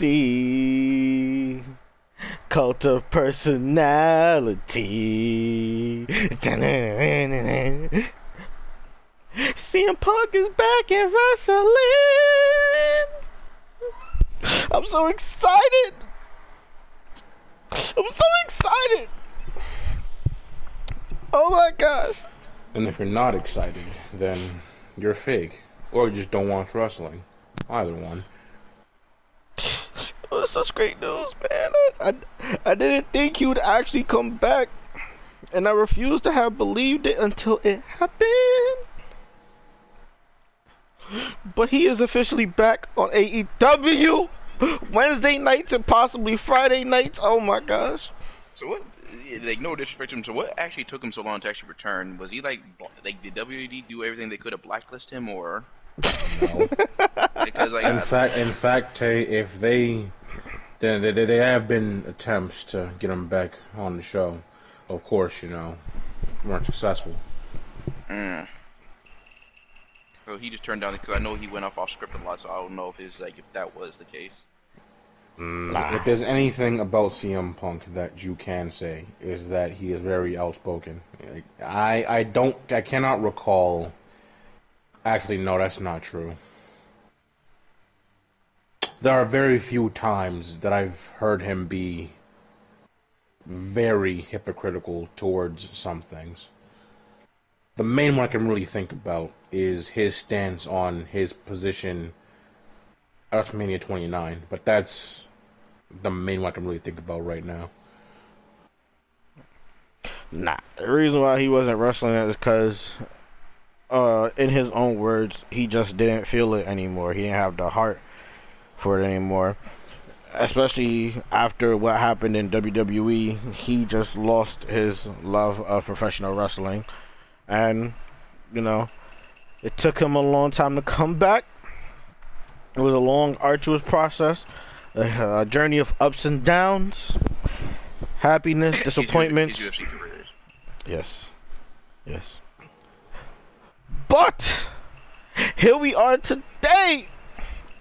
see. Cult of personality. CM Punk is back in wrestling. I'm so excited. I'm so excited. Oh my gosh. And if you're not excited, then you're fake. Or you just don't watch wrestling. Either one. Oh, such great news, man. I, I, I didn't think he would actually come back. And I refused to have believed it until it happened. But he is officially back on AEW Wednesday nights and possibly Friday nights. Oh my gosh. So what? Like no disrespect to him. So what actually took him so long to actually return? Was he like like did WWE do everything they could to blacklist him or? No. Because like in I- fact, in fact, Tay, if they, there, there, there have been attempts to get him back on the show. Of course, you know, weren't successful. Mm. So he just turned down because I know he went off off script a lot, so I don't know if it's like if that was the case. If there's anything about CM Punk that you can say is that he is very outspoken. Like, I I don't I cannot recall. Actually, no, that's not true. There are very few times that I've heard him be very hypocritical towards some things. The main one I can really think about is his stance on his position at WrestleMania 29, but that's the main one I can really think about right now. Nah, the reason why he wasn't wrestling is because, uh, in his own words, he just didn't feel it anymore. He didn't have the heart for it anymore. Especially after what happened in WWE, he just lost his love of professional wrestling. And, you know, it took him a long time to come back. It was a long, arduous process, a, a journey of ups and downs, happiness, disappointments. Yes. Yes. But here we are today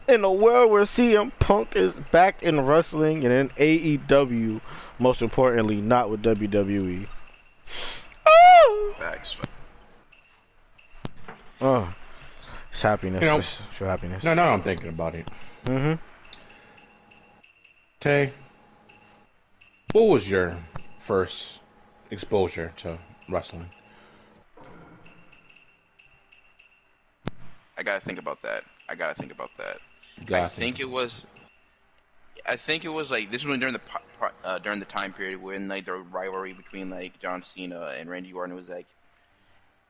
in a world where CM Punk is back in wrestling and in AEW, most importantly, not with WWE. Oh, Facts. oh. it's happiness. You know- it's true happiness. No, no, I'm thinking about it. Mm-hmm. Tay, what was your first exposure to wrestling? I gotta think about that. I gotta think about that. You I think it was. I think it was like this was during the po- po- uh, during the time period when like the rivalry between like John Cena and Randy Orton was like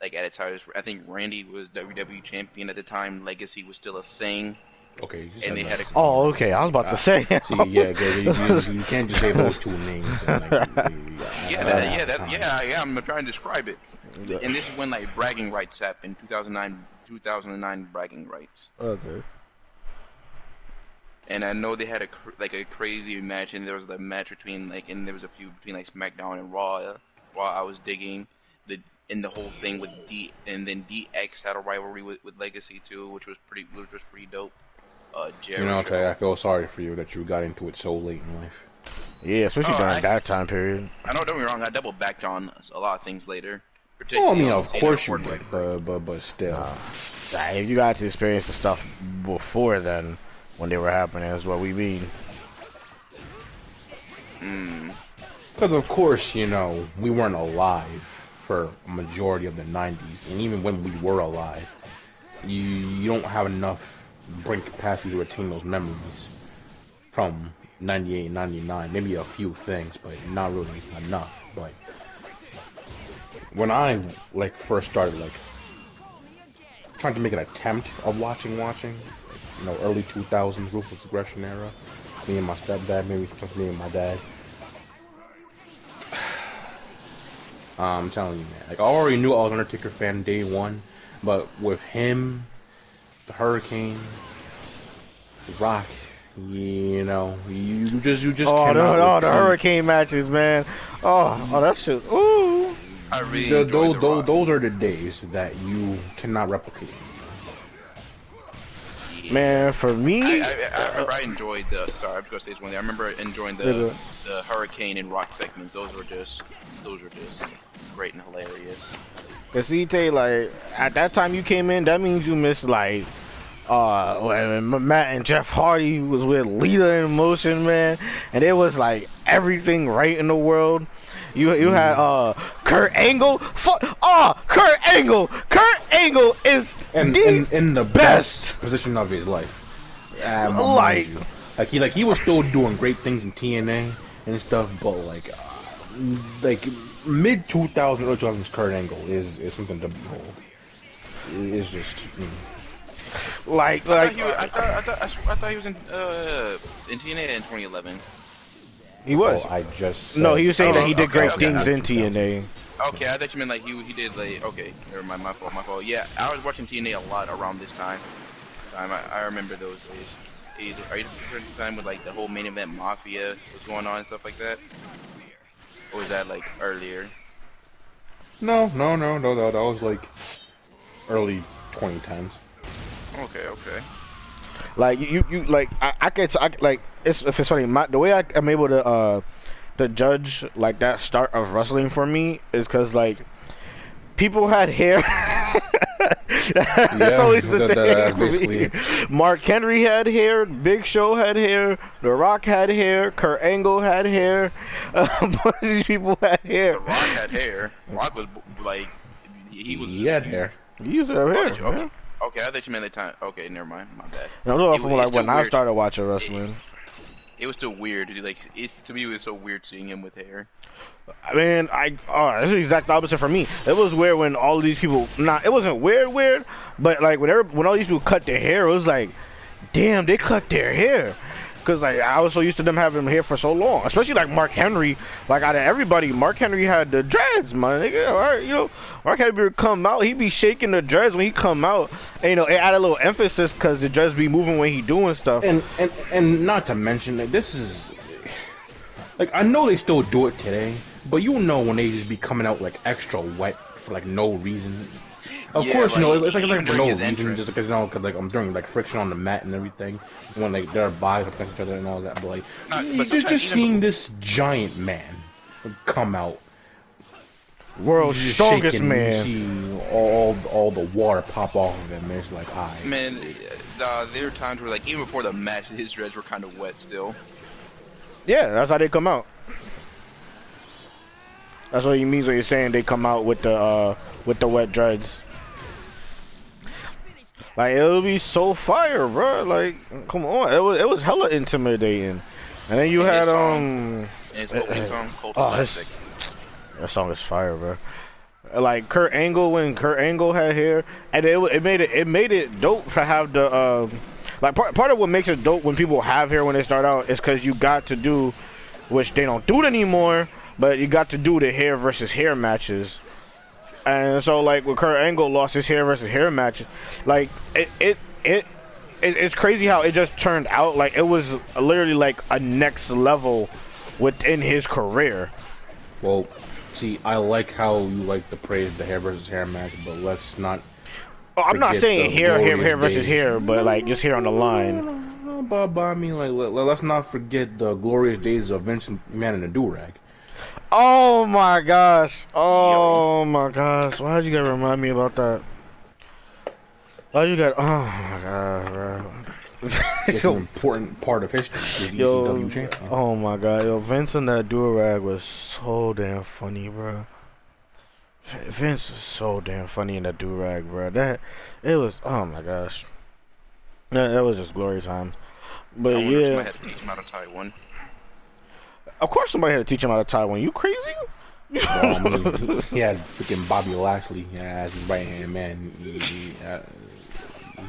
like at its highest. I think Randy was WWE champion at the time. Legacy was still a thing, Okay, you and they that. had a Oh, okay. I was about to say. See, yeah, good. You, you, you can't just say those two names. And, like, you- you- you- yeah, that, yeah, that, yeah, yeah. I'm trying to describe it. And this is when like bragging rights happened. 2009, 2009 bragging rights. okay. And I know they had a cr- like a crazy match, and there was the match between like, and there was a few between like SmackDown and Raw. uh, While I was digging the and the whole thing with D, and then DX had a rivalry with, with Legacy too, which was pretty, which was pretty dope. Uh, Jericho. You know, Tay, I feel sorry for you that you got into it so late in life. Yeah, especially Oh, during I- that time period. I know, don't get me wrong, I double backed on a lot of things later. Oh, I mean, of course you Orton. did, but, but, but still. Nah, if you got to experience the stuff before then, when they were happening, That's what we mean. Mm, Because of course, you know, we weren't alive for a majority of the 90s, and even when we were alive, you you don't have enough brain capacity to retain those memories from 98, 99. Maybe a few things, but not really enough. But when I like first started like trying to make an attempt of watching, watching, you know, early 2000s ruthless aggression era, me and my stepdad, maybe just me and my dad. I'm telling you, man. Like I already knew I was an Undertaker fan day one, but with him, the Hurricane, the Rock, you know, you just you just Oh, the, cannot oh, the repeat- hurricane matches, man. Oh, oh, that shit. Ooh. I really The, those, The those, those are the days that you cannot replicate. Man, for me, I, I, I remember I enjoyed the. Sorry, I was gonna say this one thing. I remember enjoying the the Hurricane and Rock segments. Those were just those were just great and hilarious. Cause see, Tay, like at that time you came in, that means you missed like uh when Matt and Jeff Hardy was with Lita in motion, man, and it was like everything right in the world. You you had uh Kurt Angle, fuck, oh Kurt Angle, Kurt Angle is and the in, in the best. best position of his life. Mind Like- like he like he was still doing great things in TNA and stuff, but like uh, like mid 2000 early 2000s Kurt Angle is is something to behold. It's just mm. like I like thought he was, I thought I thought I, I thought he was in uh in TNA in 2011. He was. oh, I just no, he was saying that he did Okay, great okay. things in TNA. Okay, I thought you meant like he he did like okay, never mind, my fault, my fault. Yeah, I was watching TNA a lot around this time. Time I, I remember those days. Are you, are you referring to the time with like the whole main event mafia was going on and stuff like that? Or was that like earlier? No, no, no, no, no. That was like early 2010s. Okay, okay. Like you, you like I, I could, I, like it's if it's funny. My, the way I, I'm able to uh to judge like that start of wrestling for me is because like people had hair. That's Yeah, always the that- that- thing that's for me. Mark Henry had hair. Big Show had hair. The Rock had hair. Kurt Angle had hair. A bunch of these people had hair. The Rock had hair. Rock was like he was. He had hair. He used to have Oh, hair. Okay. I thought you meant the time. Okay, never mind. My bad. And I'm talking It- like when I started watching wrestling. It was still weird. dude. Like it's to me, it was so weird seeing him with hair. I mean, I oh, it's the exact opposite for me. It was weird when all of these people. Nah, it wasn't weird, weird, but like whenever when all these people cut their hair, it was like, damn, they cut their hair. Cause like I was so used to them having him here for so long, especially like Mark Henry. Like out of everybody, Mark Henry had the dreads, man. Nigga, all right, you know, Mark Henry would come out, he'd be shaking the dreads when he come out. And, you know, it add a little emphasis cause the dreads be moving when he doing stuff. And and and not to mention like this is like I know they still do it today, but you know when they just be coming out like extra wet for like no reason. Of Yeah, course, you know it's like, it's even like for no reason, just because you know, cause like I'm doing like friction on the mat and everything, when like their bodies are against each other and all that. But like, Nah, you- but just, sometimes just even seeing this giant man come out, World's just strongest shaking, man. You see all all the water pop off of him. and It's like, I Man, uh, there are times where like even before the match, his dreads were kind of wet still. Yeah, that's how they come out. That's what he means when you're saying they come out with the uh with the wet dreads. Like it'll be so fire, bro. Like, come on, it was it was hella intimidating. And then you And had song. um his opening song, Cold Oh, Classic. that song is fire, bro. Like Kurt Angle when Kurt Angle had hair, and it it made it it made it dope to have the um like part part of what makes it dope when people have hair when they start out is because you got to do, which they don't do it anymore, but you got to do the hair versus hair matches. And so like with Kurt Angle lost his hair versus hair match, like it it it. It, it's crazy how it just turned out like it was literally like a next level within his career. Well, see, I like how you like to praise the hair versus hair match, but let's not. Oh, I'm not saying hair, hair, hair versus hair, but like just hair on the line. But, but I mean, like, let, let's not forget the glorious days of Vince McMahon in the do rag. Oh my gosh! Oh my gosh! Why did you gotta remind me about that? Why you got? Oh my god, bro. It's an important part of history. The Yo, ECW champion. oh my god, yo, Vince and that durag was so damn funny, bro. Vince was so damn funny in that durag, bro. That it was. Oh my gosh, that, that was just glory times. But I wonder if somebody yeah, had to teach him how to tie one. Of course somebody had to teach him how to tie one. You crazy? Well, I mean, he, he had freaking Bobby Lashley as his right hand man. He, he, uh,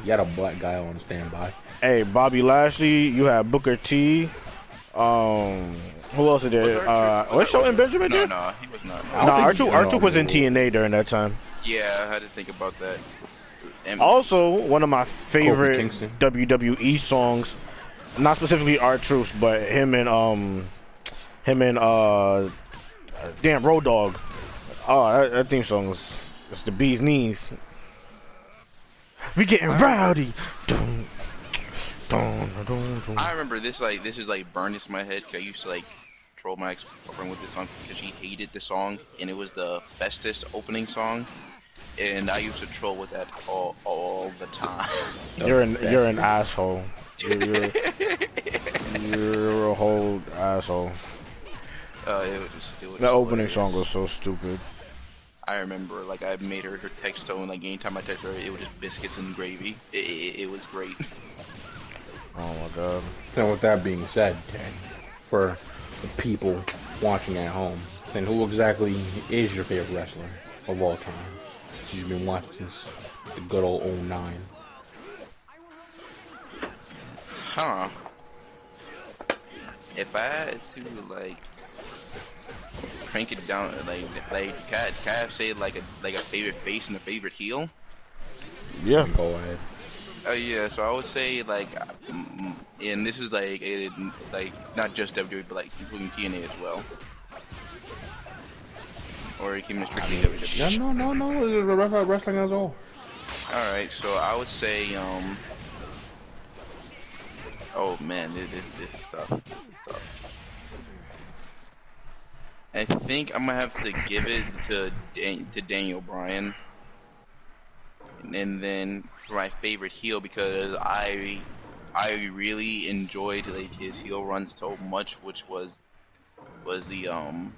he had a black guy on standby. Hey, Bobby Lashley, you had Booker T. Um, who else is there? Was Uh, R2 was Shelton Benjamin No, there? no, he was not. I No, don't R2, R2 was in. TNA during that time. Yeah, I had to think about that. And Also, one of my favorite WWE songs, not specifically R Truth, but him and um, him and uh, damn Road Dog. Oh, that, that theme song was it's the bee's knees. We getting rowdy. Dun, dun, dun. I remember this like this is like burned into my head 'cause I used to like troll my ex girlfriend with this song because she hated the song and it was the bestest opening song, and I used to troll with that all all the time. You're an you're an asshole. You're, you're, you're a whole asshole. Uh, it was it was The opening song was so stupid. I remember like I made her her text tone like anytime I text her it was just biscuits and gravy. It, it, it was great. Oh my god. And with that being said, Ted, for the people watching at home, then who exactly is your favorite wrestler of all time? Since you've been watching since the good old 09. Huh. If I had to like crank it down, like like can I, can I say like a like a favorite face and a favorite heel? Yeah. Go ahead. Oh yeah, so I would say like, mm, and this is like it, like not just WWE but like including TNA as well. Or you can strictly WWE. No, no, no, no. It's wrestling- Wrestling as a whole. All right, so I would say um. Oh man, this, this, this is tough. This is tough. I think I'm gonna have to give it to Dan- to Daniel Bryan, and then for my favorite heel because I I really enjoyed like his heel run so much, which was was the um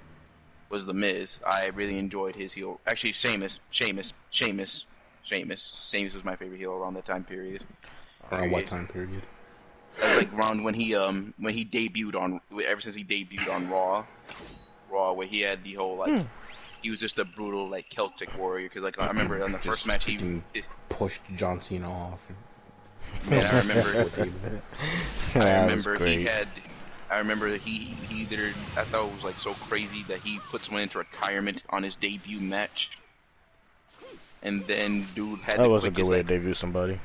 was the Miz. I really enjoyed his heel. Actually, Sheamus, Sheamus, Sheamus, Sheamus. Sheamus was my favorite heel around that time period. Around what time period? Like around when he um when he debuted on ever since he debuted on Raw, Raw where he had the whole like hmm. he was just a brutal like Celtic warrior because like I remember on the first match he freaking pushed John Cena off. man I remember I That was remember he had. I remember he he did. it- I thought it was like so crazy that he put someone into retirement on his debut match, and then dude had That the was a good way like, to debut somebody.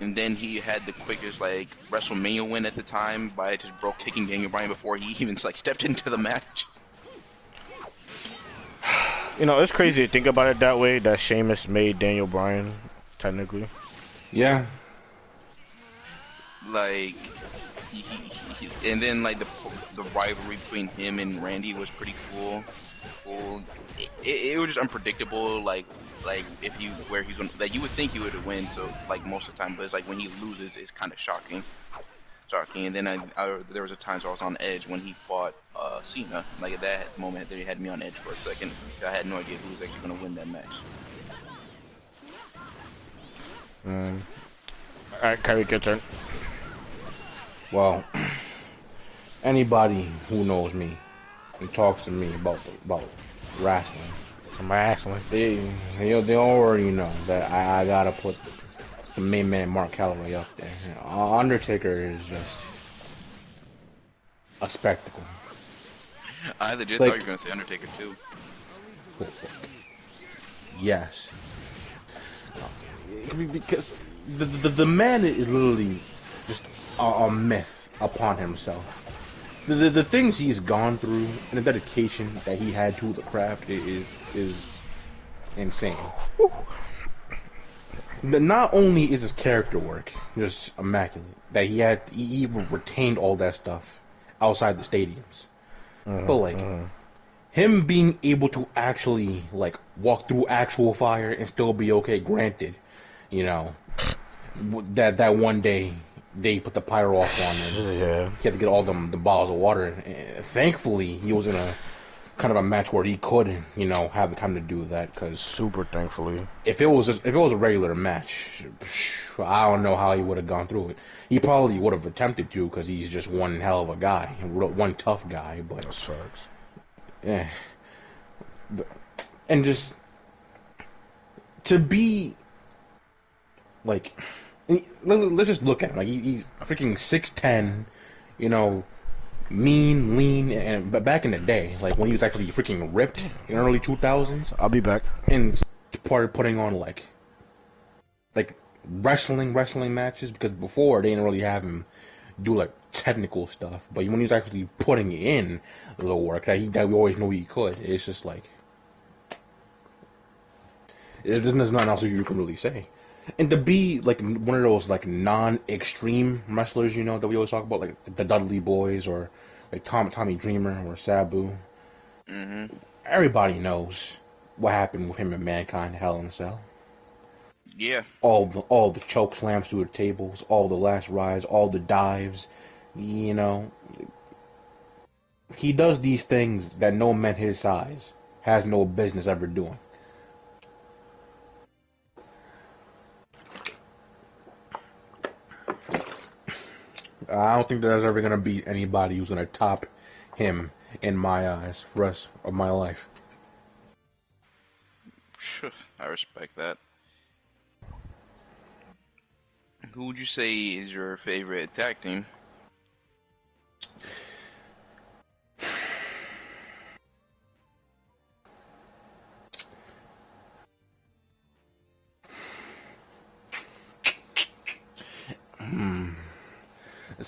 and then he had the quickest like WrestleMania win at the time by just broke kicking Daniel Bryan before he even like stepped into the match. You know, it's crazy to think about it that way. That Sheamus made Daniel Bryan, technically. Yeah. Like, he, he, he, and then like the the rivalry between him and Randy was pretty cool. Cool. It, it, it was just unpredictable. Like, like if you where he's gonna like you would think he would win. So like most of the time, but it's like when he loses, it's kind of shocking. Shocking. And then I, I there was a time where I was on edge when he fought uh, Cena. Like at that moment, they had me on edge for a second. I had no idea who was actually gonna win that match. Mm. Alright, Kyrie, your turn. Well, anybody who knows me and talks to me about about wrestling, I'm wrestling. they they, they already know that I, I gotta put the main man Mark Calaway up there. Uh, Undertaker is just a spectacle. I legit Like- thought you were gonna say Undertaker too. Yes. Because the, the the man is literally just a, a myth upon himself. The, the the things he's gone through and the dedication that he had to the craft is is insane. N- Not only is his character work just immaculate, that he had he even retained all that stuff outside the stadiums, mm-hmm, but like mm-hmm. him being able to actually like walk through actual fire and still be okay. Granted, you know that that one day they put the pyro off on him. Yeah. He had to get all them the bottles of water. And thankfully, he was in a kind of a match where he could, you know, have the time to do that. Because Super thankfully. if it was a, if it was a regular match, I don't know how he would have gone through it. He probably would have attempted to because he's just one hell of a guy, one tough guy. But That's facts. yeah. And just to be like, let- let's just look at him. Like he's freaking six ten, you know, mean, lean, and but back in the day, like when he was actually freaking ripped in early two thousands, I'll be back. and started putting on like, like wrestling wrestling matches because before they didn't really have him do like technical stuff, but when he was actually putting in the work that he that we always knew he could, it's just like there's, there's nothing else you can really say. And to be like one of those like non-extreme wrestlers, you know, that we always talk about, like the Dudley Boys or like Tom Tommy Dreamer or Sabu. hmm Everybody knows what happened with him and Mankind Hell in a Cell. Yeah. All the all the choke slams through the tables, all the last rides, all the dives. You know, he does these things that no man his size has no business ever doing. I don't think there's ever gonna be anybody who's gonna top him in my eyes for rest of my life. I respect that. Who would you say is your favorite tag team?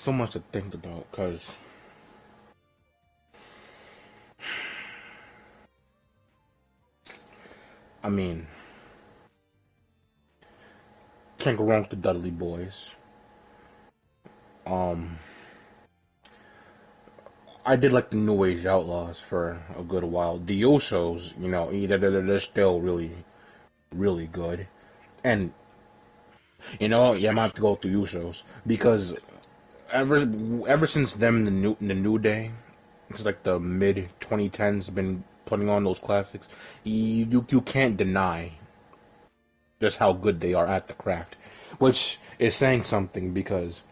So much to think about, cause I mean, can't go wrong with the Dudley Boys. Um, I did like the New Age Outlaws for a good while. The Usos, you know, they're, they're, still really, really good. And, you know, yeah, I'm gonna have to go through Usos because ever ever since them the new the New Day, it's like the mid 2010s been putting on those classics. You you, you can't deny just how good they are at the craft, which is saying something because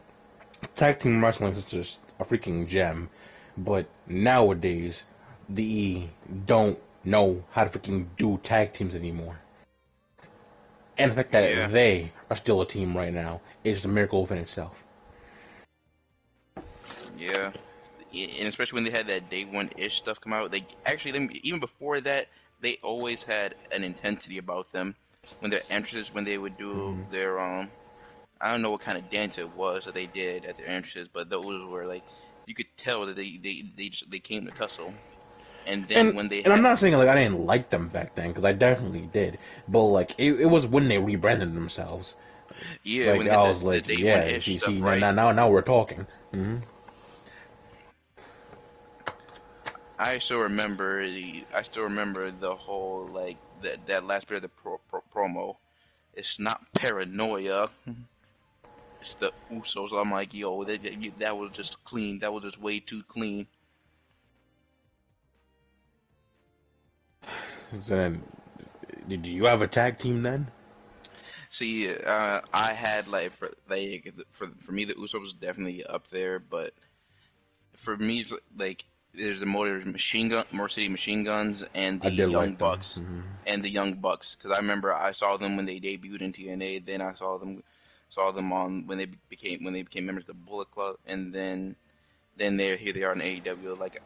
tag team wrestling is just a freaking gem. But nowadays, the E don't know how to freaking do tag teams anymore. And the fact that Yeah. they are still a team right now is a miracle within itself. Yeah. And especially when they had that day one ish stuff come out, they actually even before that they always had an intensity about them. When their entrances, when they would do Mhm. their um, I don't know what kind of dance it was that they did at their entrances, but those were like you could tell that they they they just they came to tussle. And then and, when they and I'm not saying like I didn't like them back then because I definitely did, but like it, it was when they rebranded themselves. yeah like when they I had was the, like, the day yeah, see, stuff see, right. now, now now we're talking. hmm I still remember the I still remember the whole like that that last bit of the pro, pro, promo. It's not paranoia. It's the Usos. I'm like, yo, that that was just clean. That was just way too clean. Then, did you have a tag team then? See, uh, I had like for like for for me the Usos was definitely up there, but for me it's like there's the motor machine gun, City Machine Guns, and the Young like. Bucks. Mhm. and the Young Bucks because I remember I saw them when they debuted in TNA. Then I saw them saw them on when they became when they became members of the Bullet Club, and then then they here they are in AEW. Like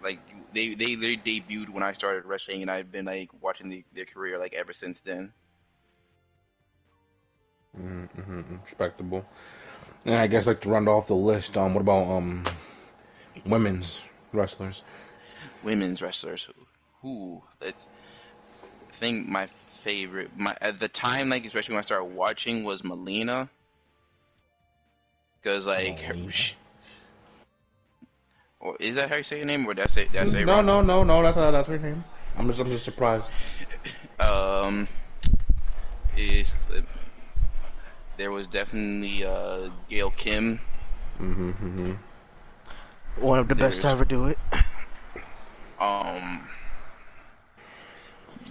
like they they they debuted when I started wrestling, and I've been like watching the, their career like ever since then. Mhm, mhm, Respectable. And I guess like to round off the list, um, what about um, women's wrestlers? Women's wrestlers, who that's I think my favorite my at the time like especially when I started watching was Melina. Because like her, Melina. sh- or is that how you say your name, or that's I say did I say it no, no, no, no. That's uh, that's her name. I'm just I'm just surprised. Um, is there was definitely uh Gail Kim. Mm-hmm, mm-hmm. One of the best to ever do it. Um,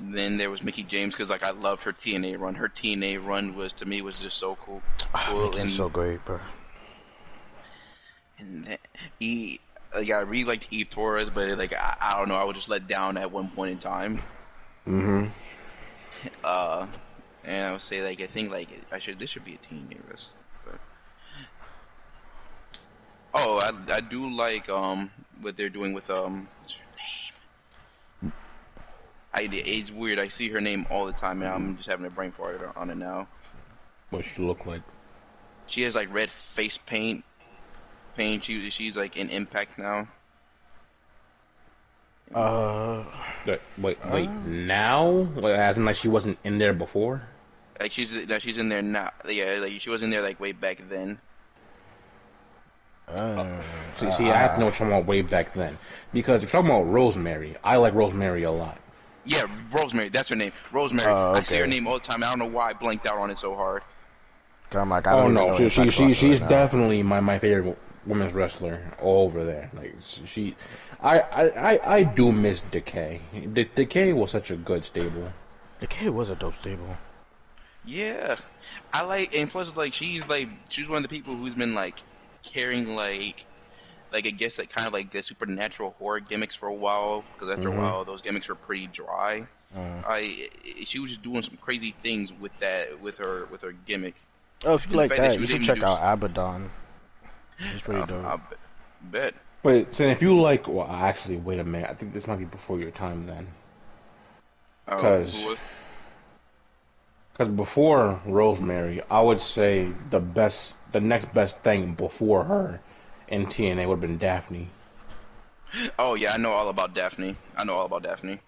then there was Mickie James because like I loved her TNA run. Her TNA run was to me was just so cool. Cool, It's and so great, bro. and that, he like I really liked Eve Torres, but like I, I don't know, I was just let down at one point in time. Mm-hmm. Uh, and I would say like I think like I should this should be a TNA wrestler. But... Oh, I, I do like um what they're doing with um what's her name? I it's weird. I see her name all the time, and I'm just having a brain fart on it now. What she look like? She has like red face paint. Paint. She she's like in Impact now. Uh, That- Wait, wait. Uh. Now, Like, as in like she wasn't in there before. Like she's no, she's in there now. Yeah, like she was in there like way back then. Uh, See, see, I have to know what you're talking about way back then. Because if you're talking about Rosemary, I like Rosemary a lot. Yeah, Rosemary. That's her name. Rosemary. Oh, I say her name all the time. I don't know why I blanked out on it so hard. I'm like, I Oh don't even no, know she she, she she's right definitely my, my favorite women's wrestler all over there. Like she, I I, I, I do miss Decay. De- Decay was such a good stable. Decay was a dope stable. Yeah, I like, and plus like she's like she's one of the people who's been like carrying like like I guess like kind of like the supernatural horror gimmicks for a while because after Mhm. a while those gimmicks were pretty dry. Mm. I she was just doing some crazy things with that with her with her gimmick. Oh, if you The like that that, you should check to out Abaddon. It's pretty Um, dope. I bet- bet. Wait, so if you like, well, actually, wait a minute. I think this might be before your time then. because who was- Because before Rosemary, I would say the best, the next best thing before her in TNA would have been Daffney. Oh yeah, I know all about Daffney. I know all about Daffney.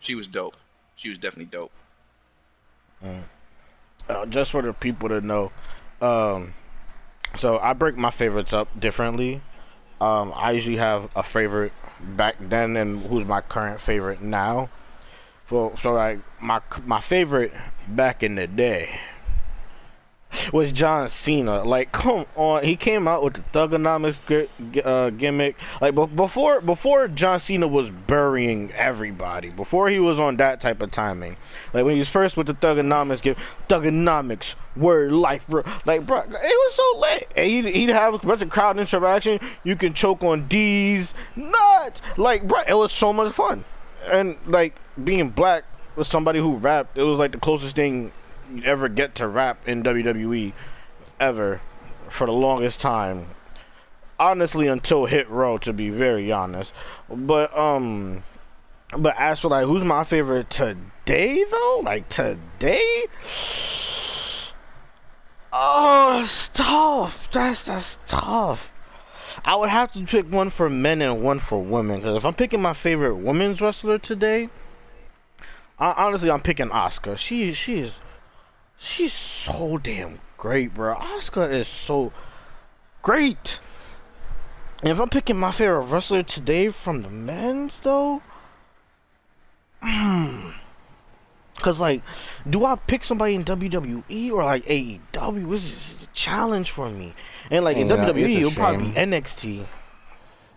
She was dope. She was definitely dope. uh, just for the people to know, um, so I break my favorites up differently. Um, I usually have a favorite back then and who's my current favorite now. So, so like my my favorite back in the day was John Cena. Like, come on, he came out with the Thuganomics gi- uh, gimmick. Like, be- before before John Cena was burying everybody, before he was on that type of timing. Like when he was first with the Thuganomics gimmick, Thuganomics, word life, bro. Like, bro, it was so lit. And he'd, he'd have a bunch of crowd interaction. You can choke on D's, nuts. Like, bro, it was so much fun. And like being black with somebody who rapped, it was like the closest thing ever get to rap in WWE ever for the longest time. Honestly, until Hit Row, to be very honest. But um, but as for like who's my favorite today though, like today. Oh, that's tough. That's that's tough. I would have to pick one for men and one for women. Because if I'm picking my favorite women's wrestler today, I, honestly, I'm picking Asuka. She she is she's so damn great, bro. Asuka is so great. And if I'm picking my favorite wrestler today from the men's though, hmm. Cause like, do I pick somebody in WWE or like AEW? This is a challenge for me. And like in Yeah, WWE, it'll probably be. NXT.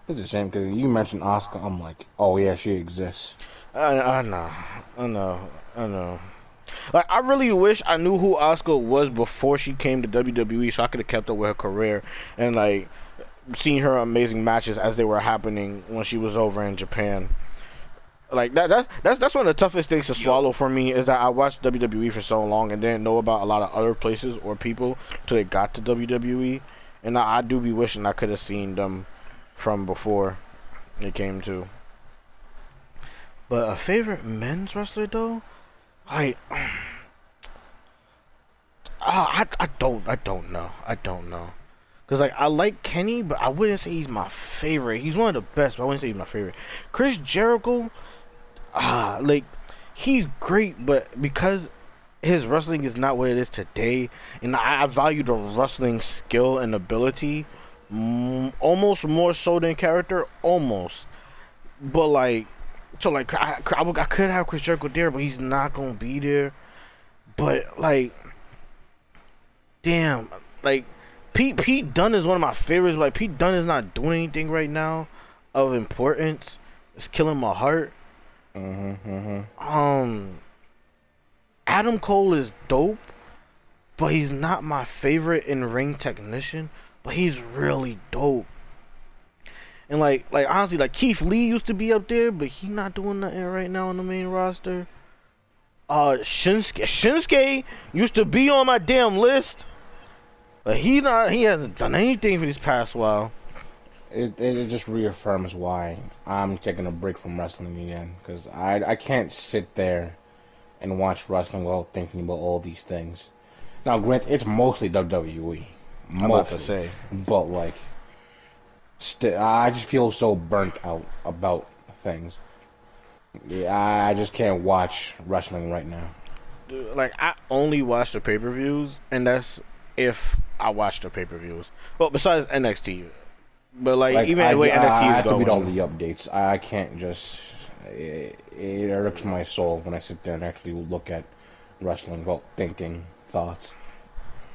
It's a shame because you mentioned Asuka. I'm like, oh yeah, she exists. I, I know, I know, I know. Like I really wish I knew who Asuka was before she came to WWE, so I could have kept up with her career and like seen her amazing matches as they were happening when she was over in Japan. Like that, that that's that's one of the toughest things to swallow for me is that I watched WWE for so long and didn't know about a lot of other places or people till they got to WWE, and I, I do be wishing I could have seen them from before they came to. But a favorite men's wrestler though, I, I, I don't, I don't know, I don't know, cause like I like Kenny, but I wouldn't say he's my favorite. He's one of the best, but I wouldn't say he's my favorite. Chris Jericho, ah, like he's great, but because his wrestling is not what it is today, and I, I value the wrestling skill and ability almost more so than character, almost. But like, so like I, I, I could have Chris Jericho there, but he's not gonna be there. But like, damn, like Pete Pete Dunne is one of my favorites. Like Pete Dunne is not doing anything right now of importance. It's killing my heart. Mm-hmm. Mm-hmm. Um, Adam Cole is dope, but he's not my favorite in ring technician. But he's really dope. And like, like honestly, like Keith Lee used to be up there, but he not doing nothing right now on the main roster. Uh, Shinsuke, Shinsuke used to be on my damn list, but he not, he hasn't done anything for this past while. It, it just reaffirms why I'm taking a break from wrestling again because I I can't sit there and watch wrestling while thinking about all these things. Now, grant it's mostly WWE, I'm about to mostly, say. but like, st- I just feel so burnt out about things. Yeah, I just can't watch wrestling right now. like I only watch the pay per views, and that's if I watch the pay per views. Well, besides NXT, but like, Like, even I, the way I, NXT I is have to going, read all the updates. I, I can't just. It, it irks my soul when I sit there and actually look at wrestling while thinking thoughts.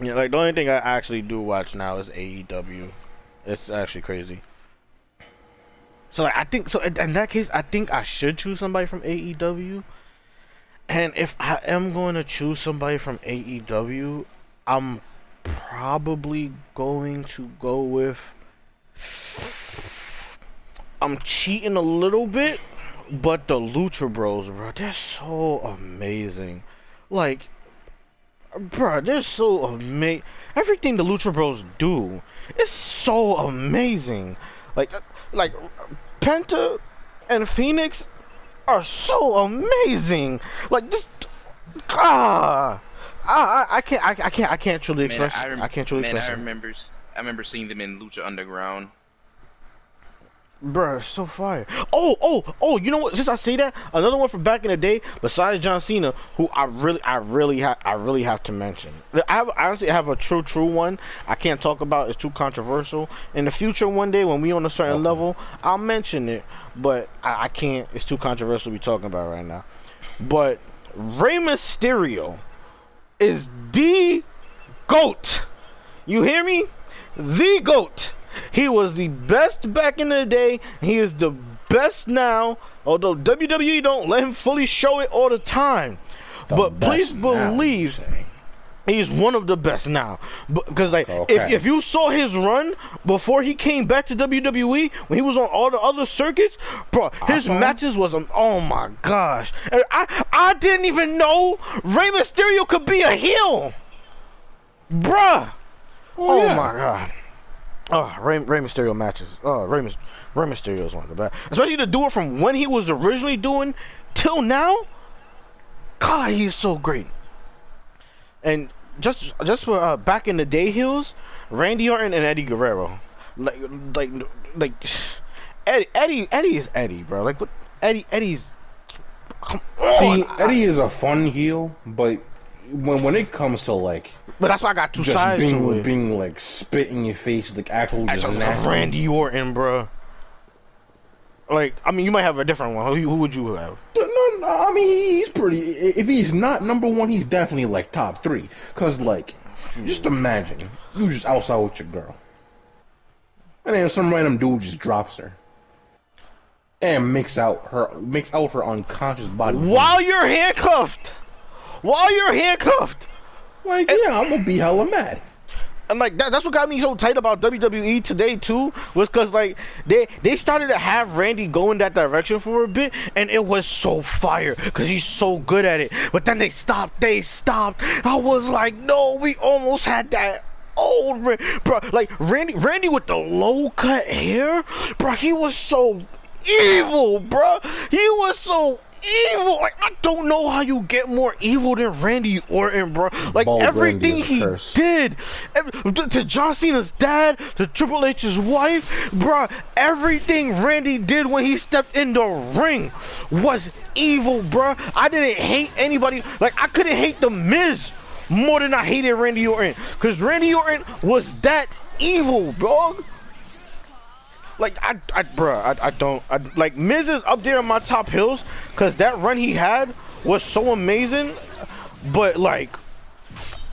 yeah, like the only thing I actually do watch now is AEW. It's actually crazy. So like, I think so. In, in that case, I think I should choose somebody from AEW. And if I am going to choose somebody from AEW, I'm probably going to go with. I'm cheating a little bit, but the Lucha Bros, bro, they're so amazing. Like, bro, they're so amazing. Everything the Lucha Bros do is so amazing. Like, uh, like Penta and Fénix are so amazing. Like this, ah, I, I, can't, I, I can't, I can't truly Man, express. I, I can't truly man, express. I remember, I remember seeing them in Lucha Underground. Bruh, so fire. Oh, oh, oh, you know what? Since I say that, another one from back in the day, besides John Cena, who I really, I really have, I really have to mention. I have, I honestly have a true, true one. I can't talk about. It's too controversial. In the future, one day when we on a certain Okay. level, I'll mention it. But I, I can't. It's too controversial to be talking about right now. But Rey Mysterio is the goat. You hear me? The GOAT. He was the best back in the day. He is the best now. Although WWE don't let him fully show it all the time. The but please now, believe say. he's one of the best now. Because like if, Okay. if you saw his run before he came back to WWE when he was on all the other circuits, bro, his him. matches was um, oh my gosh. And I I didn't even know Rey Mysterio could be a heel. Bruh. Oh, yeah. my god. Oh, Rey, Rey Mysterio matches. Oh, Rey, Rey Mysterio is one of the best. Especially to do it from when he was originally doing till now. God, he's so great. And just just for uh, back in the day, heels, Randy Orton and Eddie Guerrero, like like like Eddie Eddie Eddie is Eddie, bro. Like what Eddie Eddie's. Come on. See, Eddie is a fun heel, but when when it comes to like but that's why I got two just sides to being it. being like spit in your face, like actual just just nasty. Randy Orton, bro. Like, I mean, you might have a different one. Who, who would you have? No, no, I mean he's pretty. If he's not number one, he's definitely like top three. Cause like, just hmm. imagine you just outside with your girl, and then some random dude just drops her, and makes out her makes out her unconscious body. While you're handcuffed, while you're handcuffed, like, yeah, I'm gonna be hella mad. and like that, that's what got me so tight about WWE today too, was because like they they started to have Randy go in that direction for a bit, and it was so fire because he's so good at it. But then they stopped, they stopped. I was like, no, we almost had that. old bro, like Randy, Randy with the low cut hair, bro. He was so evil, bro. He was so evil. Like I don't know how you get more evil than Randy Orton, bro. Like Bald everything he curse. did, ev- to, to John Cena's dad, to Triple H's wife, bro. Everything Randy did when he stepped in the ring was evil, bro. I didn't hate anybody. Like I couldn't hate the Miz more than I hated Randy Orton, cause Randy Orton was that evil, dog. Like I, I, bruh, I, I don't, I, like Miz is up there in my top hills, cause that run he had was so amazing. But like,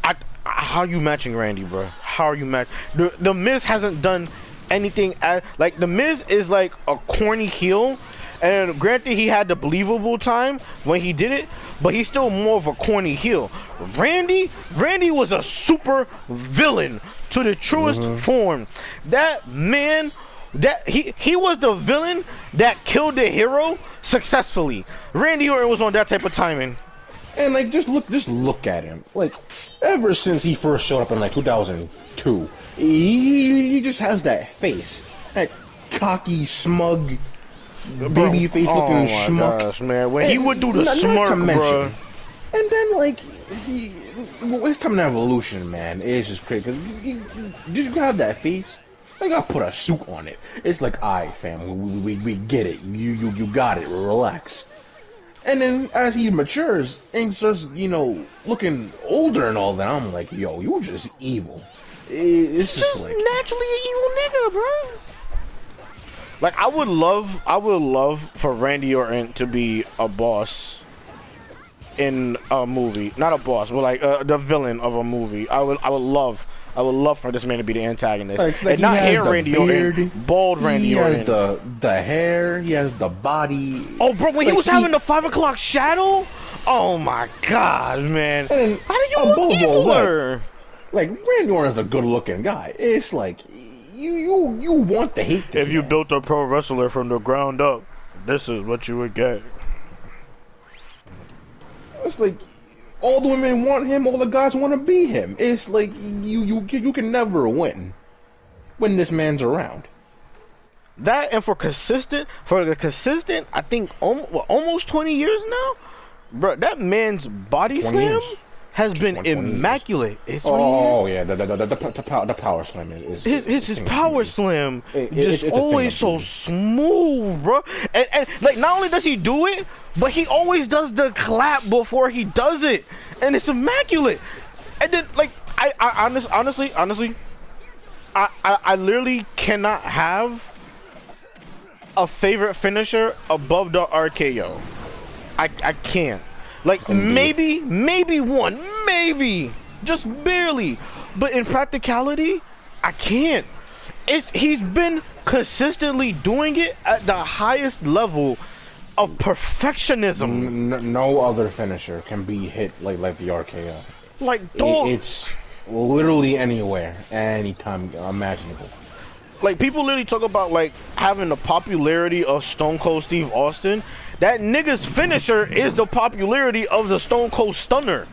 I, how are you matching Randy, bruh? How are you match? The the Miz hasn't done anything as like the Miz is like a corny heel. And granted, he had the believable time when he did it, but he's still more of a corny heel. Randy, Randy was a super villain to the truest mm-hmm. form. That man, that he he was the villain that killed the hero successfully. Randy Orton was on that type of timing. And like, just look, just look at him. Like, ever since he first showed up in like 2002, he, he just has that face, that cocky, smug, baby face oh looking my schmuck. gosh, man! When he would do the not- not smirk, mention- bro. And then like, he, well, time in evolution, man, it's just crazy. Cause you, you, you have that face. Like I put a suit on it. It's like, alright, fam, we, we, we get it. You, you, you got it. Relax. And then as he matures and starts, you know, looking older and all that, I'm like, yo, you're just evil. It's just just like, naturally an evil nigga, bro. Like I would love, I would love for Randy Orton to be a boss in a movie, not a boss, but like uh, the villain of a movie. I would, I would love, I would love for this man to be the antagonist, Like- like and not he has hair the Randy beard, Orton, bald Randy he Orton. has the the hair, he has the body. Oh, bro, when he was he- having the five o'clock shadow, oh my god, man! And How do you above look all that, eviler? Like Randy Orton's a good looking guy. It's like you you you want to hate this. If you built a pro wrestler from the ground up, this is what you would get. It's like all the women want him, all the guys want to be him. It's like you you you can never win when this man's around. That and for consistent, for the consistent, I think almost, what, almost 20 years now, bro. That man's body slam years. Has been 20 years. immaculate. It's Oh yeah, the the the, the, power, the power slam is, is His, his, power slam It- just always so smooth, bro. And, and like not only does he do it, but he always does the clap before he does it, and it's immaculate. And then like I, I honest, honestly, honestly, I, I, I literally cannot have a favorite finisher above the RKO. I, I can't. Like maybe, maybe one, maybe, just barely. But in practicality, I can't. It's he's been consistently doing it at the highest level of perfectionism. N- no other finisher can be hit like like the RKO. Like It- dog, it's literally anywhere, anytime imaginable. like people literally talk about like having the popularity of Stone Cold Steve Austin. That nigga's finisher is the popularity of the Stone Cold Stunner.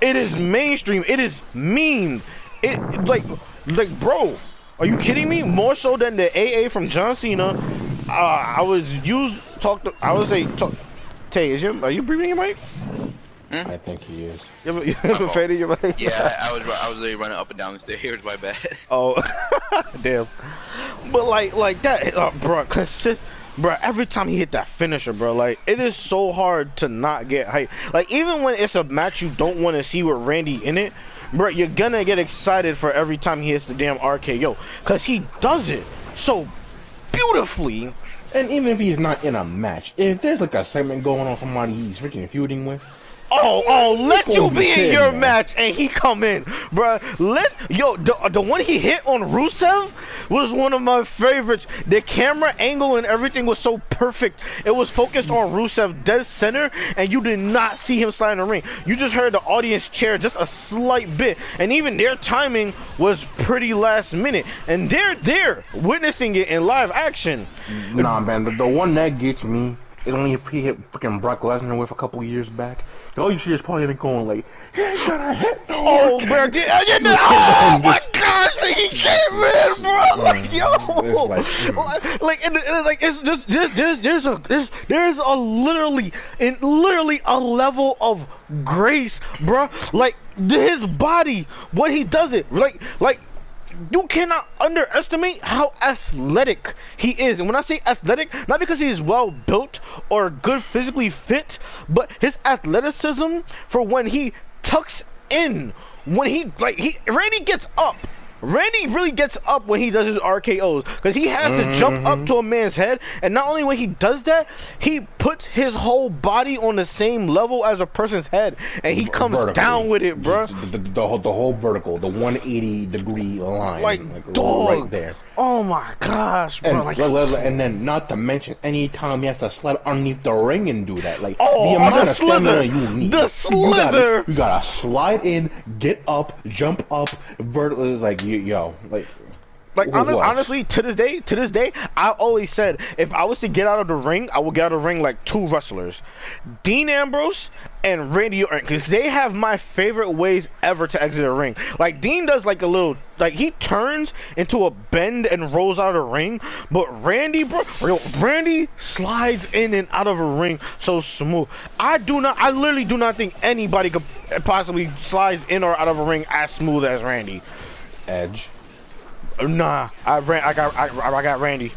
It is mainstream. It is meme. It like like bro, are you kidding me? More so than the AA from John Cena. Uh, I was used talk to. I was say talk. Tay, is your are you breathing your mic? I think he is. You have a, you have a fan in your mic? Yeah, I, I was I was literally running up and down the stairs. My bad. Oh, damn. But like, like that, uh, bro. Consist, bro. Every time he hit that finisher, bro, like it is so hard to not get hype. Like even when it's a match you don't want to see with Randy in it, bro, you're gonna get excited for every time he hits the damn RKO, cause he does it so beautifully. And even if he's not in a match, if there's like a segment going on for somebody he's freaking feuding with, Oh, oh, let you be be in your man. match and he come in, bruh. Let yo the the one he hit on Rusev was one of my favorites. The camera angle and everything was so perfect. It was focused on Rusev dead center, and you did not see him slide in the ring. You just heard the audience cheer just a slight bit, and even their timing was pretty last minute. And they're there witnessing it in live action. nah, man, the, the one that gets me is when he hit freaking Brock Lesnar with a couple years back. All you see is probably going like, he ain't gonna hit no Oh, RKO." bro, get, uh, get the, oh my gosh, man, he came in, bro. Like, yo, like, mm. like, like, and, and, like, it's just, there's, there's, there's a, there's, there's a literally, in literally a level of grace, bro. Like, his body, what he does it, like, like, you cannot underestimate how athletic he is. And when I say athletic, not because he is well built or good physically fit, but his athleticism for when he tucks in, when he like he Randy gets up. Randy really gets up when he does his RKOs because he has to jump up mm-hmm. to a man's head, and not only when he does that, he puts his whole body on the same level as a person's head, and he comes Vertically. down with it, bruh. The, the, the, whole, the whole vertical, the 180 degree line, Like, like, dog. right there. Oh my gosh, bro! And, like, and then, not to mention, anytime he has to slide underneath the ring and do that, like Oh, the amount the of stamina you need. The You gotta, you gotta slide in, get up, jump up, vertical. It's like yo, like. Like who hon- else? honestly, to this day, to this day, I always said if I was to get out of the ring, I would get out of the ring like two wrestlers, Dean Ambrose and Randy Orton, because they have my favorite ways ever to exit a ring. Like Dean does like a little, like he turns into a bend and rolls out of the ring, but Randy, bro, Randy slides in and out of a ring so smooth. I do not, I literally do not think anybody could possibly slides in or out of a ring as smooth as Randy. Edge. Nah, I ran. I got. I, I got Randy.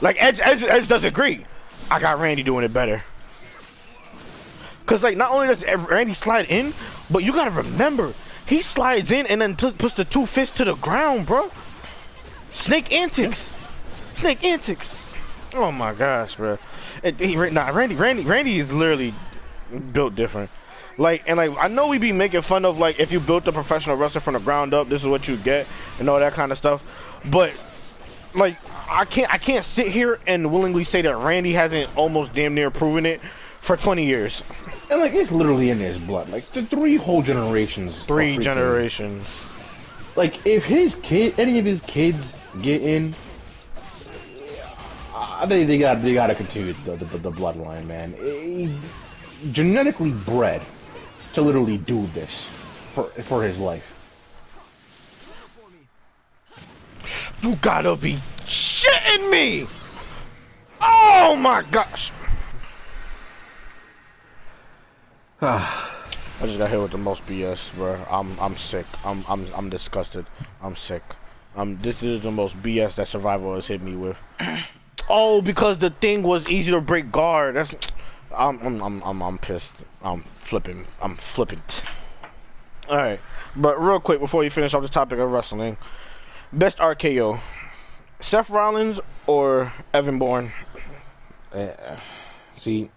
Like Edge, Edge, Edge does agree. I got Randy doing it better. Cause like not only does Randy slide in, but you gotta remember he slides in and then puts the two fists to the ground, bro. Snake antics, snake antics. Oh my gosh, bro. It, he, nah, Randy, Randy, Randy is literally built different. Like and like I know we be making fun of like if you built a professional wrestler from the ground up, this is what you get and all that kind of stuff. But like I can't I can't sit here and willingly say that Randy hasn't almost damn near proven it for 20 years. And like it's literally in his blood. Like the three whole generations. Three generations. Like if his kid, any of his kids get in, I think they got they got to continue the, the, the bloodline, man. He, genetically bred to literally do this for for his life. You gotta be shitting me! Oh my gosh! I just got hit with the most BS, bro. I'm I'm sick. I'm I'm I'm disgusted. I'm sick. Um, this is the most BS that survival has hit me with. oh, because the thing was easy to break guard. That's I'm I'm I'm I'm, I'm pissed. I'm flipping. I'm flippant. All right, but real quick before you finish off the topic of wrestling, best RKO, Seth Rollins or Evan Bourne? Uh, see,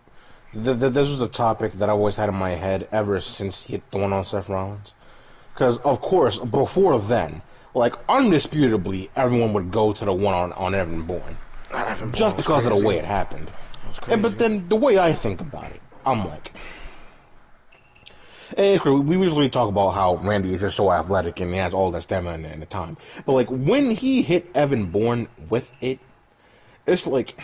the, the, this was a topic that I always had in my head ever since he hit the one on Seth Rollins. Because of course, before then, like undisputably, everyone would go to the one on on Evan Bourne, Evan just because crazy. of the way it happened. And, but then the way I think about it, I'm like, we usually talk about how Randy is just so athletic and he has all that stamina and the time. But like when he hit Evan Bourne with it, it's like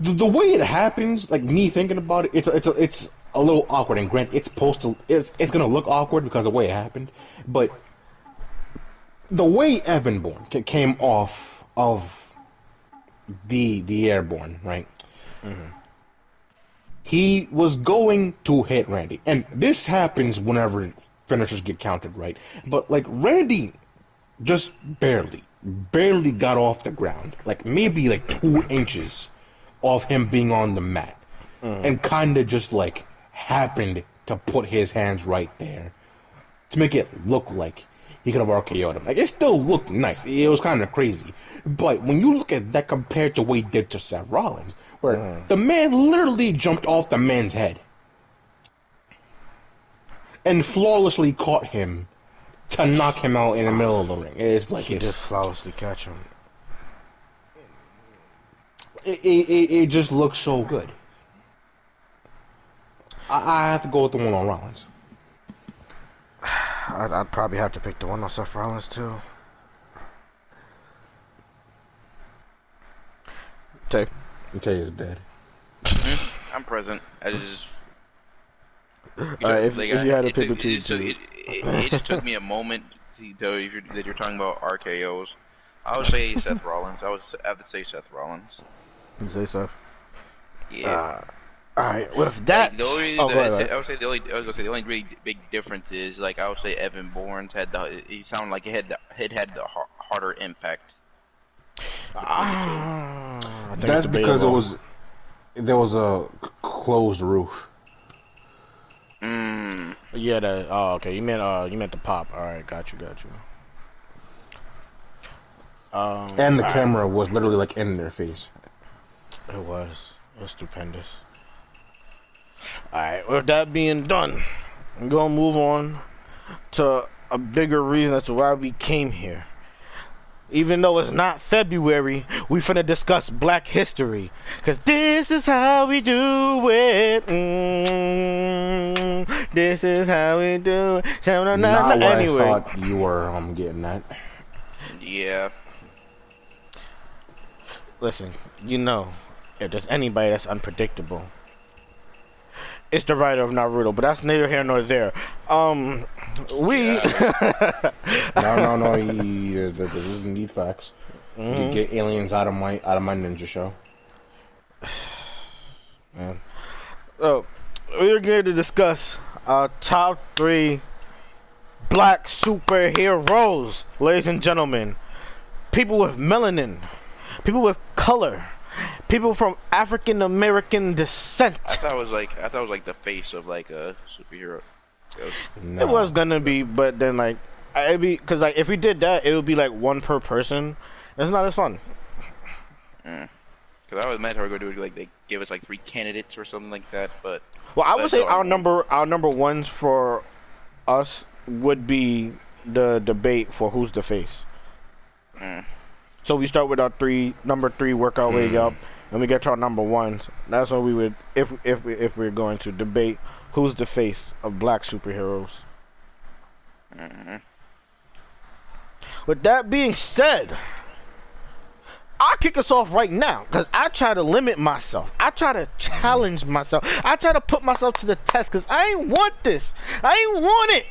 the, the way it happens. Like me thinking about it, it's it's it's a little awkward. And Grant, it's supposed to it's it's gonna look awkward because of the way it happened. But the way Evan Bourne came off of the the airborne, right? Mm-hmm. He was going to hit Randy, and this happens whenever finishers get counted, right? But like Randy, just barely, barely got off the ground, like maybe like two inches off him being on the mat, mm. and kind of just like happened to put his hands right there to make it look like he could have RKO'd him. Like it still looked nice. It was kind of crazy, but when you look at that compared to what he did to Seth Rollins, where mm. the man literally jumped off the man's head and flawlessly caught him to knock him out in the middle of the ring. It's like he it's, just flawlessly catch him. It, it, it just looks so good. I, I have to go with the one on Rollins. I'd, I'd probably have to pick the one on Seth Rollins too. Tay. Tay is dead. I'm present. I just. Alright, if, like, if you had to pick between two. It, it, it, just took me a moment to tell you you're, that you're talking about RKO's. I would say Seth Rollins. I would have to say Seth Rollins. You say Seth? Yeah. Uh, all right. With that, like, the only, oh, the, ahead, I would say the only, I was gonna say the only really big difference is like I would say Evan Bourne's had the, he sounded like he had the, it had the harder impact. Ah, that's because it was there was a closed roof. Mm. Yeah. The, oh, okay. You meant uh, you meant the pop. All right. Got you. Got you. Um, and the camera right. was literally like in their face. It was. It was stupendous. Alright, with that being done, I'm gonna move on to a bigger reason as to why we came here. Even though it's not February, we finna discuss black history. Cause this is how we do it. Mm, this is how we do it. Not what anyway. I thought you were um, getting that. Yeah. Listen, you know, if there's anybody that's unpredictable, it's the writer of Naruto, but that's neither here nor there. Um, we. Yeah. no, no, no. He, this is indeed facts. Mm-hmm. You get aliens out of my out of my ninja show. Man. So we're going to discuss our top three black superheroes, ladies and gentlemen. People with melanin, people with color, people from African American descent. I thought it was like I thought it was like the face of like a superhero. It was- No. It was gonna be, but then like, I be because like if we did that, it would be like one per person. It's not as fun. mm. Cause I was mad how we are gonna do like they give us like three candidates or something like that, but Well, I would say our number our number ones for us would be the debate for who's the face. mm. So we start with our three number three, work our way up, and we get to our number ones. That's what we would if if we, if we're going to debate who's the face of black superheroes. Mhm. With that being said, I'll kick us off right now because I try to limit myself. I try to challenge myself. I try to put myself to the test because I ain't want this. I ain't want it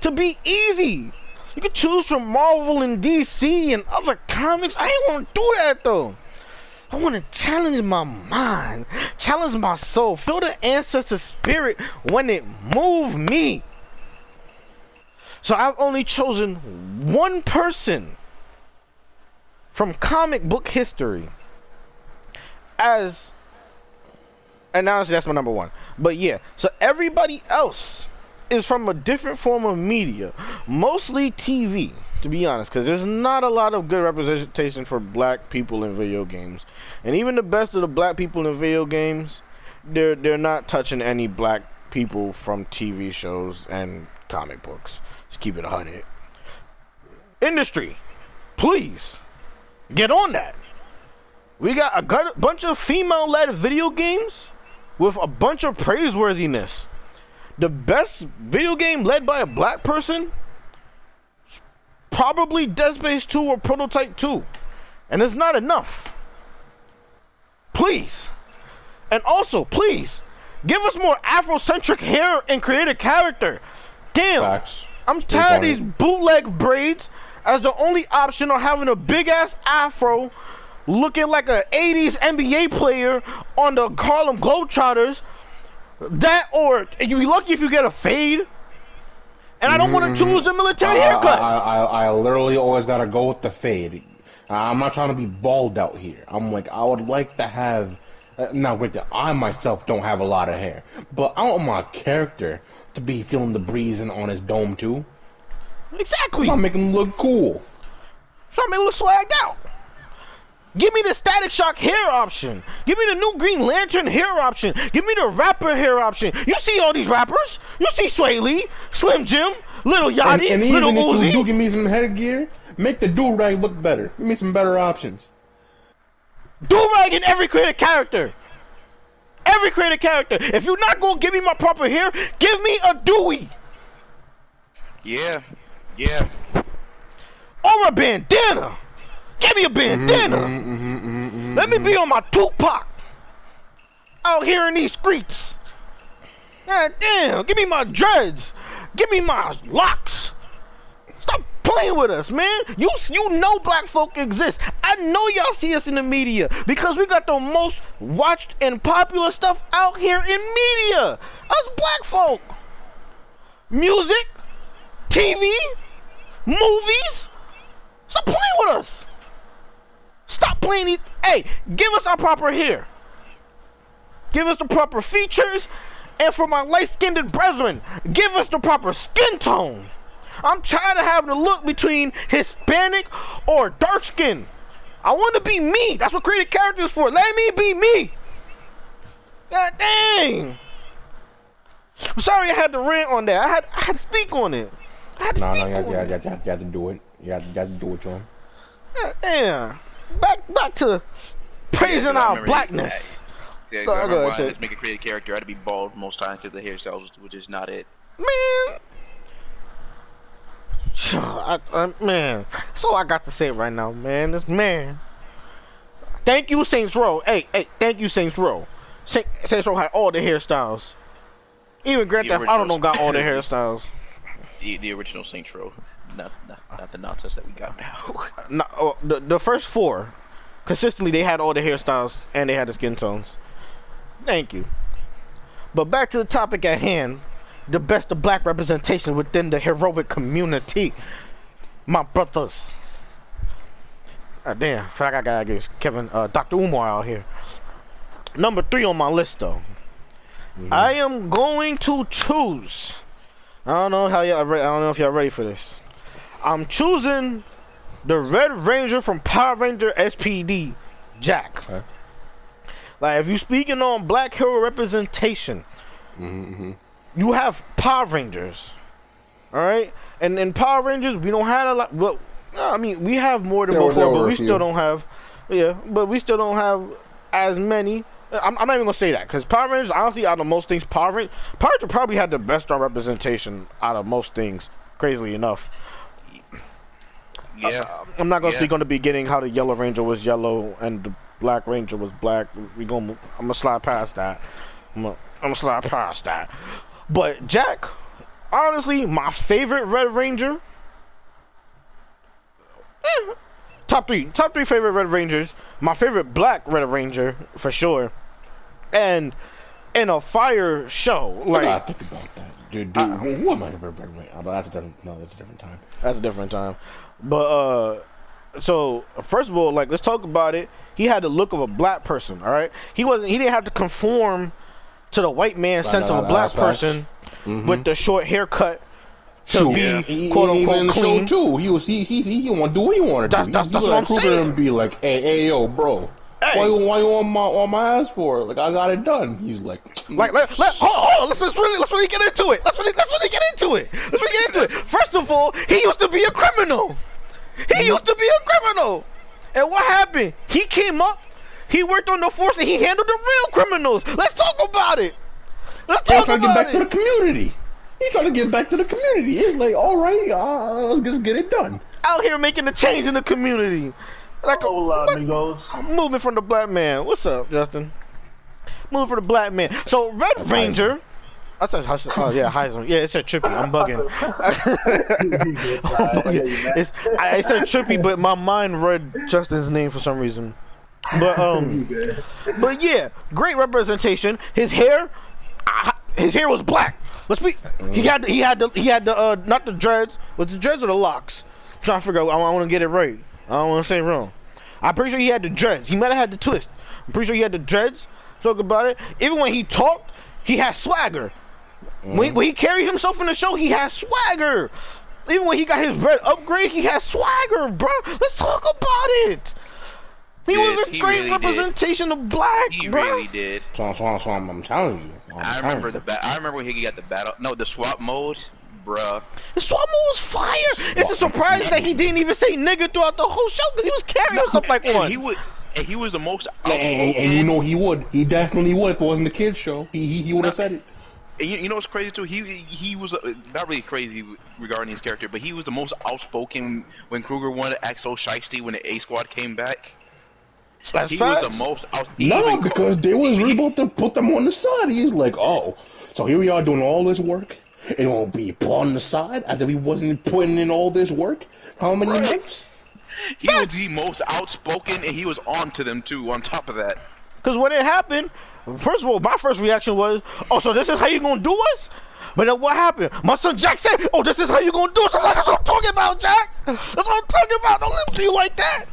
to be easy. You can choose from Marvel and DC and other comics. I ain't want to do that though. I want to challenge my mind, challenge my soul, feel the ancestor spirit when it move me. So I've only chosen one person from comic book history as and honestly that's my number one. But yeah, so everybody else is from a different form of media, mostly TV, to be honest, because there's not a lot of good representation for black people in video games, and even the best of the black people in video games, they're they're not touching any black people from TV shows and comic books. Just keep it a hundred. Industry, please get on that. We got a bunch of female-led video games with a bunch of praiseworthiness. The best video game led by a black person, probably Dead Space 2 or Prototype 2, and it's not enough. Please, and also please give us more Afrocentric hair and create a character. Damn. Facts. I'm tired of these bootleg braids as the only option or having a big ass afro looking like a 80s NBA player on the Harlem Globetrotters. That or you be lucky if you get a fade. And I don't want to choose the military haircut. I, I, I literally always gotta go with the fade. I'm not trying to be bald out here. I'm like, I would like to have. Uh, now, with the, I myself don't have a lot of hair, but I want my character to be feeling the breeze and on his dome too. exactly. I'm make him look cool. Trying to make it look swagged out. Give me the Static Shock hair option. Give me the new Green Lantern hair option. Give me the rapper hair option. You see all these rappers? You see Swae Lee, Slim Jim, Little And, Yachty, and Little even if you do give me some headgear, make the do rag look better. Give me some better options. Do-rag in every creative character. Every creative character. If you're not gonna give me my proper hair, give me a Dewey Yeah, yeah. or a bandana. Give me a bandana. Mhm, mhm, mhm, mhm, Let me be on my Tupac. Out here in these streets. God damn, give me my dreads. Give me my locks. Stop playing with us, man. You you know black folk exist. I know y'all see us in the media because we got the most watched and popular stuff out here in media. Us black folk. Music, TV, movies. Stop playing with us. Stop playing these. Hey, give us our proper hair. Give us the proper features. And for my light skinned brethren, give us the proper skin tone. I'm tired of having to look between Hispanic or dark skin. I want to be me. That's what creative character is for. Let me be me. God dang. I'm sorry I had to rant on that. I had I had to speak on it. I had to No, speak no, you have, on you, it. have, you, have, you have to do it. You have, you have to do it, John. God damn. Back back to praising I our blackness. Yeah, Go- I remember say- to make a creative character. I had to be bald most times because the hairstyles was just not it. Man. I, I, man, that's all I got to say right now, man. This man. Thank you, Saints Row. Hey, hey, thank you, Saints Row. Saint, Saints Row had all the hairstyles. Even Grand The Theft Auto don't know got all the hairstyles. The, the original Saints Row, not, not not the nonsense that we got now. No, oh, the the first four, consistently they had all the hairstyles and they had the skin tones. Thank you. But back to the topic at hand, the best of black representation within the heroic community, my brothers. Ah, damn, I forgot I gotta get Kevin, uh, Dr. Umar out here. Number three on my list, though. Mhm. I am going to choose. I don't know how y'all. Re- I don't know if y'all ready for this. I'm choosing the Red Ranger from Power Ranger SPD, Jack. Okay. Like, if you're speaking on Black hero representation, Mhm, mhm. you have Power Rangers. All right, and in Power Rangers, we don't have a lot. Well, I mean, we have more than There before, but we still don't have. Yeah, but we still don't have as many. I'm, I'm not even gonna say that because Power Rangers, honestly, out of most things, Power Rangers, Power Rangers probably had the best on representation out of most things. Crazily enough, Yeah. I'm not gonna Yeah. speak on the beginning how the Yellow Ranger was yellow and the Black Ranger was black. We gonna, I'm gonna slide past that. I'm gonna, I'm gonna slide past that. But Jack, honestly, my favorite Red Ranger. eh, top three, top three favorite Red Rangers. My favorite Black Red Ranger for sure, and in a fire show I like gotta think about that. Dude, dude, Uh, who am I? Oh, but that's a different. No, that's a different time. That's a different time. But uh so first of all, like let's talk about it. He had the look of a black person, all right? He wasn't he didn't have to conform to the white man Right, sense no, of a black that's facts. person Mhm. with the short haircut to Shoot, be Yeah. he, quote he, unquote in the clean. show too. He was he he he, he want to do what he want to That's- do. that's- he, that's he what like I'm Kruger saying. and be like, hey, hey, yo, bro, Hey. why you why you on my on my ass for? Like I got it done. He's like, Like let let hold, on, hold let's, let's really let's really get into it. Let's really let's really get into it. Let's really get into it. First of all, he used to be a criminal. He used to be a criminal. And what happened? He came up, he worked on the force and he handled the real criminals. Let's talk about it. Let's He's talk trying to get about back to the community. He's trying to get back to the community. It's like, all right, uh, let's just get it done. Out here making a change in the community. Like a, Hola, what- amigos. moving from the black man. What's up, Justin? Moving from the black man. So Red Ranger. I said, Hush- oh yeah, Heisman. Yeah, it said Trippy. I'm bugging. I know you mad. It's, I, I said Trippy, but my mind read Justin's name for some reason. But um, but yeah, great representation. His hair, his hair was black. Let's be. He had the, he had the he had the uh not the dreads, but the dreads or the locks? I'm trying to figure out. I, want to get it right. I don't want to say it wrong. I'm pretty sure he had the dreads. He might have had the twist. I'm pretty sure he had the dreads. Talk about it. Even when he talked, he had swagger. When, mm. when he carried himself in the show, he had swagger. Even when he got his red upgrade, he had swagger, bro. Let's talk about it. He Did, was a he great really did. representation of black, He bro. He really did. So, so, so I'm, I'm telling you. I'm I telling remember you. the ba- I remember when he got the battle. No, the swap mode, bruh. The swap mode was fire. It's a surprise that he didn't even say nigga throughout the whole show because he was carrying himself like And one. he would. And he was the most And, and, and you know he would. He definitely would if it wasn't the kids show. He he, he would have said it. And you, you know what's crazy too? He he was uh, not really crazy regarding his character, but he was the most outspoken when Kruger wanted to act so shisty when the A Squad came back. That's he facts. was the most. Out- No, even- because they was really about to put them on the side. He's like, oh, so here we are doing all this work, and it won't be put on the side as if he wasn't putting in all this work. How many Right. months? he was the most outspoken, and he was on to them too. On top of that, Because when it happened, first of all, my first reaction was, oh, so this is how you going to do us? But then what happened? My son Jack said, oh, this is how you going to do us. I'm like, that's what I'm talking about, Jack. That's what I'm talking about. Don't live to you like that.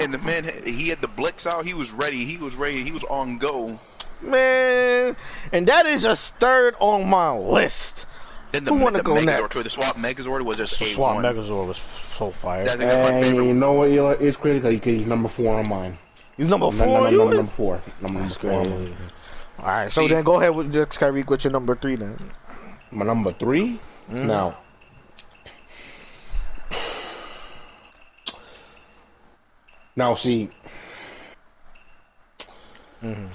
and the man he had the blitz out. He was ready. He was ready. He was on go. Man, and that is just third on my list. Then the, Who wanna the go Megazord, next? too, the swap Megazord was just The a Swap one. Megazord was so fire. That's And you know what? Eli? It's crazy because he's number four on mine. He's number Number, four. number, you number, number four. Number, number four. All right, so See- then go ahead with just Kyrie What's your number three then. My number 3 Mm-hmm. Now, now see, Mm-hmm.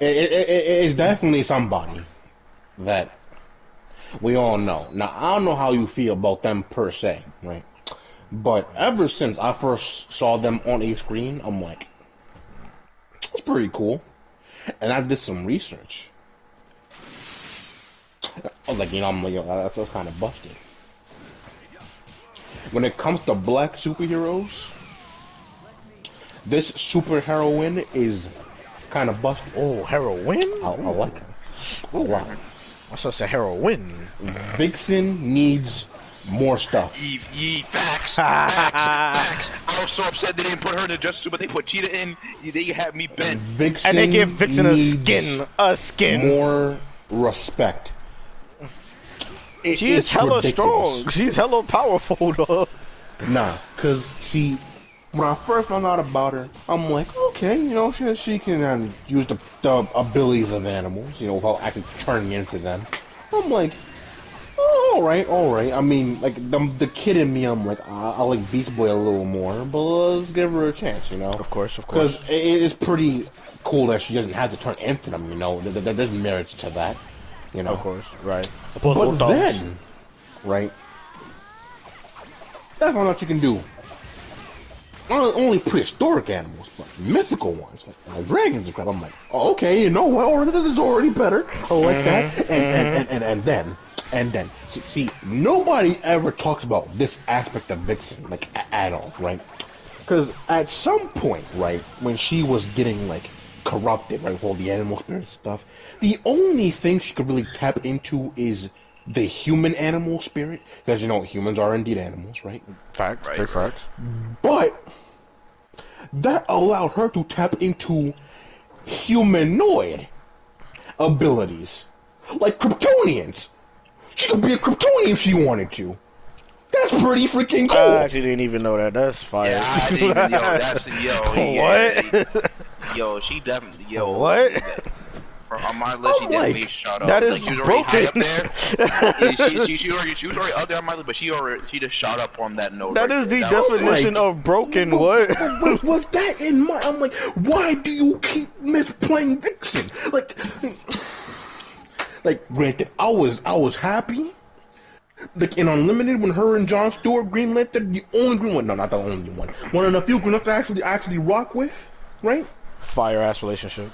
it, it, it, it's definitely somebody that we all know. Now, I don't know how you feel about them per se, right? But ever since I first saw them on a screen, I'm like, it's pretty cool. And I did some research. I was like, you know, I'm like, yo, that's, that's kind of busted. When it comes to black superheroes, this superheroine is kind of busted. Oh, heroin? I, I like her. A lot. What's just a heroin? Vixen needs more stuff. Ye, ye facts, facts, facts. I was so upset they didn't put her in the Justice Suit, but they put Cheetah in. They had me bent. Vixen And they give Vixen a skin. A skin. More respect. It- She is hella ridiculous. strong. She's hella powerful, though. Nah, cause see, when I first found out about her, I'm like, okay, you know, she she can um, use the, the abilities of animals, you know, without actually turning into them. I'm like, all right, all right. I mean, like the the kid in me, I'm like, I, I like Beast Boy a little more, but let's give her a chance, you know. Of course, of course. Because it is pretty cool that she doesn't have to turn into them, you know. There, there- there's merit to that, you know. Of course, right. But then, right? That's all that you can do. Not only prehistoric animals, but mythical ones, like, like dragons and crap. I'm like, oh, okay, you know what? Already, this is already better. I like that. Mm-hmm, and, and, mm-hmm. and, and, and then, and then, see, see, nobody ever talks about this aspect of Vixen, like, at all, right? Because at some point, right, when she was getting, like, corrupted, right, with all the animal spirit stuff, the only thing she could really tap into is the human animal spirit, because, you know, humans are indeed animals, right? Facts, Right, take right. facts. But that allowed her to tap into humanoid abilities, like Kryptonians. She could be a Kryptonian if she wanted to. That's pretty freaking cool. I actually didn't even know that. That's fire. Yeah, I didn't even, yo, that's yo, yeah, what? yo, she definitely, yo, What? For, on my list, she definitely like, shot up. that is like she was already high up there. Yeah, she, she, she, already, she was already up there on my list, but she already, she just shot up on that note. That right is the. That definition like- of broken. What? but- but with that in mind, I'm like, why do you keep misplaying Vixen? Like, like, granted, I was, I was happy. Like in Unlimited, when her and John Stewart Green Lantern, the only Green one, no, not the only one, one of the few Green Lantern I actually, actually rock with, right? Fire ass relationship.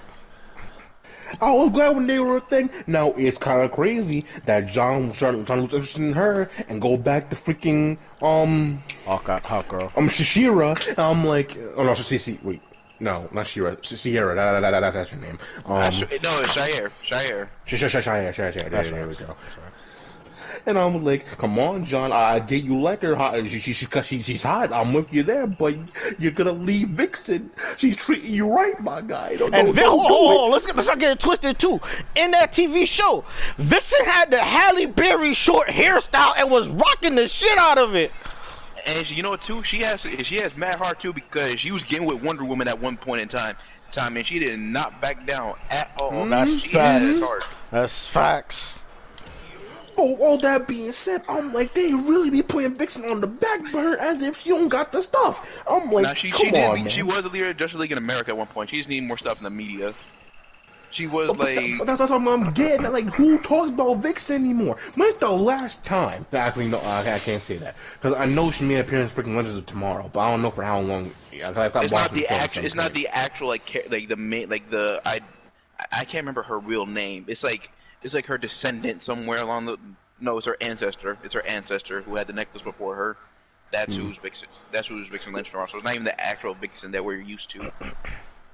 I was glad when they were a thing. Now it's kind of crazy that John was trying, trying to lose interest in her and go back to freaking um Hawk, Hawk girl. um Shishira. I'm like, oh no, Sissy, wait, no, not Shira, Sierra. That, that, that, that, that's her name. Um, Uh, no, it's Shire. Shire. Sh- sh- sh- Shia, Shia, Shia. There, there we go. And I'm like, come on, John, I get you like her. How- She, she, she, 'cause she, she's hot. I'm with you there, but you're gonna leave Vixen. She's treating you right, my guy. Don't, And don't, Vic, don't hold, do hold, let's get let's not get it twisted too. In that TV show, Vixen had the Halle Berry short hairstyle and was rocking the shit out of it. And she- you know what too? She has she has mad heart too because she was getting with Wonder Woman at one point in time. Time and she did not back down at all. Mm-hmm. That's she has facts. heart. That's facts. Oh, all that being said, I'm like, they really be putting Vixen on the back burner as if she don't got the stuff. I'm like, Now she come she on, be, man. she was the leader of Justice League in America at one point. She just needed more stuff in the media. She was But, but like that- that's, that's what I'm getting at. Like, who talks about Vixen anymore? When's the last time? Actually, no, I, I can't say that because I know she made an appearance in freaking Legends of Tomorrow, but I don't know for how long. I, I it's not the actual it's not the actual like cha- like the main like the I I can't remember her real name. It's like it's like her descendant somewhere along the no, it's her ancestor. It's her ancestor who had the necklace before her. That's Hmm. who's Vixen. That's who's Vixen Lynch from. So it's not even the actual Vixen that we're used to.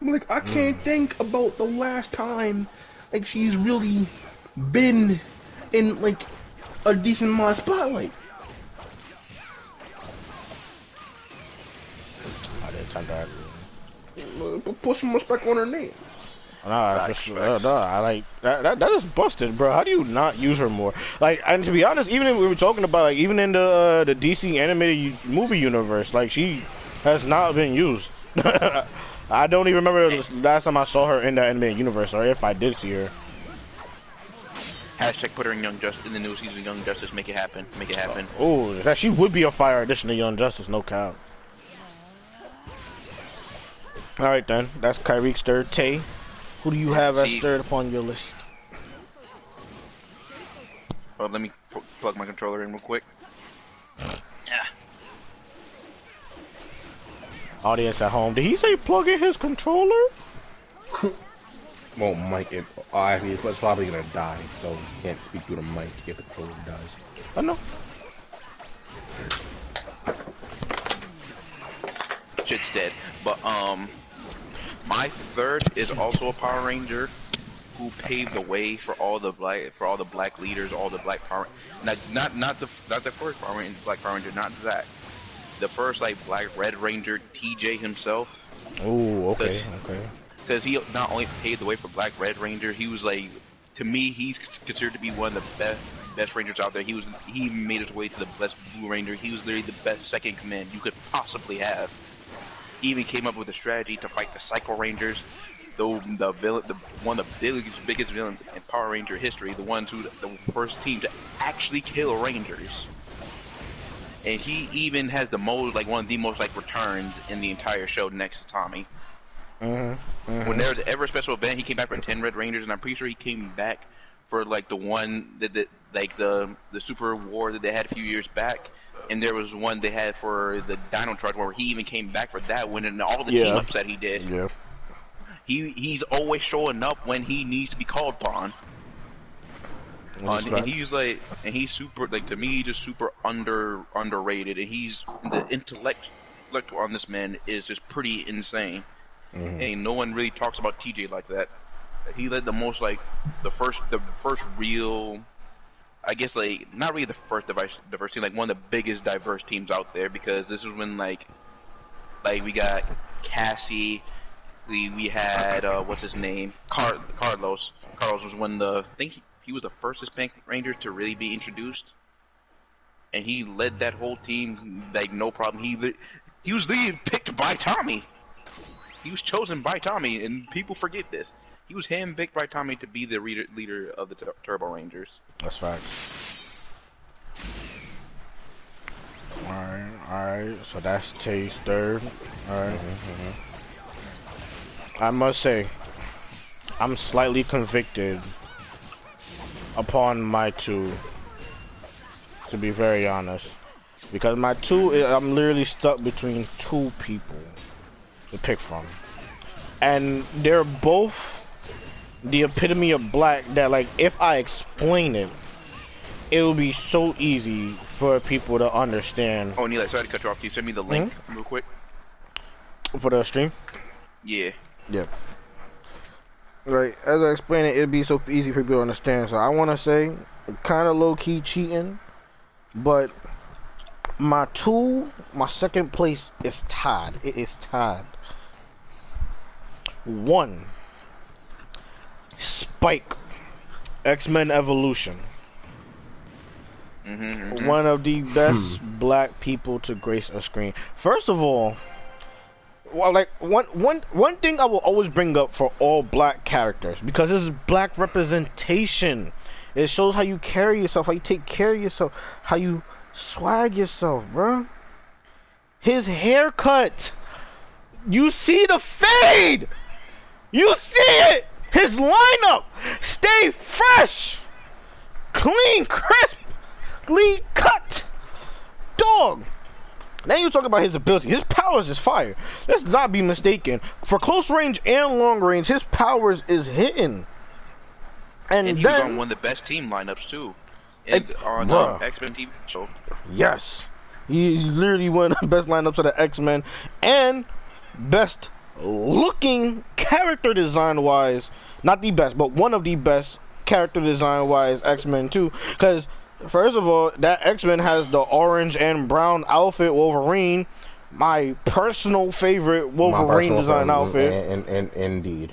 I'm like, I can't think about the last time like she's really been in like a decent amount of spotlight. I didn't turn that. Uh, Put put some respect on her name. Nah, I Facts, just, uh, nah, I like that, that. That is busted, bro. How do you not use her more? Like, and to be honest, even if we were talking about like even in the uh, the DC animated movie universe, like she has not been used. I don't even remember the last time I saw her in the animated universe, or if I did see her. Hashtag put her in Young Justice in the new season of Young Justice. Make it happen. Make it happen. Oh, that she would be a fire addition to Young Justice, no cap. All right then, that's Kyriek's third Tay. Who do you have as third upon your list? Well, let me pl- plug my controller in real quick. Yeah. Audience at home, did he say plug in his controller? Well, Mike, it, oh, actually, it's, it's probably gonna die, so you can't speak through the mic if the controller dies. I know. shit's dead. But um, my third is also a Power Ranger who paved the way for all the black for all the black leaders, all the black Power. Not not not the not the first Power Ranger, Black Power Ranger, not Zack. The first like Black Red Ranger TJ himself. Oh, okay, okay. because he not only paved the way for Black Red Ranger, he was like, to me, he's considered to be one of the best best Rangers out there. He was he made his way to the best Blue Ranger. He was literally the best second command you could possibly have. He even came up with a strategy to fight the Psycho Rangers, though the villain, the one of the biggest biggest villains in Power Ranger history, the ones who the first team to actually kill Rangers. And he even has the most like one of the most like returns in the entire show next to Tommy. Mm-hmm. When there was ever a special event, he came back for ten Red Rangers, and I'm pretty sure he came back for like the one that, that like the the Super War that they had a few years back. And there was one they had for the Dino Charge where he even came back for that one, and all the team ups that he did. Yeah. He he's always showing up when he needs to be called upon. Uh, and right. he's like, and he's super like to me, he's just super under underrated, and he's the intellect intellect on this man is just pretty insane. Mhm. And no one really talks about TJ like that. He led the most like the first the first real, I guess like not really the first diverse diverse team, like one of the biggest diverse teams out there because this is when like like we got Cassie, we we had uh, what's his name Car- Carlos. Carlos was when the I think he, he was the first Hispanic Ranger to really be introduced, and he led that whole team like no problem. He he was literally picked by Tommy. He was chosen by Tommy, and people forget this. He was handpicked by Tommy to be the reader, leader of the Tur- Turbo Rangers. That's right. Alright, alright. So that's Tay's third. Alright. I must say, I'm slightly convicted upon my two. To be very honest. Because my two, i- I'm literally stuck between two people to pick from. And they're both the epitome of black that like if I explain it, it will be so easy for people to understand Oh, Neil, sorry to cut you off. Can you send me the link hmm? real quick? for the stream. Yeah. Yep. Right, as I explain it, it'd be so easy for people to understand. So I want to say, kind of low key cheating, but my two, my second place is tied. It is tied. One, Spike, X Men Evolution. Mm-hmm. One of the best black people to grace a screen. First of all, well, like one one one thing I will always bring up for all black characters because this is black representation. It shows how you carry yourself, how you take care of yourself, how you swag yourself, bruh. His haircut. You see the fade. You see it. His lineup. Stay fresh. Clean, crisp, clean cut. Dog. Now you talk about his ability. His powers is fire. Let's not be mistaken. For close range and long range, his powers is hitting. And, And he was on one of the best team lineups too. And on uh, X Men TV show. yes, he's literally one of the best lineups of the X Men and best looking character design wise. Not the best, but one of the best character design wise X Men too. Because first of all, that X Men has the orange and brown outfit Wolverine. My personal favorite Wolverine personal design outfit. And, and, and indeed,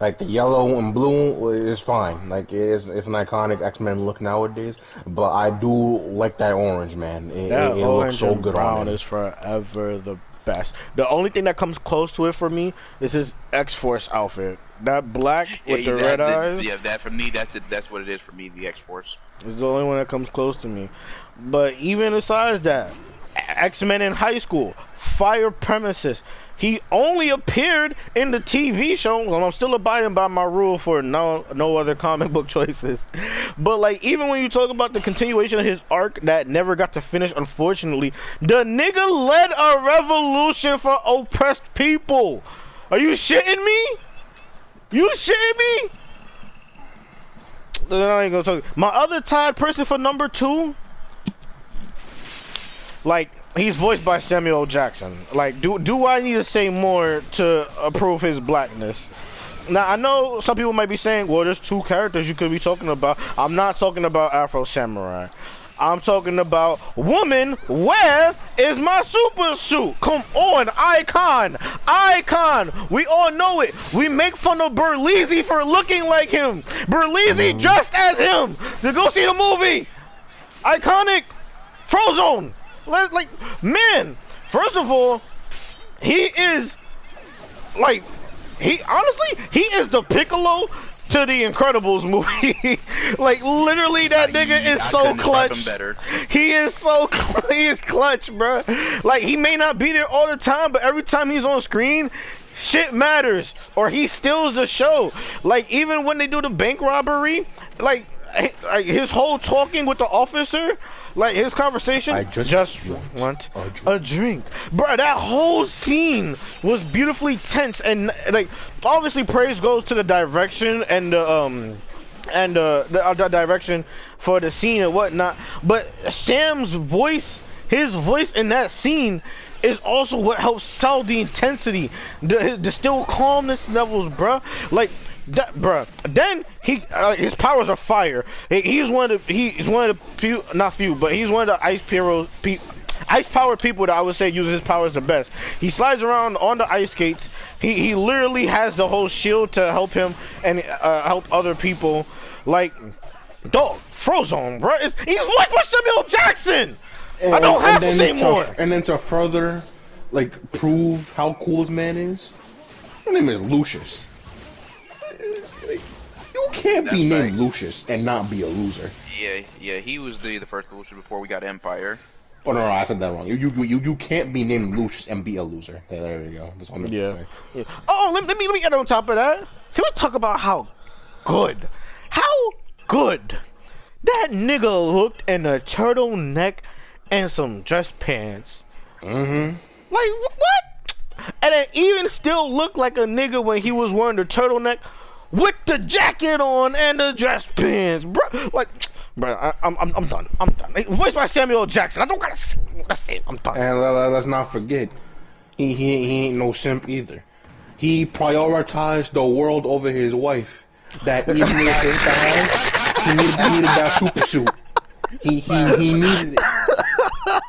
like the yellow and blue is fine. Like it is, it's an iconic X Men look nowadays. But I do like that orange, man. It, That it, it orange looks so and good brown is forever the best. The only thing that comes close to it for me is his X Force outfit. That black with yeah, the that, red that- eyes Yeah, that for me, that's it. That's what it is for me. The X Force. is the only one that comes close to me. But even besides that, X Men in high school, fire premises. He only appeared in the TV show, and I'm still abiding by my rule for no no other comic book choices. But like even when you talk about the continuation of his arc that never got to finish, unfortunately, the nigga led a revolution for oppressed people. Are you shitting me? You shitting me? I ain't gonna talk. My other tied person for number two, like he's voiced by Samuel Jackson. Like, do do I need to say more to approve his blackness? Now I know some people might be saying, "Well, there's two characters you could be talking about." I'm not talking about Afro Samurai. I'm talking about woman. Where is my super suit? Come on, icon, icon. We all know it. We make fun of Berleezy for looking like him. Berleezy Mhm. dressed as him to go see the movie. Iconic, Frozone. Like man. First of all, he is like he honestly he is the Piccolo to the Incredibles movie. like literally, that nigga is I so clutch. He is so cl- he is clutch, bro. Like he may not be there all the time, but every time he's on screen, shit matters, or he steals the show. Like even when they do the bank robbery, like, like his whole talking with the officer. Like his conversation, I just want, want a drink. a drink, bro. That whole scene was beautifully tense, and like obviously praise goes to the direction and the um and uh, the, uh, the direction for the scene and whatnot. But Sam's voice, his voice in that scene, is also what helps sell the intensity, the the still calmness levels, bruh. Like that, bruh. Then he, uh, his powers are fire. He's one of the, he's one of the few, not few, but he's one of the ice heroes. Pe- Ice powered people that I would say uses his powers the best. He slides around on the ice skates. He he literally has the whole shield to help him and uh, help other people. Like, dog, Frozone, bro. It's- He's like with Samuel Jackson. I don't have to say more. And then to further, like, prove how cool this man is, his name is Lucius. You can't be named right. Lucius and not be a loser. Yeah, yeah, he was the the first Lucius before we got Empire. Oh no, no, I said that wrong. You you you, you can't be named Lucius and be a loser. There, there you go. That's all I'm Yeah. say. Yeah. Oh, let, let me let me get on top of that. Can we talk about how good, how good that nigga looked in a turtleneck and some dress pants? Mm-hmm. Like what? And it even still looked like a nigga when he was wearing the turtleneck with the jacket on and the dress pants, bro. Like, bro, I, I'm I'm I'm done. I'm done. Like, voiced by Samuel Jackson. I don't gotta. say- That's it. I'm done. And let, us not forget, he, he he ain't no simp either. He prioritized the world over his wife. That even at he needed, he needed that super suit. He he he needed it.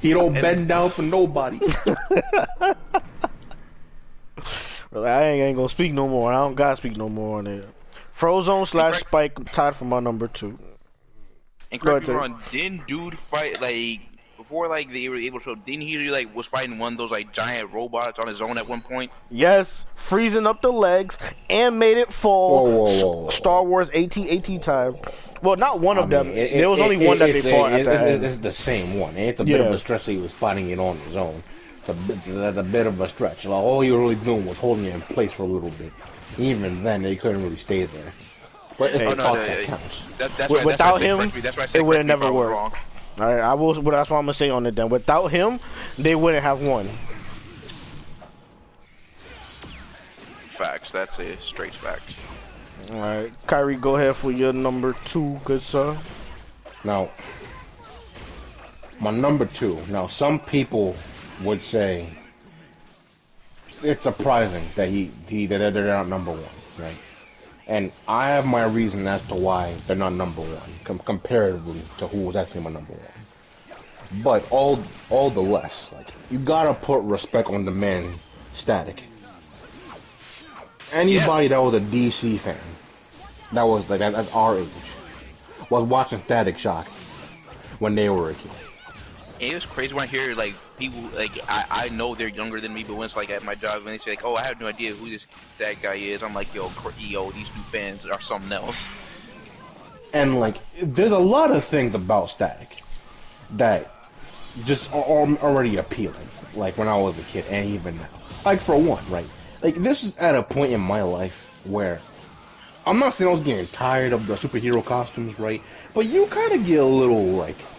He don't bend down for nobody. Well, I ain't, ain't gonna speak no more. I don't gotta speak no more on it. Frozone slash Spike tied for my number two. And correct me if wrong, didn't dude fight like before like they were able to show didn't he like was fighting one of those like giant robots on his own at one point? Yes, freezing up the legs and made it fall. Whoa, whoa, whoa, whoa. Star Wars AT AT time. Well, not one of I them. mean, it- there was it- only it- one that they fought it- at the it's, end. it's the same one. It's a bit of a stress he was fighting it on his own. It's a bit, it's a bit of a stretch. Like, all he was really doing was holding it in place for a little bit. Even then, they couldn't really stay there. But it's Hey. the Oh, no, talk no, that yeah, counts. That, that's Wi- why, without that's why I said him, that's why I said it would've correct me if never I worked. wrong. All right, I will. But that's what I'm gonna say on it. Then, without him, they wouldn't have won. Facts. That's a straight fact. All right, Kyrie, go ahead for your number two, good sir. Now, my number two. Now, some people would say it's surprising that he, he that they're not number one, right? And I have my reason as to why they're not number one, com- comparatively to who was actually my number one. But all all the less, like you gotta put respect on the man, Static. Anybody that was a DC fan, that was like at, at our age, was watching Static Shock when they were a kid. It was crazy when I hear like people like I, I know they're younger than me, but when it's like at my job when they say like, oh, I have no idea who this that guy is, I'm like, yo, yo, these new fans are something else. And like, there's a lot of things about Static that just are are already appealing. Like when I was a kid, and even now. Like for one, right? Like this is at a point in my life where I'm not saying I was getting tired of the superhero costumes, right? But you kind of get a little like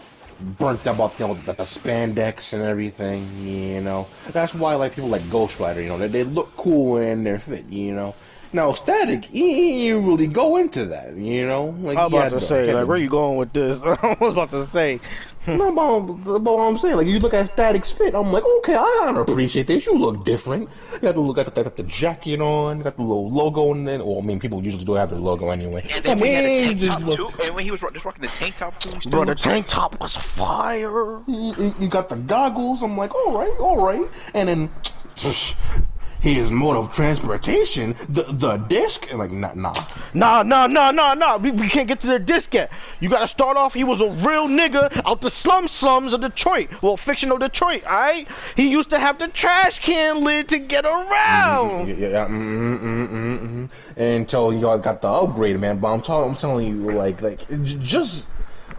burnt about you know, the, the spandex and everything, you know. That's why like people like Ghost Rider, you know, they, they look cool and they're fit, you know. Now, Static, he didn't really go into that, you know? Like, I was about to say, like, the- where you going with this? I was about to say, No, but, but what I'm saying, like, you look at Static's fit, I'm like, okay, I gotta appreciate this. You look different. You got to look at the, got the jacket on, got the little logo, and then, well, I mean, people usually do have the logo anyway. And then when he had the tank top look- too, and when he was just rocking the tank top too, still bro, the tank top was fire. You, you- you got the goggles. I'm like, all right, all right. And then his mode of transportation, the the disc, and like, nah, nah. Nah, nah, nah, nah, nah. We, we can't get to the disc yet. You gotta start off. He was a real nigga out the slum slums of Detroit. Well, fictional Detroit, alright? He used to have the trash can lid to get around. Yeah, yeah, mm, mm, mm, mm. Until y'all got the upgrade, man. But I'm telling, I'm telling you, like, like, j- just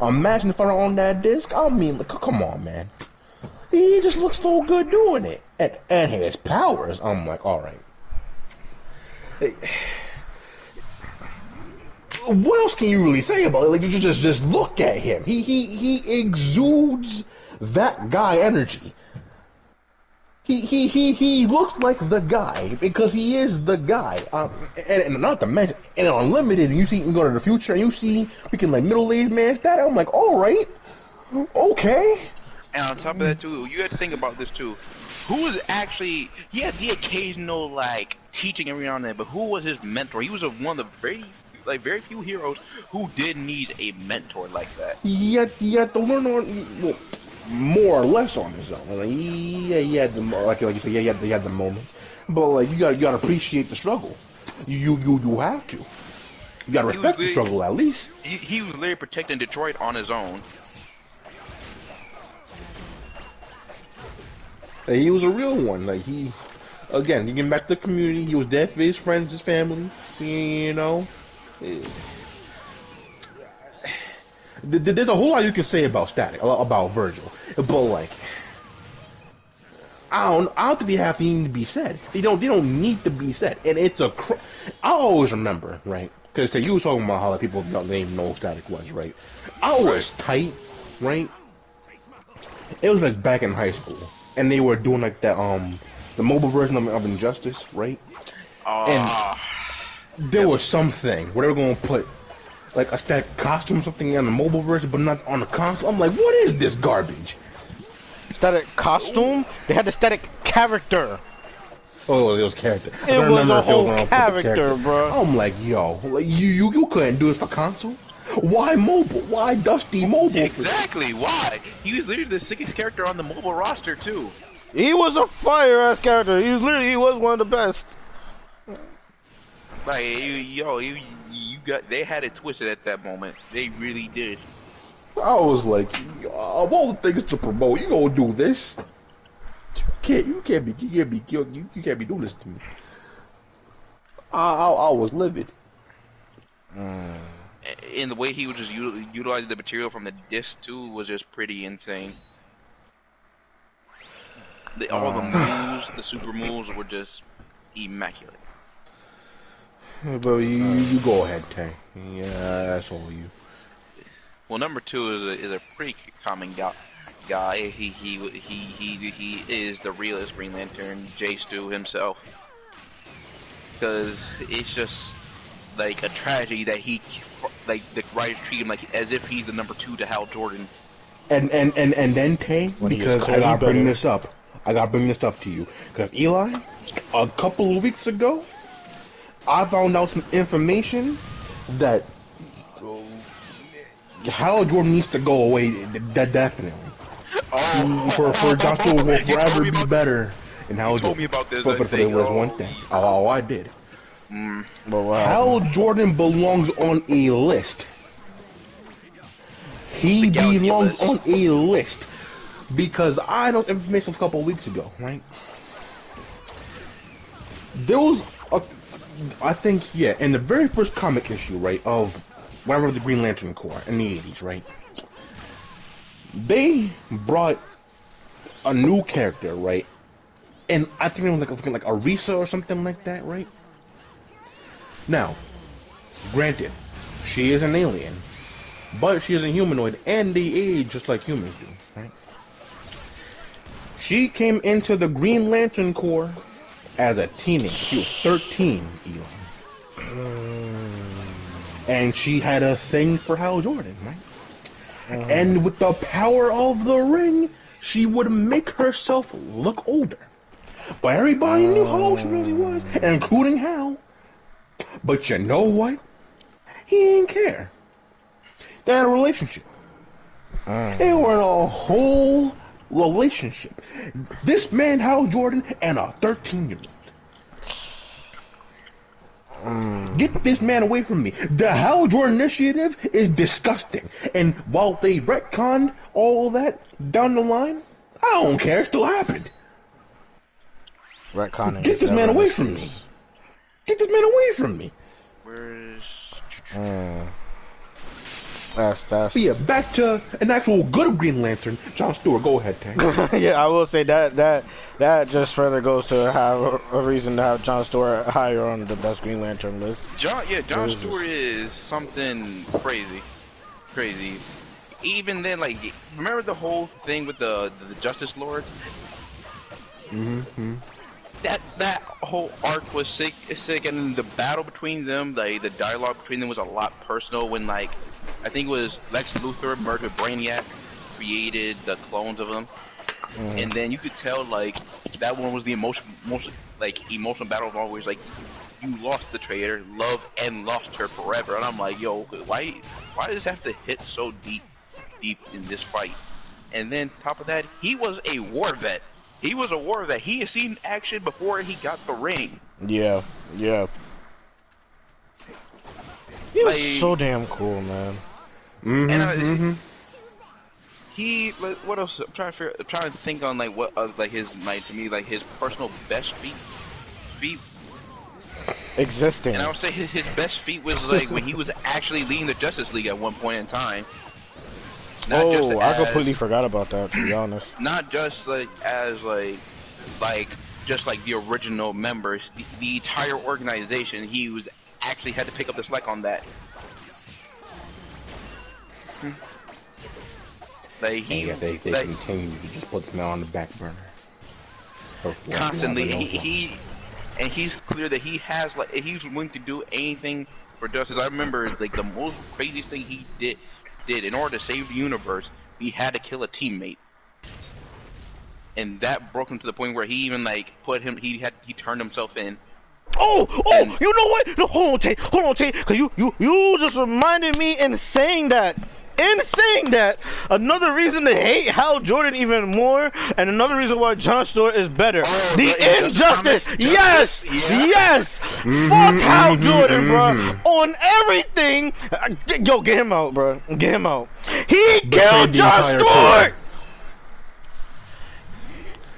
imagine if I were on that disc. I mean, like, come on, man. He just looks so good doing it, and and his powers. I'm like, all right. What else can you really say about it? Like, you just just look at him. He he he exudes that guy energy. He he he he looks like the guy because he is the guy. Um, and, and not to mention, and unlimited. And you see, you go to the future, and you see freaking like middle aged man stat. I'm like, all right, okay. And on top of that too, you have to think about this too. Who was actually he had the occasional like teaching every now and then, but who was his mentor? He was a, one of the very like very few heroes who did need a mentor like that. He had he had to learn on well, more or less on his own. Like, yeah, he had the like like you said, yeah, he had, he had the moments, but like you got to you got to appreciate the struggle. You you you have to. You got to respect the the- struggle at least. He, he was literally protecting Detroit on his own. Like, he was a real one. Like he, again, he came back to the community. He was there for his friends, his family. You know, Eh. Th- th- there's a whole lot you can say about Static, about Virgil, but like, I don't, I don't think they have to be said. They don't, they don't need to be said. And it's a, I always remember, right? Because you was talking about how like, people don't even know Static was, right? I was tight, right? It was like back in high school, and they were doing like that, um, the mobile version of, of Injustice, right? Uh, There was something where they were gonna put like a static costume, something on the mobile version, but not on the console. I'm like, what is this garbage? Static costume. They had the static character. Oh, it was character. I It don't was remember a if whole gonna character, bro. I'm like, yo, like you, you, you couldn't do this for console. Why mobile? Why Dusty mobile? exactly. Why? He was literally the sickest character on the mobile roster too. He was a fire ass character. He was literally he was one of the best. Like, you, yo, you, you got they had it twisted at that moment. They really did. I was like, of all the things to promote, you gonna do this? You can't, you can't be, you can't be, you, you can't be doing this to me. I, I, I was livid. Mm. And the way he was just util- utilizing the material from the disc too was just pretty insane. The, all the uh. moves, the super moves were just immaculate. But you, you go ahead, Tay. Yeah, that's all you. Well, number two is a, is a pretty common guy. Guy, he he he he he is the realest Green Lantern, Jay Stu himself. Because it's just like a tragedy that he, like the writers treat him like as if he's the number two to Hal Jordan. And and and and then Tay, When he is because I gotta bring this up. I gotta bring this up to you because Eli, a couple of weeks ago, I found out some information that Hal Jordan needs to go away. d- d- definitely. Oh, for for Joshua will You forever be better. And Hal You told Jordan. me about this. But, I but, but there was oh. one thing. Oh, I did. Mm, But what Hal? Jordan belongs on a list. He belongs list. on a list because I know information a couple weeks ago, right? There was a, I think, yeah, in the very first comic issue, right, of whatever the Green Lantern Corps in the '80s, right? They brought a new character, right? And I think it was like, like Arisa or something like that, right? Now, granted, she is an alien, but she is a humanoid, and they age just like humans do, right? She came into the Green Lantern Corps as a teenager. She was 13, Elon. And she had a thing for Hal Jordan, right? Uh-huh. And with the power of the ring, she would make herself look older. But everybody knew how old she really was, uh. including Hal. But you know what? He didn't care. They had a relationship. They were in a whole relationship. This man, Hal Jordan, and a 13 year old. Get this man away from me. The Hal Jordan initiative is disgusting. And while they retconned all that down the line, I don't care. It still happened. Retconning. Get this man away from me. Get this man away from me. Where's Mm. That's that's. But yeah, back to an actual good Green Lantern. John Stewart, go ahead, Tank. yeah, I will say that that that just further goes to have a, a reason to have John Stewart higher on the best Green Lantern list. John? Yeah, John Jesus. Stewart is something crazy, crazy. Even then, like, remember the whole thing with the the Justice Lords? mm-hmm. That that whole arc was sick, sick, and the battle between them, like the dialogue between them was a lot personal. When like, I think it was Lex Luthor merged with Brainiac, created the clones of them, mm-hmm. and then you could tell like that one was the emotion, emotion like emotional battle of always like you lost the traitor, love and lost her forever, and I'm like, yo, why why does it have to hit so deep, deep in this fight? And then top of that, he was a war vet. He was a war vet. He had seen action before he got the ring. Yeah, yeah. He was Like- so damn cool, man. Mm-hmm. And I- mm-hmm. He, like, what else? I'm trying to figure, I'm trying to think on like what, uh, like his, like to me, like his personal best feat, feat. Existing. And I would say his, his best feat was like when he was actually leading the Justice League at one point in time. Not just oh, I as- completely forgot about that. To be honest. not just like as like like just like the original members the, the entire organization he was actually had to pick up the slack on that Hmm. like he yeah, they, they like, continue to just put them on the back burner. Of constantly he, he and he's clear that he has like he's willing to do anything for justice i remember like the most craziest thing he did did in order to save the universe he had to kill a teammate and that broke him to the point where he even like put him he had he turned himself in Oh, oh, And- you know what? No, hold on, Tate. Hold on, Tate. Cause you, you, you just reminded me in saying that, in saying that, another reason to hate Hal Jordan even more, and another reason why John Stewart is better. Oh, the Injustice. Yes, Yeah. yes. Mhm, Fuck Hal mhm, Jordan, bro. mhm. On everything. Uh, Yo, get him out, bro. Get him out. He Betrayed killed the John entire Stewart. corps.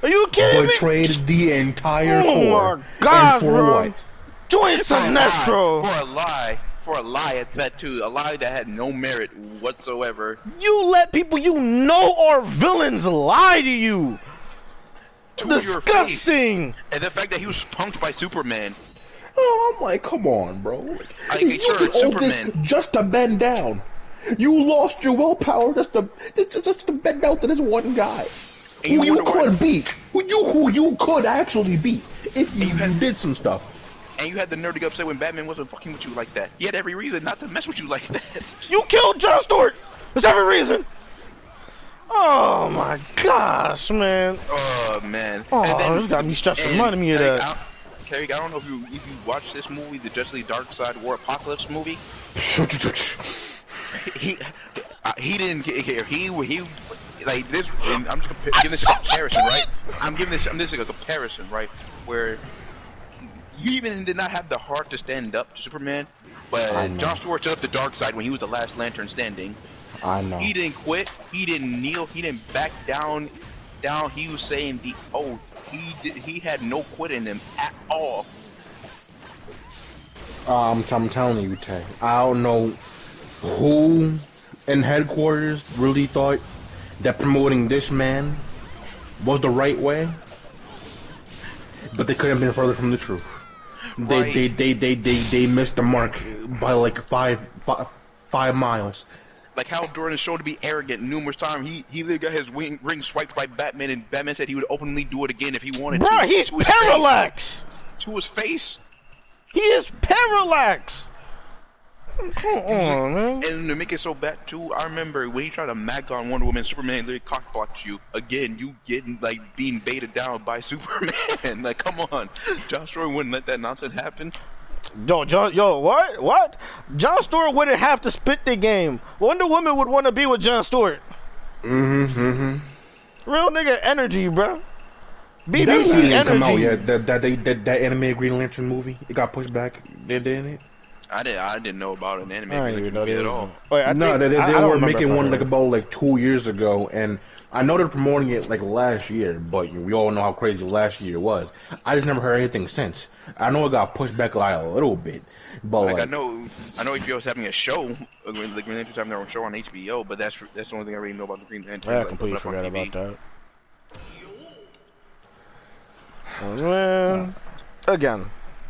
Are you kidding me? Betrayed the entire Oh corps. my God, and for bro. what? Doing for a Sinestro. for a lie for a lie at that too a lie that had no merit whatsoever You let people you know are villains lie to you. to your face Disgusting. and the fact that he was punked by superman Oh, I'm like, come on, bro. Like, Like, you sure, did all this Superman. just to bend down. You lost your willpower just to just, just to bend down to this one guy. And who you wonder why- could beat. Who you who you could actually beat if you, you had- you did some stuff. And you had the nerve to get upset when batman wasn't fucking with you like that he had every reason not to mess with you like that You killed John Stewart. There's every reason. Oh my gosh, man. Oh man! Oh, And then- this got me stressed. and, Reminded me of like, that. Kerry, I don't know if you if you watched this movie, the Justice League Darkseid War Apokolips movie. He uh, he didn't get here. He he like this. and I'm just giving this a comparison, right? I'm giving this I'm this is a comparison, right? Where he even did not have the heart to stand up to Superman, but. John Stewart stood up the Darkseid when he was the last Lantern standing. I know. He didn't quit. He didn't kneel. He didn't back down. Down. He was saying the oh he did, he had no quit in him at all. Um, I'm telling you, Tay. I don't know who in headquarters really thought that promoting this man was the right way, but they couldn't have been further from the truth. They Right. they, they, they, they, they missed the mark by like five, five, five miles. Like Hal Jordan is shown to be arrogant numerous times. He he literally got his wing, ring swiped by Batman, and Batman said he would openly do it again if he wanted Bro, to. he's to his face. parallax. To his face. He is Parallax. Come on, man. And to make it so bad too, I remember when he tried to mag on Wonder Woman, Superman literally cockblocked you. Again, you getting like being baited down by Superman. like, come on, John Stewart wouldn't let that nonsense happen. Yo, John, yo, what? What? John Stewart wouldn't have to spit the game. Wonder Woman would want to be with John Stewart. Mm-hmm. Mm-hmm. Real nigga energy, bro. That BBC movie didn't come out energy. yet. That that, they, that that animated Green Lantern movie. It got pushed back. Didn't it? I didn't, I didn't know about an anime I didn't even know movie they at all. Wait, I no, think- they, they, I- they I were remember making one like it. about like two years ago, and I know they're promoting it like last year, but we all know how crazy last year was. I just never heard anything since. I know it got pushed back like a little bit, but Like, like, I know, I know HBO is having a show, uh, Green- the Green Lantern's having their own show on HBO, but that's that's the only thing I really know about the Green Lantern. I like, completely put up on forgot about that. Oh, man. Again,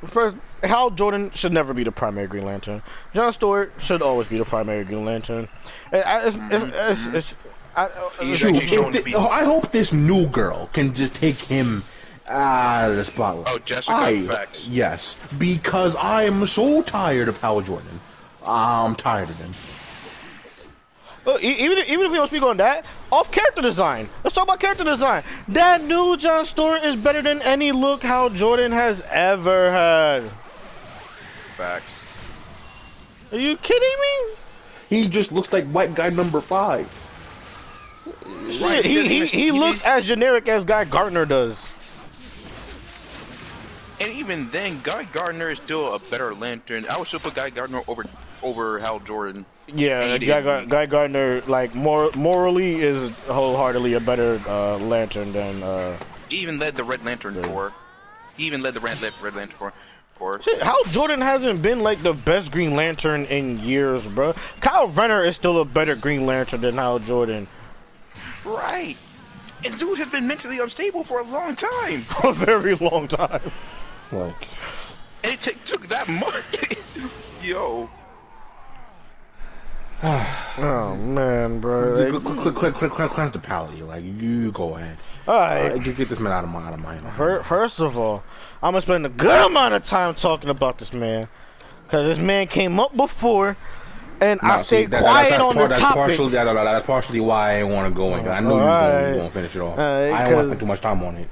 first, Hal Jordan should never be the primary Green Lantern. John Stewart should always be the primary Green Lantern. I- It's, it's, it's, it's, I, uh, He's shoot, actually shown if to the- I hope this new girl can just take him out of the spotlight. Oh, Jessica, I-. Yes, because I am so tired of Hal Jordan. I'm tired of him. Look, even if, even if we don't speak on that, off character design. Let's talk about character design. That new John Stewart is better than any look Hal Jordan has ever had. Facts. Are you kidding me? He just looks like white guy number five. Shit, he he he, he he looks as generic as Guy Gardner does. And even then, Guy Gardner is still a better Lantern. I would still put Guy Gardner over over Hal Jordan. Yeah, Guy, Guy Gardner, like mor- morally, is wholeheartedly a better uh, Lantern than. Uh... He even led the Red Lantern Corps. He even led the Red, Red Lantern Corps. Corps. Shit, Hal Jordan hasn't been like the best Green Lantern in years, bro. Kyle Rayner is still a better Green Lantern than Hal Jordan. Right. And dude has been mentally unstable for a long time. For a very long time. Like, And it took that much. Yo. Oh man, bro. click, click, click, click, click, click, cleanse the palate. Like, you go ahead. All right. Uh, just get this man out of my, out of my. Fir- First of all, I'm gonna spend a good amount of time talking about this man, cause this man came up before, and I Nah, see, stayed that- that- quiet that's on part- the that's topic. Partially, that, that- that's partially why I want to go in. 'cause I knew you was Alright. going to finish it off. Alright, I don't want to spend too much time on it.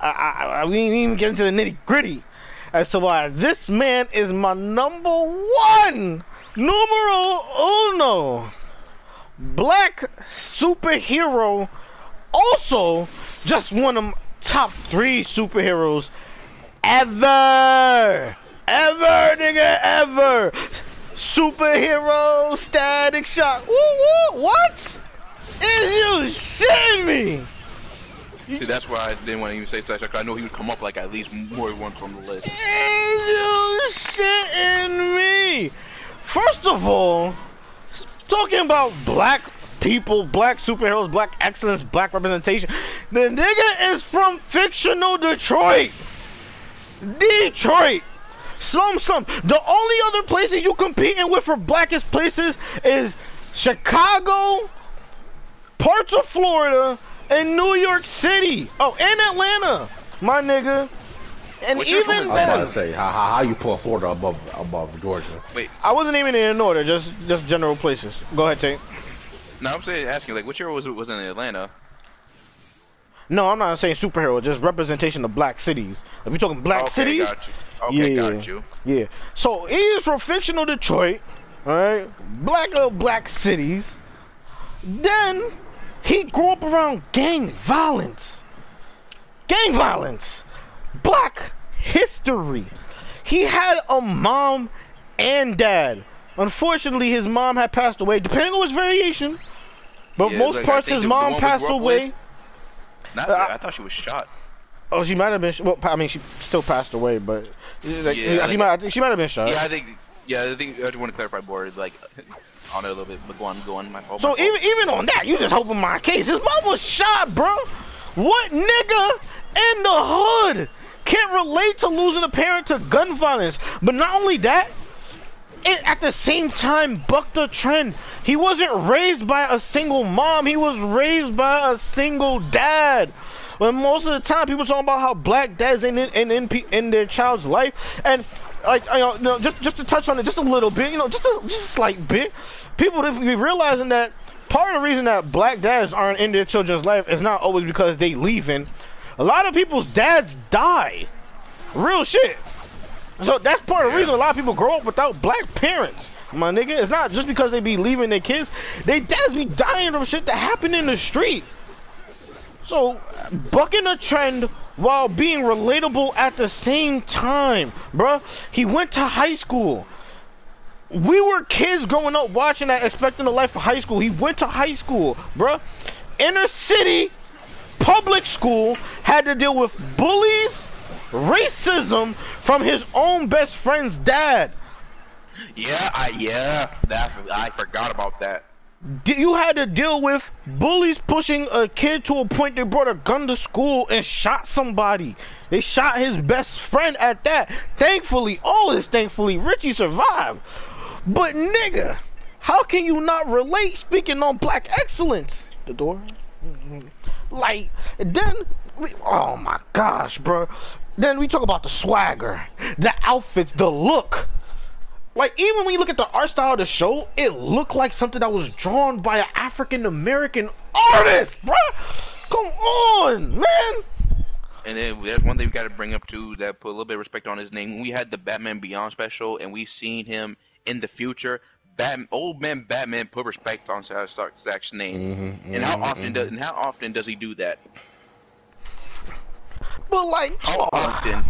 I, I, I, we didn't even get into the nitty gritty as to why this man is my number one, numero uno, black superhero. Also, just one of my top three superheroes ever, ever, nigga, ever. Superhero static shock. Woo woo. What? Is you shitting me? See, that's why I didn't want to even say such. I know he would come up like at least more than once on the list. Is you shitting me? First of all, talking about black people, black superheroes, black excellence, black representation. The nigga is from fictional Detroit. Detroit. Some, some. The only other places you competing with for blackest places is Chicago, parts of Florida, and New York City. Oh, and Atlanta, my nigga. And What's even favorite- I was about to say, how, how, how you put Florida above above Georgia? Wait, I wasn't even in order, just just general places. Go ahead, Tate. now I'm saying, asking like, which hero was was in Atlanta? No, I'm not saying superhero, just representation of black cities. If you're talking black okay, cities, got you. Okay, Yeah. got you. yeah. So he is from fictional Detroit, alright? Black of black cities. Then he grew up around gang violence. Gang violence. Black history. He had a mom and dad. Unfortunately, his mom had passed away, depending on his variation. But Yeah, most like, parts, his mom passed away. Not, Uh, I thought she was shot. Oh, she might have been. Well, I mean, she still passed away, but like, Yeah, she like- might. Think she might have been shot. Yeah, I think. Yeah, I think I just want to clarify more. Like, on it a little bit, but go on, go on. My fault. So my fault. even even on that, you just hoping my case. His mom was shot, bro. What nigga in the hood can't relate to losing a parent to gun violence? But not only that, it at the same time bucked the trend. He wasn't raised by a single mom. He was raised by a single dad. When most of the time people talking about how black dads ain't in in, in, in their child's life, and like you know, you know, just just to touch on it just a little bit, you know, just a, just a slight bit, people be realizing that part of the reason that black dads aren't in their children's life is not always because they leaving. A lot of people's dads die. Real shit. So that's part of the reason a lot of people grow up without black parents. My nigga, it's not just because they be leaving their kids. They dads be dying from shit that happened in the street. So, bucking a trend while being relatable at the same time, bruh. He went to high school. We were kids growing up watching that, expecting the life of high school. He went to high school, bruh. Inner city, public school, had to deal with bullies, racism from his own best friend's dad. Yeah, I yeah, that I forgot about that. You had to deal with bullies pushing a kid to a point they brought a gun to school and shot somebody. They shot his best friend at that. Thankfully, all is thankfully, Richie survived. But nigga, how can you not relate speaking on black excellence? The door? Mm-hmm. Like, then, we, oh my gosh, bro. Then we talk about the swagger, the outfits, the look. Like even when you look at the art style of the show, it looked like something that was drawn by an African American artist, bro. Come on, man. And then there's one thing we got to bring up too that put a little bit of respect on his name. When we had the Batman Beyond special, and we seen him in the future. Bat, old man Batman put respect on Zack's name, mm-hmm, and how mm-hmm, often mm-hmm. does and how often does he do that? But like, how oh. often?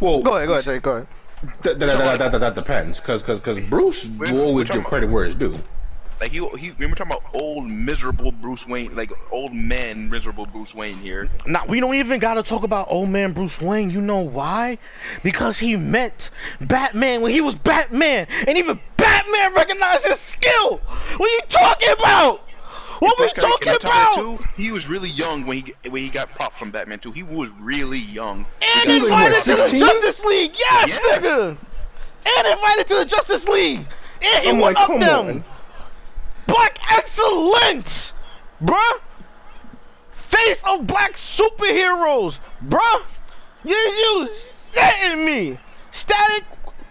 Well, go ahead, go ahead, Jay, go ahead. That, that, that, that, that depends, because because cause Bruce will always give credit where it's due. Like he, he, we're talking about old miserable Bruce Wayne, like old man miserable Bruce Wayne here. Now we don't even gotta talk about old man Bruce Wayne. You know why? Because he met Batman when he was Batman, and even Batman recognized his skill. What are you talking about? What we talking about? Too, he was really young when he when he got popped from Batman too. He was really young. And invited to the Justice League, yes, yeah. nigga. And invited to the Justice League. And he I'm went like, up them. On. Black excellence, bruh. Face of black superheroes, bruh. You you getting me? Static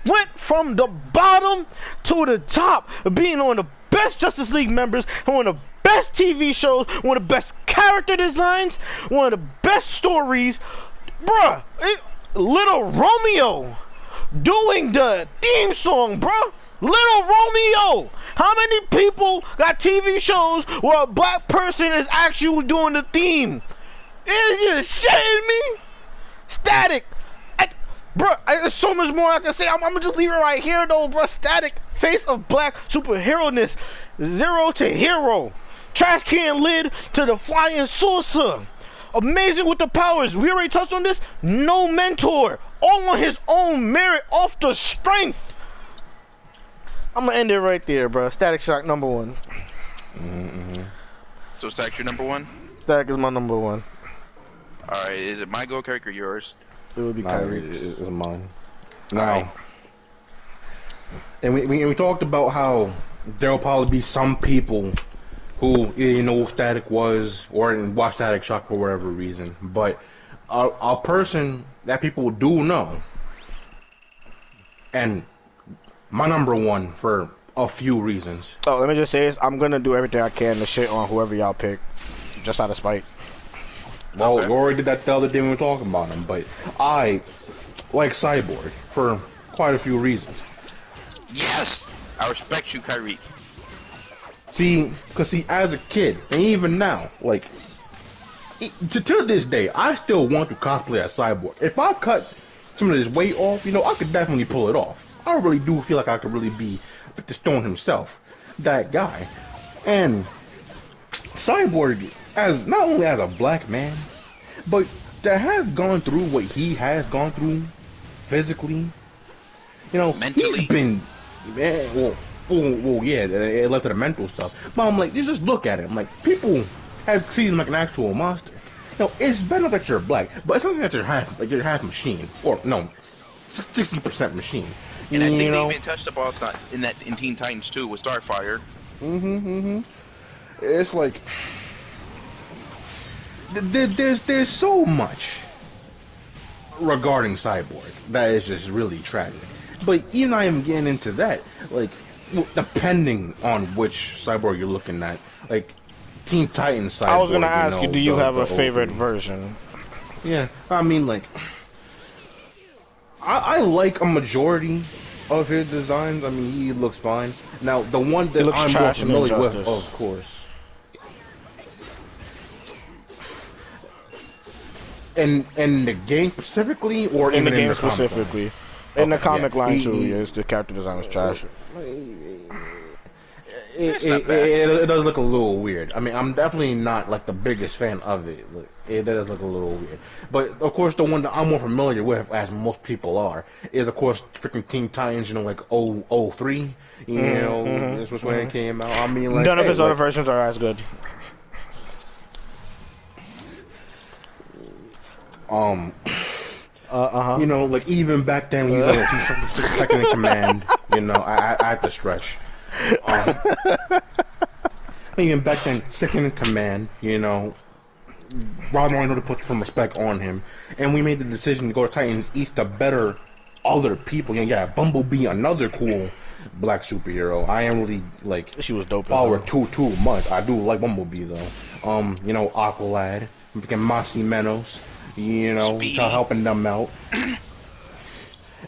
went from the bottom to the top, being one of the best Justice League members and one of the best TV shows, one of the best character designs, one of the best stories. Bruh, it, Little Romeo doing the theme song, bruh. Little Romeo. How many people got TV shows where a black person is actually doing the theme? Is you shitting me? Static. I, bro, there's so much more I can say. I'm, I'm, gonna just leave it right here, though, bro. Static. Face of black superhero-ness. Zero to hero. Trash can lid to the flying saucer. Amazing with the powers. We already touched on this. No mentor. All on his own merit off the strength. I'm gonna end it right there, bro. Static Shock number one. Mm-hmm. So Static your number one? Static is my number one. All right, is it my go Kyrie or yours? It would be nah, Kyrie. It's mine. Now, right. and we, we we talked about how there'll probably be some people who you know Static was or watch Static Shock for whatever reason, but a, a person that people do know, and my number one for a few reasons. Oh, let me just say this. I'm gonna do everything I can to shit on whoever y'all pick, just out of spite. Well, okay. Rory did that the other day when we were talking about him, but I like Cyborg for quite a few reasons. Yes! I respect you, Kyrie. See, because see, as a kid, and even now, like, to, to this day, I still want to cosplay as Cyborg. If I cut some of this weight off, you know, I could definitely pull it off. I really do feel like I could really be the Stone himself, that guy. And Cyborg, as not only as a black man, but to have gone through what he has gone through physically, you know, Mentally. he's been, man, well, well, well, yeah, it led to the mental stuff. But I'm like, you just look at him, like people have treated him like an actual monster. You know, it's better that you're black, but it's not that you're half, like you're half machine, or no, 60% machine. And I think know? they even touched upon that in that in Teen Titans 2 with Starfire. Mm-hmm. Mm-hmm. It's like there, there's there's so much regarding Cyborg that is just really tragic. But even I am getting into that, like depending on which Cyborg you're looking at, like Teen Titans Cyborg. I was gonna ask you, you, do you the- have a favorite version? Yeah, I mean like, I, I like a majority of his designs. I mean he looks fine. Now the one that looks I'm more familiar with, of course. And in the game specifically, or In the game the line? Specifically. In the comic yeah. line too, he- yes, the character design was trash. It, it, it, it does look a little weird. I mean, I'm definitely not like the biggest fan of it. Look, It does look a little weird. But of course, the one that I'm more familiar with, as most people are, is of course freaking Teen Titans. You know, like 0, 03. You know, mhm, this was when it came out. I mean, like None of hey, his other like, versions are as good. um, Uh uh you know, like even back then when you was like, second in command, you know, I, I, I had to stretch. Um, even back then, second in command, you know, Rob Moreno to put some respect on him, and we made the decision to go to Titans East to better other people. And yeah, Bumblebee, another cool black superhero. I am really like She was dope. as follow too too much. I do like Bumblebee though. Um, you know, Aqualad, freaking Más y Menos, you know, Speedy. helping them out.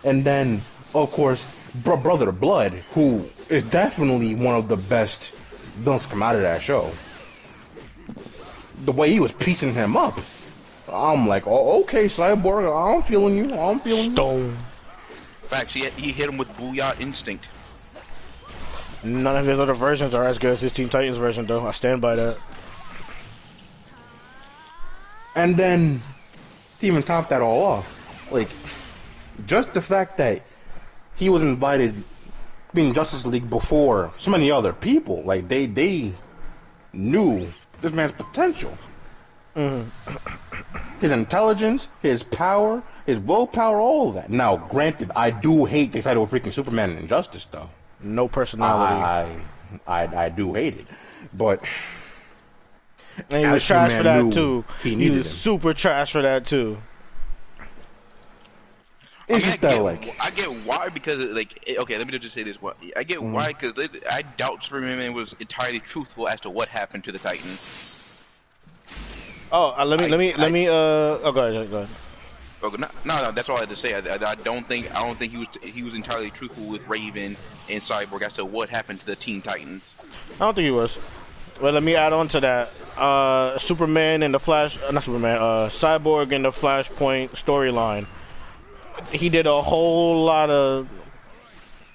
and then, of course, Br- Brother Blood, who is definitely one of the best villains to come out of that show. The way he was piecing him up, I'm like, oh, okay, Cyborg, I'm feeling you. I'm feeling you. Stone. Facts. He, he hit him with Booyah Instinct. None of his other versions are as good as his Teen Titans version, though. I stand by that. And then, to even top that all off, like, just the fact that he was invited being Justice League before so many other people, like, they, they knew this man's potential. Mhm. His intelligence, his power, his willpower, all of that. Now, granted, I do hate the title of freaking Superman and Injustice, though. No personality. I, I, I do hate it. But, and he was as trash for that, too. he He, was him. super trash for that, too. it's I, just get, that, like, I get why because like okay, let me just say this. Why I get Mm-hmm. why because I doubt Superman was entirely truthful as to what happened to the Titans. Oh, uh, let me, I- let me, I- let me, uh, oh, go ahead, go ahead. Okay, no, no, no, that's all I had to say. I, I, I don't think I don't think he was he was entirely truthful with Raven and Cyborg as to what happened to the Teen Titans. I don't think he was. Well, let me add on to that. Uh, Superman and the Flash, uh, not Superman, uh, Cyborg and the Flashpoint storyline. He did a whole lot of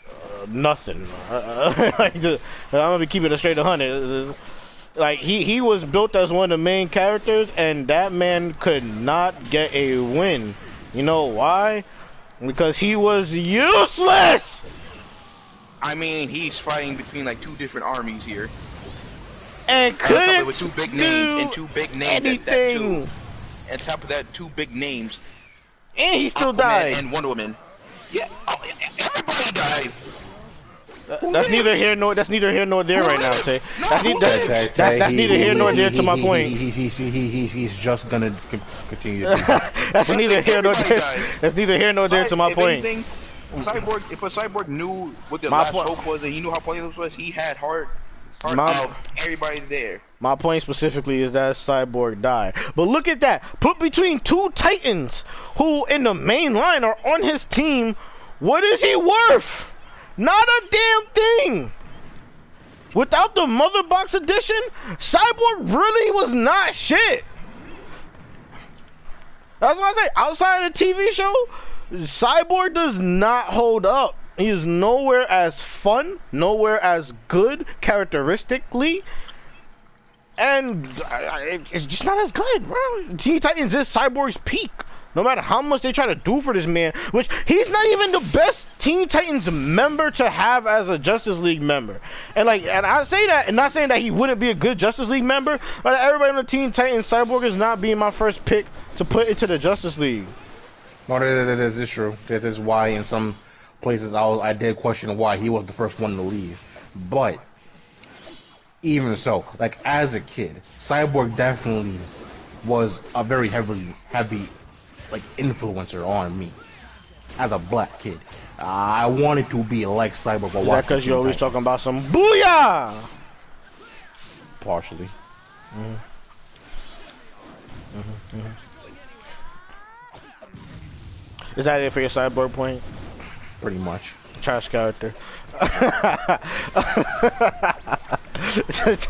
uh, nothing. I'm gonna be keeping it straight to hundred. Like he he was built as one of the main characters, and that man could not get a win. You know why? Because he was useless. I mean, he's fighting between like two different armies here. And And on top of it, couldn't with two big do names and two big names at that anything. too. And top of that, two big names. And he still Aquaman died. And Wonder Woman. Yeah, oh, yeah, everybody died. That- That's neither here nor that's neither here nor there right now, Tay. That's, ne- that's, that's, that's neither here nor there to my point. He, he, he, he, he's, he's just gonna continue. To do that. That's neither here nor there. That's neither here nor there to my point. Anything, Cyborg, if a Cyborg knew what the My last hope was and he knew how pointless it was, he had heart, heart My- of everybody there. My point specifically is that Cyborg died. But look at that. Put between two Titans who in the main line are on his team. What is he worth? Not a damn thing. Without the Mother Box edition, Cyborg really was not shit. That's what I say. Outside of the TV show, Cyborg does not hold up. He is nowhere as fun, nowhere as good characteristically, and I- it's just not as good, bro. Teen Titans is Cyborg's peak. No matter how much they try to do for this man, which he's not even the best Teen Titans member to have as a Justice League member. And like, and I say that, and not saying that he wouldn't be a good Justice League member, but everybody on the Teen Titans, Cyborg is not being my first pick to put into the Justice League. No, that, that, that is true. This is why in some places I, was, I did question why he was the first one to leave. But even so, like as a kid, Cyborg definitely was a very heavy, heavy, like influencer on me as a black kid. I wanted to be like Cyborg. Is that because you're always talking about some booyah? Partially. Mm-hmm. Mm-hmm. Is that it for your cyborg point? Pretty much. Trash character.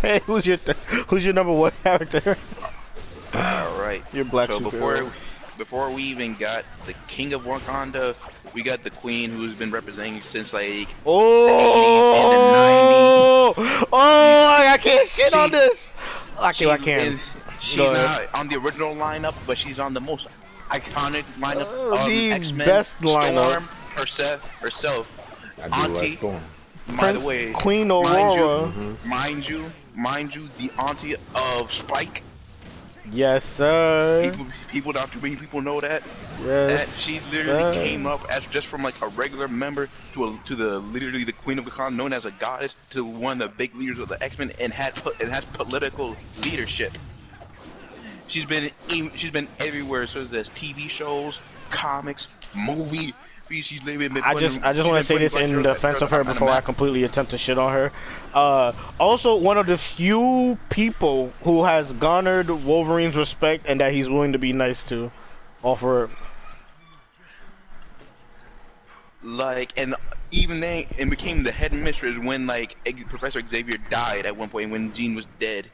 hey, who's your who's your number one character? All right. Your black so superhero. before before we even got the king of Wakanda, we got the queen who's been representing since like oh, oh, I can't shit She- on this. Actually, I she's can't. in- she's Go not on the original lineup, but she's on the most iconic lineup Oh, of the X Men. best lineup. Storm herself, herself. Auntie. like By Prince the way, Queen mind Aurora. you, Mhm. mind you, mind you, the auntie of Spike. Yes, sir. People, people, not too many people know that. Yes. That she literally sir. came up as just from like a regular member to a, to the literally the queen of Wakanda, known as a goddess, to one of the big leaders of the X Men, and had po- and has political leadership. She's been she's been everywhere. So there's TV shows, comics, movie. She's been I just I just want to say this in defense of her before I completely attempt to shit on her. Uh, also, one of the few people who has garnered Wolverine's respect and that he's willing to be nice to. Offer like and even then and became the head mistress when like Professor Xavier died at one point when Jean was dead.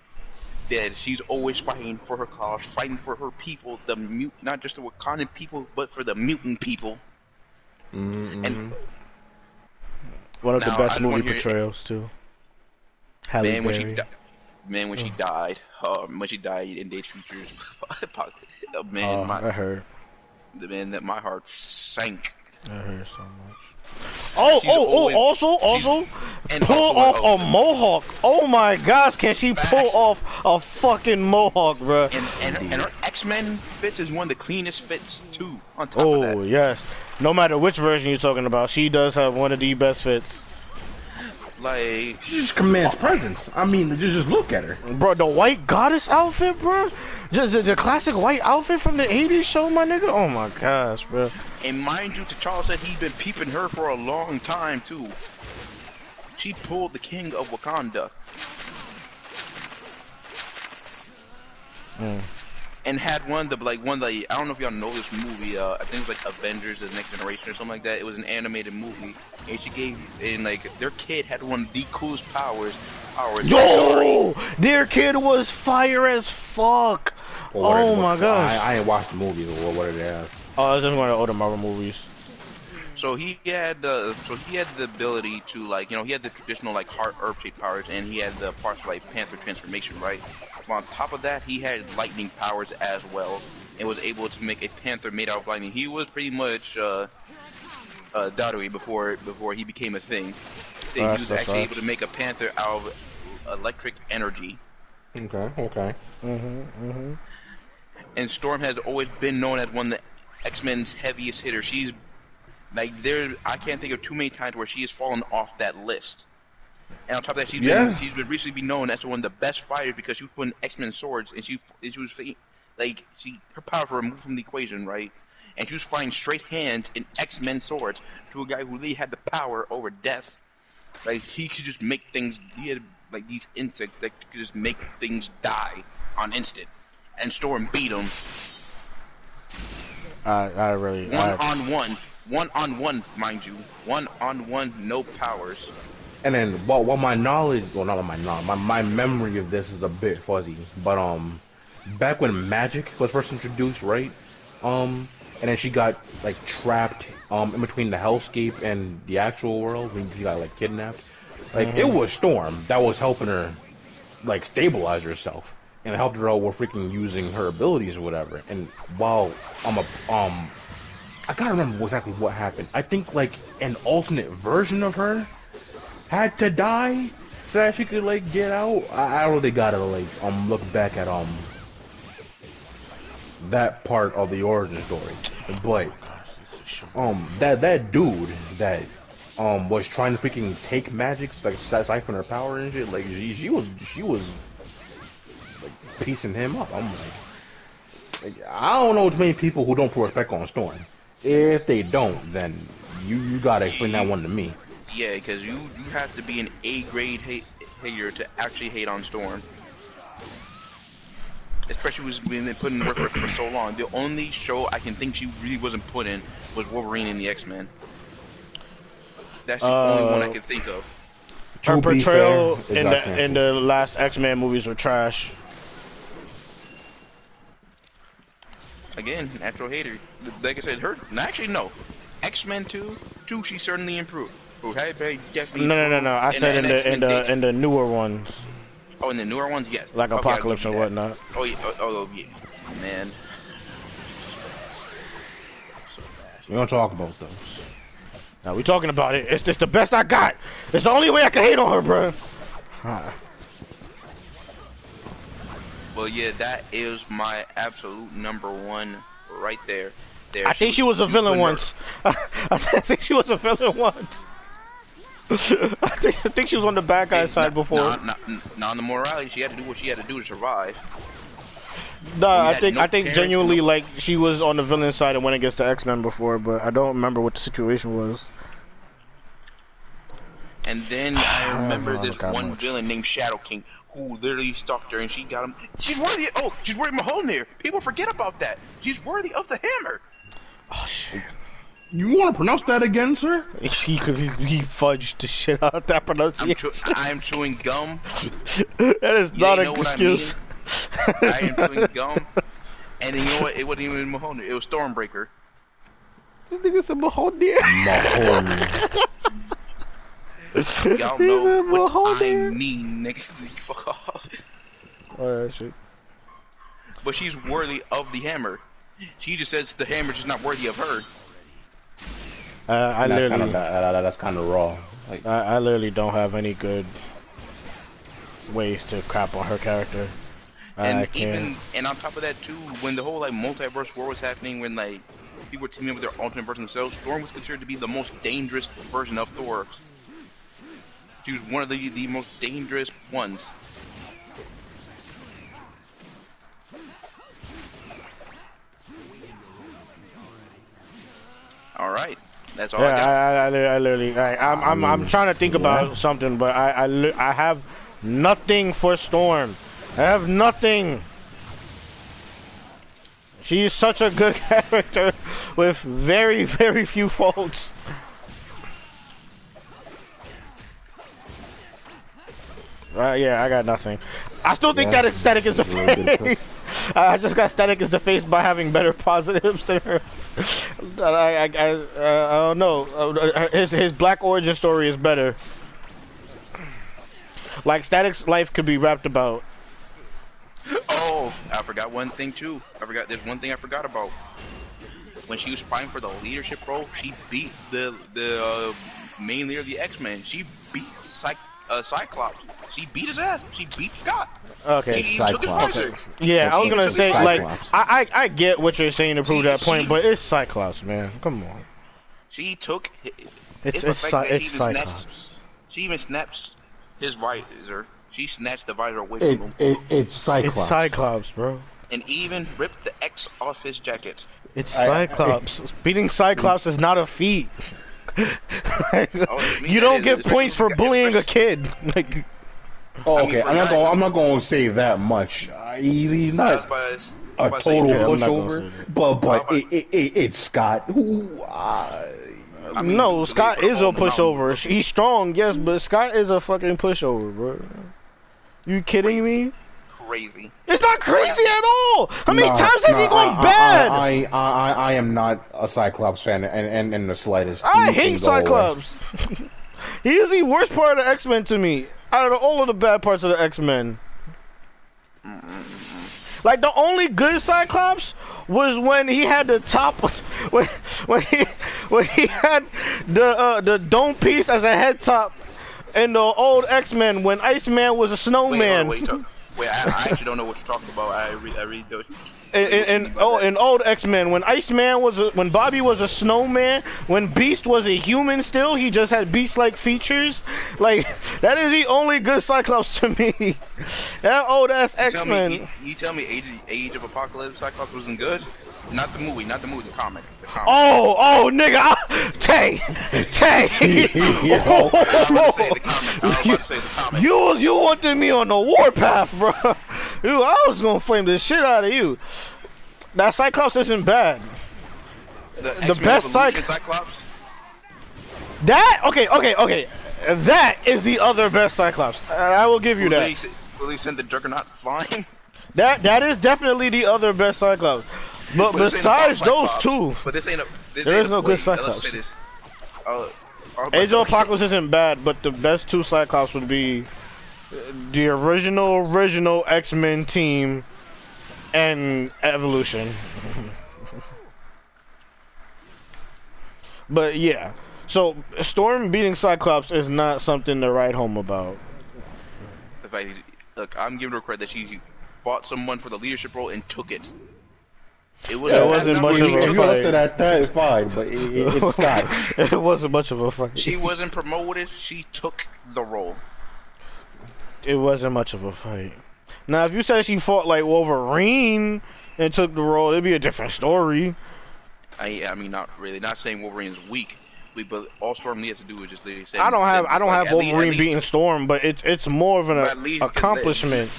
Dead. She's always fighting for her cause, fighting for her people, the mute, not just the Wakandan people, but for the mutant people. Mm-hmm. And one of the Now, I best movie wanna portrayals too. Halle man, when she Berry. di- man, when she died, um, when she died in Days of Futures, man, Oh, my, I heard. the man that my heart sank. I heard so much. Oh, She's oh, oh! Also, also, and pull off a mohawk. Oh my gosh, can she pull Facts. off a fucking mohawk, bruh? And and, and her X Men fits is one of the cleanest fits too. On top of Oh that, yes. No matter which version you're talking about, she does have one of the best fits. like She just commands presence. I mean, just just look at her. Bro, the white goddess outfit, bro. Just the, the classic white outfit from the 80s show, my nigga. Oh my gosh, bro. And mind you, T'Challa said he'd been peeping her for a long time too. She pulled the king of Wakanda. Mm. And had one of the like one of the I don't know if y'all know this movie. Uh, I think it was like Avengers: The Next Generation or something like that. It was an animated movie, and she gave and like their kid had one of the coolest powers. Powers. Yo, their kid was fire as fuck. Or what Oh my what- gosh. I, I ain't watched the movies or what did they have. Oh, it's just one of the older Marvel movies. So he had the so he had the ability to like you know he had the traditional like heart herb shaped powers and he had the parts like Panther transformation right. But on top of that, he had lightning powers as well and was able to make a panther made out of lightning. He was pretty much uh, uh, Darude before before he became a thing. He Facts, was actually facts. able to make a panther out of electric energy. Okay, okay. Mm-hmm, mm-hmm. And Storm has always been known as one of the X Men's heaviest hitters. She's like there, I can't think of too many times where she has fallen off that list. And on top of that, she's Yeah. been she's been recently been known as one of the best fighters because she was putting X of Swords and she and she was like she her powers were removed from the equation, right? And she was flying straight hands in X of Swords to a guy who really had the power over death. Like he could just make things. He had like these insects that could just make things die on instant. And Storm beat him I, I really. one I, on one, one on one, mind you, one on one, no powers. And then, while, while my knowledge, well, not my knowledge, my, my memory of this is a bit fuzzy, but um, back when Magik was first introduced, right? Um, and then she got like trapped um in between the hellscape and the actual world when she got like kidnapped. Like it was Storm that was helping her like stabilize herself and helped her out with freaking using her abilities or whatever. And while I'm a um, I gotta remember exactly what happened. I think like an alternate version of her had to die so that she could like get out. I, I really gotta like um look back at um that part of the origin story. But um that that dude that um was trying to freaking take Magik, like si- siphon her power and shit, like she, she was she was piecing him up. I'm like I don't know too many people who don't put respect on Storm. If they don't, then you you gotta explain that one to me. Yeah, because you you have to be an A grade hate hater to actually hate on Storm. Especially was been putting work for, for so long. The only show I can think she really wasn't put in was Wolverine and the X Men. That's the only one I Uh, can think of. Her portrayal fair, in the in the last X Men movies were trash. Again, natural hater. Like I said, her. no, Actually, no. X Men two, two, she certainly improved. Who had very definitely. No, no, no, no. I improved said in the in the in the newer ones, Oh, in the newer ones, yes. like Okay, Apocalypse give and you that. whatnot. Oh, yeah, oh, oh, oh, yeah. Man. We don't talk about those. Now we talking about it. It's just the best I got. It's the only way I can hate on her, bro. Well, yeah, that is my absolute number one right there. There. I think she was a villain once. I think she was a villain once. I think, I think she was on the bad guy's side before. Not, on the morality. She had to do what she had to do to survive. No, I think no I think genuinely no- like she was on the villain side and went against the X Men before, but I don't remember what the situation was. And then I remember know this one much. villain named Shadow King who literally stalked her and she got him. She's worthy. Oh, she's worthy of Mjolnir. People forget about that. She's worthy of the hammer. Oh shit! You want to pronounce that again, sir? He could he, he fudged the shit out of that I'm, pronunciation. chew- I'm chewing gum. that is You not ain't an know what I excuse. I am chewing gum. And you know what? It wasn't even Mjolnir. It was Stormbreaker. This nigga said Mahoney. Mahoney. Y'all know what I mean, nigga. Fuck off. Oh, that shit. But she's worthy of the hammer. She just says the hammer's just not worthy of her. Uh, I that's kind literally, of that, that, that's kind of raw. Like I, I literally don't have any good ways to crap on her character. And I can't. even and on top of that too, when the whole like multiverse war was happening, when like people were teaming up with their alternate versions themselves, Storm was considered to be the most dangerous version of Thor. She was one of the the most dangerous ones. All right, that's all Yeah, I I, got. I, I, li- I literally, I, I'm, I'm, I'm trying to think about something, but I, I, I have nothing for Storm. I have nothing. She's such a good character with very, very few faults. Uh, yeah, I got nothing. I still think Yeah. that aesthetic is the That's really face. I just got Static as the face by having better positives than her. I, I, I, uh, I don't know. Uh, His his black origin story is better. Like Static's life could be rapped about. Oh, I forgot one thing too. I forgot. There's one thing I forgot about. When she was fighting for the leadership role, she beat the the uh, main leader of the X Men. She beat Cy- uh, Cyclops. She beat his ass. She beat Scott. Okay. She even took his Cyclops. visor. Yeah, I was gonna say his like I, I I get what you're saying to prove She- that point, she- but it's Cyclops, man. Come on. She took. hi- It's It's the it's, fact Cy- that it's he was next- Cyclops. She even snaps his visor. She snatched the visor away it, from him, it it's Cyclops. It's Cyclops, bro. and even ripped the X off his jacket. It's I- I- Cyclops. Beating Cyclops is not a feat. Like, Oh, you don't get points for bullying a kid. Like, Oh, I mean, okay, I'm not guys- going. I'm not going to say that much. Uh, he, he's not was about to- I was a about total Yeah, I'm not gonna pushover, but but it, it, it, it's Scott who. Uh, I mean, no, Scott is a in the mountain. pushover. He's strong, yes, but Scott is a fucking pushover, bro. You kidding me? Crazy. It's not crazy at all. How many no, times has no, he going I, bad? I, I, I, I am not a Cyclops fan, and and in the slightest. I He hate can go away. Cyclops. he is the worst part of the X Men to me. Out of all of the bad parts of the X Men. Like the only good Cyclops was when he had the top, when when he when he had the uh, the dome piece as a head top in the old X Men when Iceman was a Wait, snowman. wait, wait, talk- wait I, I actually don't know what you're talking about. I read, I read those. in, oh, in old X-Men, when Iceman was a, when Bobby was a snowman, when Beast was a human still, he just had beast-like features, like that is the only good Cyclops to me. that old ass You X tell Men. me, you, you tell me, Age, Age of Apocalypse Cyclops wasn't good. Not the movie, not the movie, the comic. The comic. Oh, oh, nigga, I, Tay, Tay. Yo. I was about to say the comic. I was about to say the comic. You was you wanted me on the warpath, bro. You, I was gonna flame the shit out of you. That Cyclops isn't bad. the, X-Men best Evolution Cyc- Cyclops. That okay, okay, okay. That is the other best Cyclops. I will give you Will that. s- will they send the Juggernaut flying? That that is definitely the other best Cyclops. But, But besides those Cyclops. two, But this ain't a. This There ain't is a- no good Cyclops. say this. Uh, I was about Age of Apocalypse isn't bad, but the best two Cyclops would be the original original X Men team and Evolution. but yeah, so Storm beating Cyclops is not something to write home about. The fact look, I'm giving her credit that she fought someone for the leadership role and took it. It was Yeah, it wasn't much of you, a if you left fight. it at that, it's fine. But it, it, it's not. it wasn't much of a fight. She wasn't promoted. She took the role. it wasn't much of a fight. Now, if you said she fought like Wolverine and took the role, it'd be a different story. I, I mean, not really. Not saying Wolverine's weak. We, but all Storm needs to do is just literally say. I don't have I don't like, have at lea- at Wolverine least- beating Storm, but it's it's more of an But at least- accomplishment.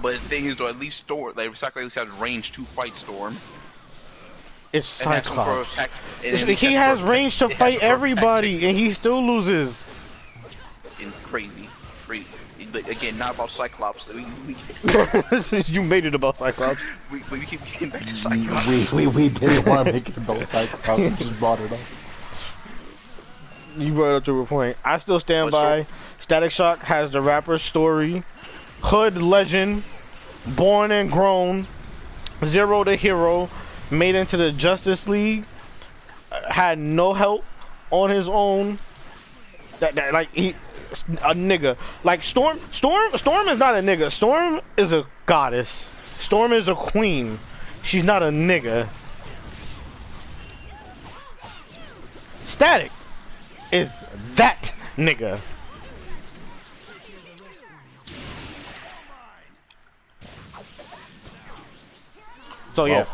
But the thing is, though, at least Storm, like Cyclops at least has range to fight Storm. It's And has some sort of Cyclops. attack- and at He has sort of- range to fight some sort everybody, and he still loses. tactic And crazy, crazy. But again, not about Cyclops. We, we, you made it about Cyclops. we, we keep getting back to Cyclops. we, we we didn't want to make it about Cyclops. We just brought it up. You brought up to a point. I still stand What's by. Static Shock has the rapper story, Hood legend, born and grown, Zero the hero, made into the Justice League, had no help on his own. That, that like he a nigga. Like Storm Storm Storm is not a nigga. Storm is a goddess. Storm is a queen. She's not a nigga. Static is that nigga. So yeah.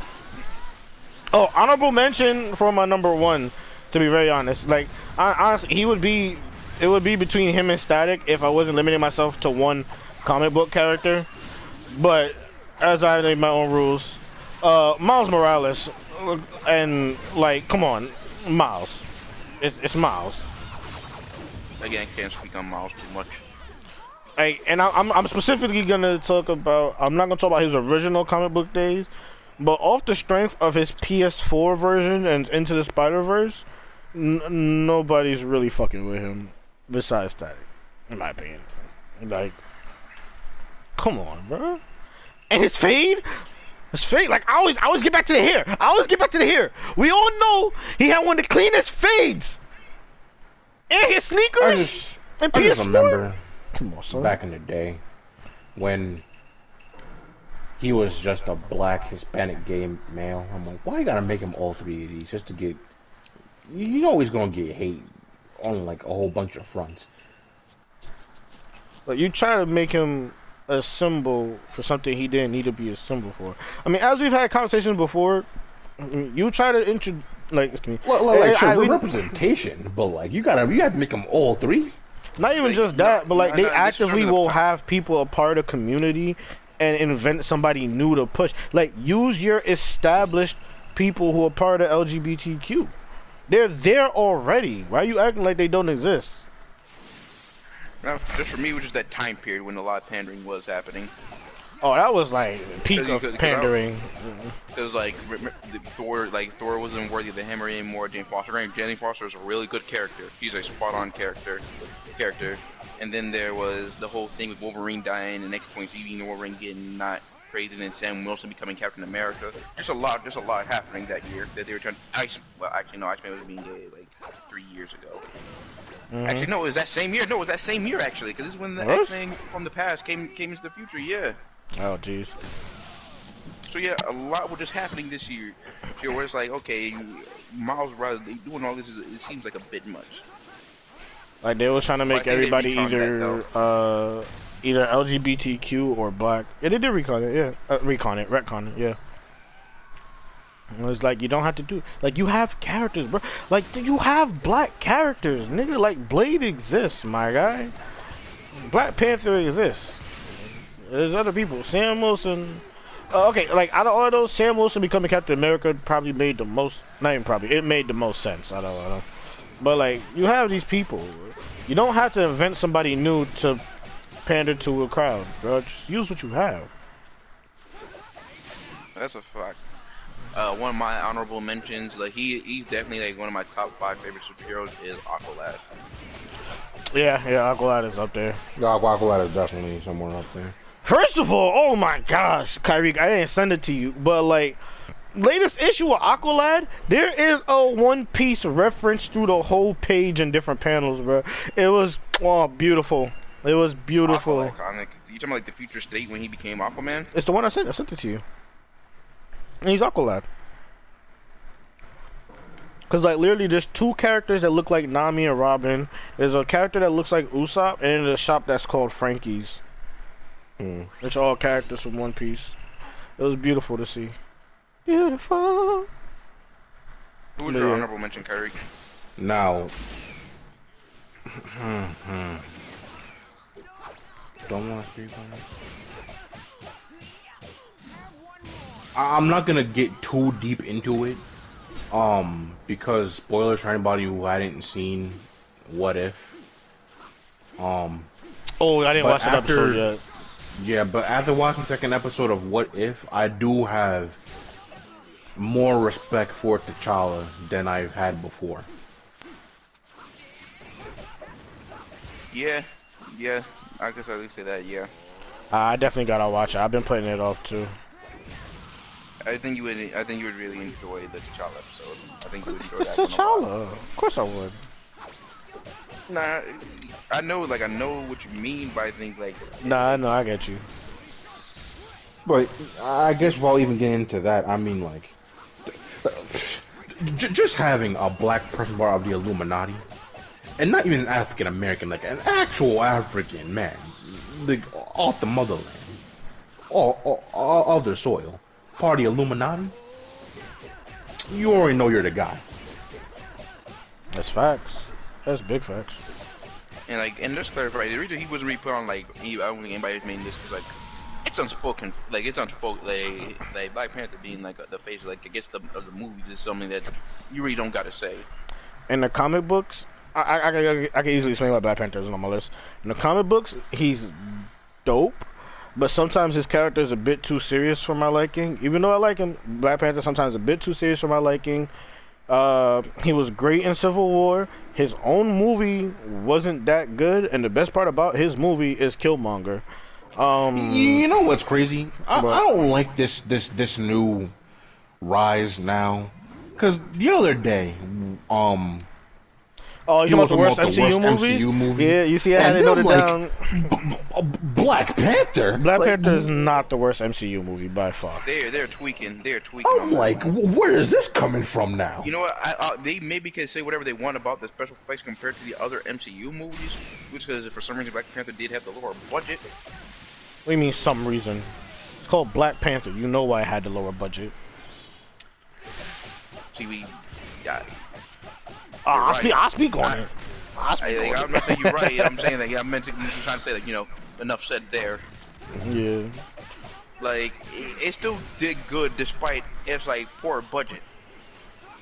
Oh, honorable mention for my number one. To be very honest, like I, honestly, he would be. It would be between him and Static if I wasn't limiting myself to one comic book character. But as I made my own rules, uh, Miles Morales, and like, come on, Miles, it's, it's Miles. Again, can't speak on Miles too much. Hey, and I, I'm I'm specifically gonna talk about. I'm not gonna talk about his original comic book days, but off the strength of his PS4 version and Into the Spider Verse, n- nobody's really fucking with him besides Static, in my opinion. Like, come on, bro. And his fade, his fade. Like I always, I always get back to the hair. I always get back to the hair. We all know he had one of the cleanest fades. And his sneakers. I just and I just PS4. remember Come on, son. back in the day when he was just a black Hispanic gay male. I'm like, why you gotta make him all three of these just to get? You know he's gonna get hate on like a whole bunch of fronts. But you try to make him a symbol for something he didn't need to be a symbol for. I mean, as we've had conversations before, you try to intro like, excuse me, Well, like, I- sure, I- we- representation, but like you gotta you gotta make them all three. not even like, just that, no, but like no, they no, this is actively will have people a part of community and invent somebody new to push. Like use your established people who are part of LGBTQ. They're there already. Why are you acting like they don't exist? Just for me, it was just that time period when a lot of pandering was happening. Oh, that was like peak Because you of 'cause pandering. Because like rem- the Thor, like Thor wasn't worthy of the hammer anymore. Jane Foster, Jane Foster is a really good character. She's a spot-on character, character. And then there was the whole thing with Wolverine dying, and next point even Wolverine getting not crazy, and then Sam Wilson becoming Captain America. There's a lot, there's a lot happening that year that they were trying. Ice, well, actually no, Iceman was being gay like three years ago. Mhm. Actually, no, it was that same year. No, it was that same year actually, because this is when the What? X-Men from the past came came into the future. Yeah. Oh, jeez. So yeah, a lot was just happening this year. Where it's like, okay, Miles Morales doing all this. Is, it seems like a bit much. Like they was trying to make everybody either uh either LGBTQ or black. Yeah, they did recon it. Yeah, uh, recon it, retcon it. Yeah. It was like you don't have to do like you have characters, bro. Like you have black characters, nigga. Like Blade exists, my guy. Black Panther exists. There's other people. Sam Wilson. Uh, okay, like out of all those, Sam Wilson becoming Captain America probably made the most. Not even probably. It made the most sense. I don't know. But like, you have these people. You don't have to invent somebody new to pander to a crowd, bro. Just use what you have. That's a fact. Uh, one of my honorable mentions, like he he's definitely like one of my top five favorite superheroes is Aqualad. Yeah, yeah, Aqualad is up there. Aqualad is definitely somewhere up there. First of all, oh my gosh, Kyrie, I didn't send it to you, but like, latest issue of Aqualad, there is a One Piece reference through the whole page in different panels, bro. It was oh beautiful. It was beautiful. Aqualad comic. You talking about like the future state when he became Aquaman? It's the one I sent. I sent it to you. And he's Aqualad. Cause like literally, there's two characters that look like Nami and Robin. There's a character that looks like Usopp, and there's a shop that's called Frankie's. Hmm. It's all characters from One Piece. It was beautiful to see. Beautiful. Who was Yeah. your honorable mention, Kyrie? Now, don't want to speak on it. I- I'm not gonna get too deep into it, um, because spoilers for anybody who hadn't seen What If. Um, Oh, I didn't But watch that after- episode yet. yeah, but after watching second episode of What If, I do have more respect for T'Challa than I've had before. Yeah, yeah. I guess I would say that. Yeah. Uh, I definitely gotta watch it. I've been putting it off too. I think you would. I think you would really enjoy the T'Challa episode. I think you would enjoy It's that. one. T'Challa. Of course I would. Nah, I know. Like I know what you mean, but I think like Nah, I know. I get you. But I guess while even getting into that, I mean like, j- just having a black person part of the Illuminati, and not even an African American, like an actual African man, like off the motherland, all, all, all of the soil, part of the Illuminati. You already know you're the guy. That's facts. That's big facts. And like, and just clarify, the reason he wasn't really put on like, he, I don't think anybody's made this because like, it's unspoken. Like it's unspoken. Like, like Black Panther being like the face, like I guess the of the movies is something that you really don't got to say. In the comic books, I I, I, can- I can easily explain why Black Panther isn't on my list. In the comic books, he's dope, but sometimes his character is a bit too serious for my liking. Even though I like him, Black Panther sometimes a bit too serious for my liking. Uh, he was great in Civil War. His own movie wasn't that good, and the best part about his movie is Killmonger. Um, You know what's crazy? I, What? I don't like this this this new rise now, because the other day, um. oh, you you talking about the worst talking about MCU the worst movies? MCU movie? Yeah, you see, I had And it noted I'm like, down. B- B- Black Panther. Black Like, Panther is not the worst MCU movie by far. They're they're tweaking. They're tweaking. I'm like, one. where is this coming from now? You know what? I, I, they maybe can say whatever they want about the special effects compared to the other MCU movies, which because for some reason Black Panther did have the lower budget. What do you mean some reason? It's called Black Panther. You know why I had the lower budget. See, we, yeah, Uh, I'll right. speak. I'll speak on I- it. I'll speak I, like, on I'm not saying you're right. I'm saying that yeah, I'm meant to, I'm trying to say like you know enough said there. Yeah. Like it, it still did good despite its like poor budget.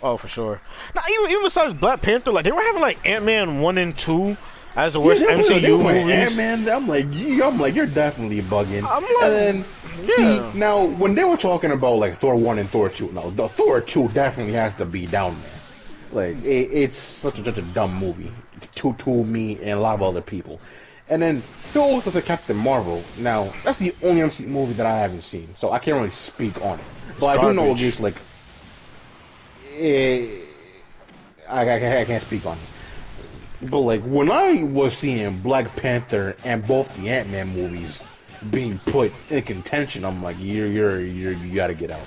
Oh, for sure. Now, even even besides Black Panther, like they were having like Ant Man one and two as the worst MCU movies. Ant Man. I'm like, you- I'm like, you're definitely bugging. I'm like- and then, Yeah. see, now when they were talking about like Thor one and Thor two, no, the Thor two definitely has to be down there. Like, it, it's such a, such a dumb movie to to me and a lot of other people. And then he also to Captain Marvel. Now that's the only MCU movie that I haven't seen, so I can't really speak on it. But I do know Garbage. it's like, eh, I, I, I can't speak on it. But like when I was seeing Black Panther and both the Ant Man movies being put in contention, I'm like, you're you're you're you gotta get out.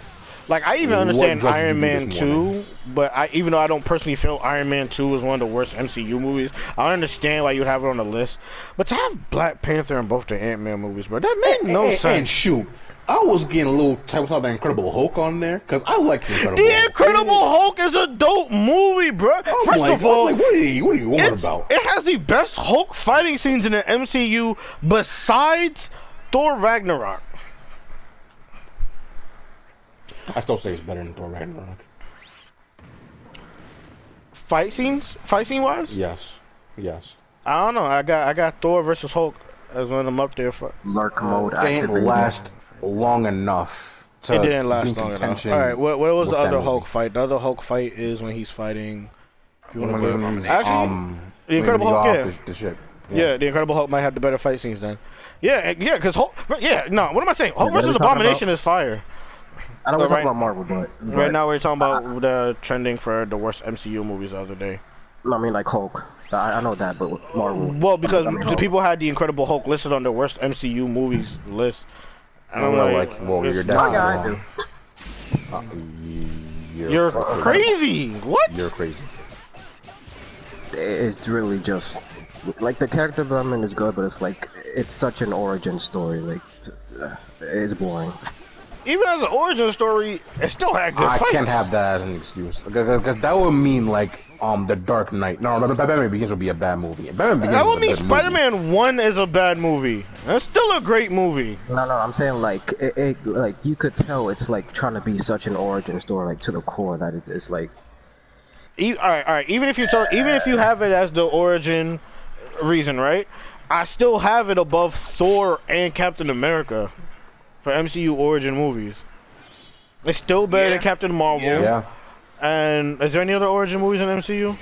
Like I even What understand Iron Man two, but I even though I don't personally feel Iron Man two is one of the worst MCU movies, I understand why you would have it on the list. But to have Black Panther in both the Ant Man movies, bro, that made no and- sense. And shoot, I was getting a little type of the Incredible Hulk on there because I like the Incredible Hulk. the Hulk. Incredible Hulk is a dope movie, bro. I'm First like, of all, like, what are you, what are you on about? it has the best Hulk fighting scenes in the MCU besides Thor Ragnarok. I still say it's better than Thor Ragnarok. Fight scenes, fight scene wise, Yes, yes. I don't know. I got I got Thor versus Hulk as one of them up there for. Lurk mode It didn't activated. last long enough to It didn't last long enough. All right, what, what was the with that other movie. Hulk fight? The other Hulk fight is when he's fighting. If you wanna When go- he's, Actually, um, The Incredible Hulk, yeah. The, the ship. yeah. the Incredible Hulk might have the better fight scenes then. Yeah, yeah, because Hulk. Yeah, no. What am I saying? Hulk what are versus talking Abomination is fire. I don't So want to right- talk about Marvel, but, but Right now we're talking about the trending for the worst MCU movies the other day. no, I mean like Hulk. I, I know that, but Marvel. Well, because I mean, the Hulk. people had the Incredible Hulk listed on the worst MCU movies list. I don't know, like, well, it's you're not- down. Yeah, I. Uh, you're, You're fucking- crazy. What? You're crazy. It's really just like the character development is good, but it's like it's such an origin story. Like uh, it's boring. Even as an origin story, it still had good I fights. can't have that as an excuse because that would mean like um the Dark Knight. No, no, Batman Begins would be a bad movie. Batman Begins. That is would a mean. Spider-Man One is a bad movie. That's still a great movie. No, no, I'm saying like it, it like you could tell it's like trying to be such an origin story, like to the core that it, it's like E- all right, all right. Even if you tell, even if you have it as the origin reason, right? I still have it above Thor and Captain America for MCU origin movies. It's still better than Captain Marvel. Yeah. Yeah. And is there any other origin movies in MCU?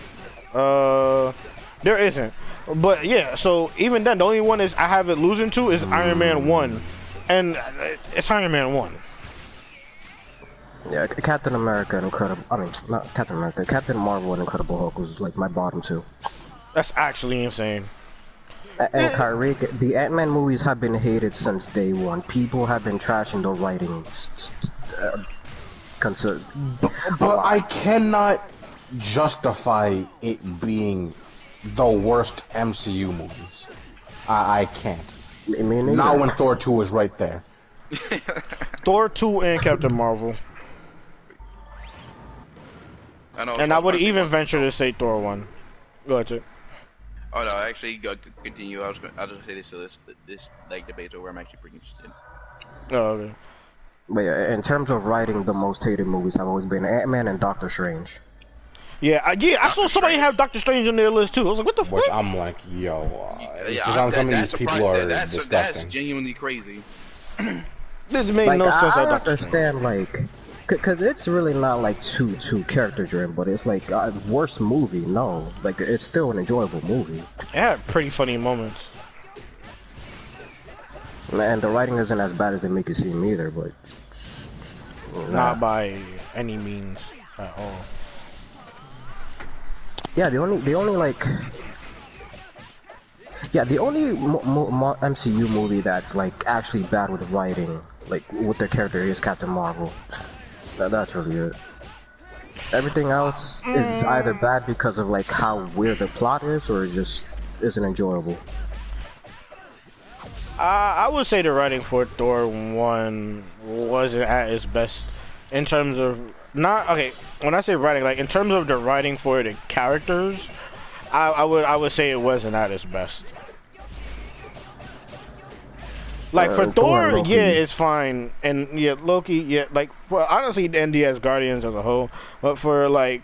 Uh, there isn't. But yeah, so even then, the only one is I have it losing to is Iron Man one, and it's Iron Man one. yeah, Captain America and Incredible. I mean, not Captain America, Captain Marvel and Incredible Hulk was like my bottom two. That's actually insane. A- And Kyrie, the Ant-Man movies have been hated since day one. People have been trashing the writing. s- s- Uh, consider- But I cannot justify it being the worst MCU movies. I, I can't. I mean, Not when Thor 2 is right there. Thor two and Captain Marvel, I know. and I would was gonna say even one. venture to say Thor one. Go ahead. Chick. Oh no, actually, go continue. I was gonna, I was gonna say this. So this, this like debate over. I'm actually pretty interested. Oh, okay. But yeah, in terms of writing, the most hated movies have always been Ant-Man and Doctor Strange. Yeah, I, yeah. I saw somebody have Doctor Strange on their list too. I was like, what the fuck? Which fuck? I'm like, yo, uh, it's yeah, I, how some that, of that's these people surprising. are That- that's, disgusting. that's genuinely crazy. This made Like no I, sense. I at Doctor Strange. understand, like, because it's really not like too too character driven, but it's like uh, worst movie. No, like it's still an enjoyable movie, had pretty funny moments. and the writing isn't as bad as they make it seem either. But Not by any means at all. Yeah, the only the only like yeah the only mo- mo- mo- MCU movie that's like actually bad with writing, like with their character, is Captain Marvel. That, that's really it. Everything else is either mm. bad because of like how weird the plot is, or it just isn't enjoyable. I, I would say the writing for Thor one wasn't at its best in terms of not okay. When I say writing, like in terms of the writing for the characters, I, I would I would say it wasn't at its best. Like Uh, for Thor Thor, yeah, it's fine, and yeah, Loki, yeah, like for honestly, the Asgardians as a whole, but for like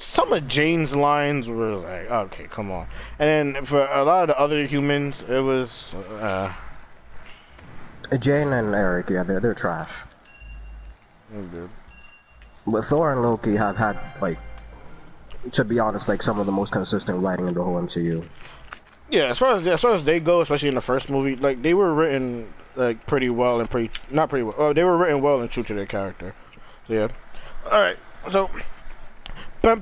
some of Jane's lines were like, okay, come on. And then for a lot of the other humans, it was, uh, Uh, Jane and Eric, yeah, they're they're trash. good. But Thor and Loki have had like, to be honest, like some of the most consistent writing in the whole MCU. Yeah, as far as as far as they go, especially in the first movie, like they were written like pretty well and pretty not pretty well. Oh, they were written well and true to their character. So yeah. All right. So. How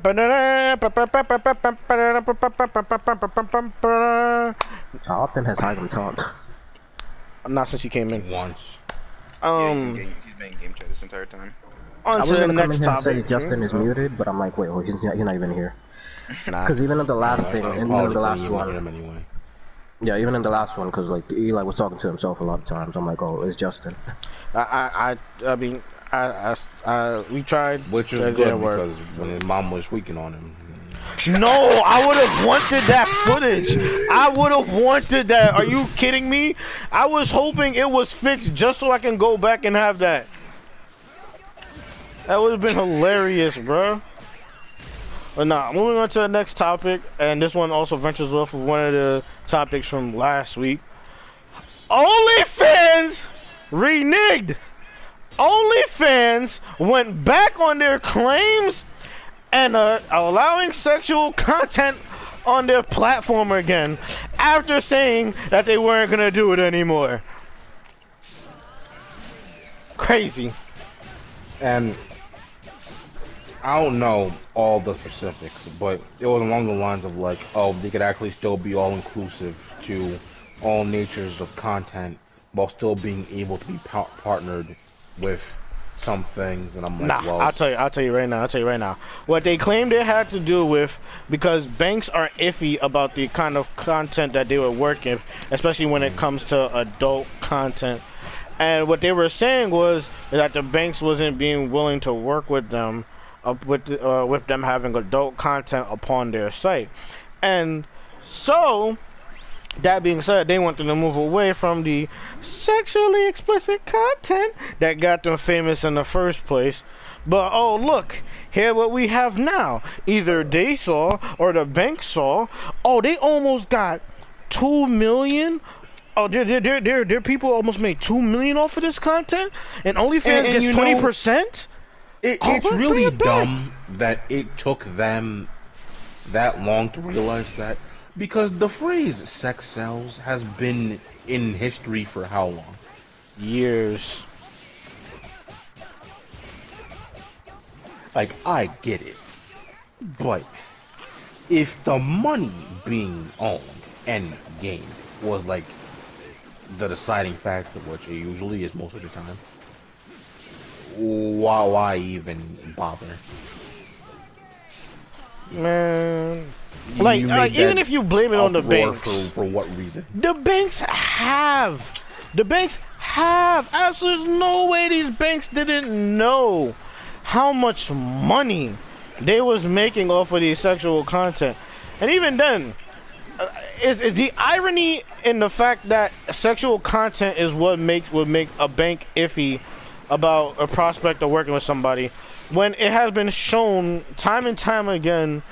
often has Heisman talked? Not since he came in. Once. yeah, he's, in Um, game, he's been in game chat this entire time. I was to the gonna come next in here and say topic. Justin is Oh, muted, but I'm like, wait, well, he's not, he's not even here. Nah. Because even in the last thing, even in the last one, anyway. yeah, even in the last one, because like Eli was talking to himself a lot of times. I'm like, oh, it's Justin. I, I, I, I mean, I, I, I, we tried. Which is good didn't work. because when his mom was tweaking on him. No, I would have wanted that footage. I would have wanted that. Are you kidding me? I was hoping it was fixed just so I can go back and have that. That would have been hilarious, bro. But nah, moving on to the next topic, and this one also ventures off of one of the topics from last week. OnlyFans reneged. OnlyFans went back on their claims and uh, allowing sexual content on their platform again after saying that they weren't gonna do it anymore. Crazy. And I don't know all the specifics, but it was along the lines of like, oh, they could actually still be all inclusive to all natures of content while still being able to be par- partnered with some things. And I'm like, Nah, well, I'll tell you. I'll tell you right now. I'll tell you right now. What they claimed it had to do with because banks are iffy about the kind of content that they were working, especially when it comes to adult content. And what they were saying was that the banks wasn't being willing to work with them, with uh, with them having adult content upon their site. And so, that being said, they wanted to move away from the sexually explicit content that got them famous in the first place. But oh look, here what we have now. Either they saw or the bank saw. Oh, they almost got two million. Oh, their their their their, people almost made two million off of this content, and OnlyFans And- and gets twenty percent. It, Oh, it's really it dumb that it took them that long to realize that because the phrase sex sells has been in history for how long? Years. Like, I get it. But if the money being owned and gained was like the deciding factor, which it usually is most of the time, why, why even bother? Man, You- like, you like even if you blame it on the banks, For, for what reason? the banks have, the banks have. Absolutely, there's no way these banks didn't know how much money they was making off of these sexual content, and even then, uh, is, is the irony in the fact that sexual content is what makes would make a bank iffy about a prospect of working with somebody when it has been shown time and time again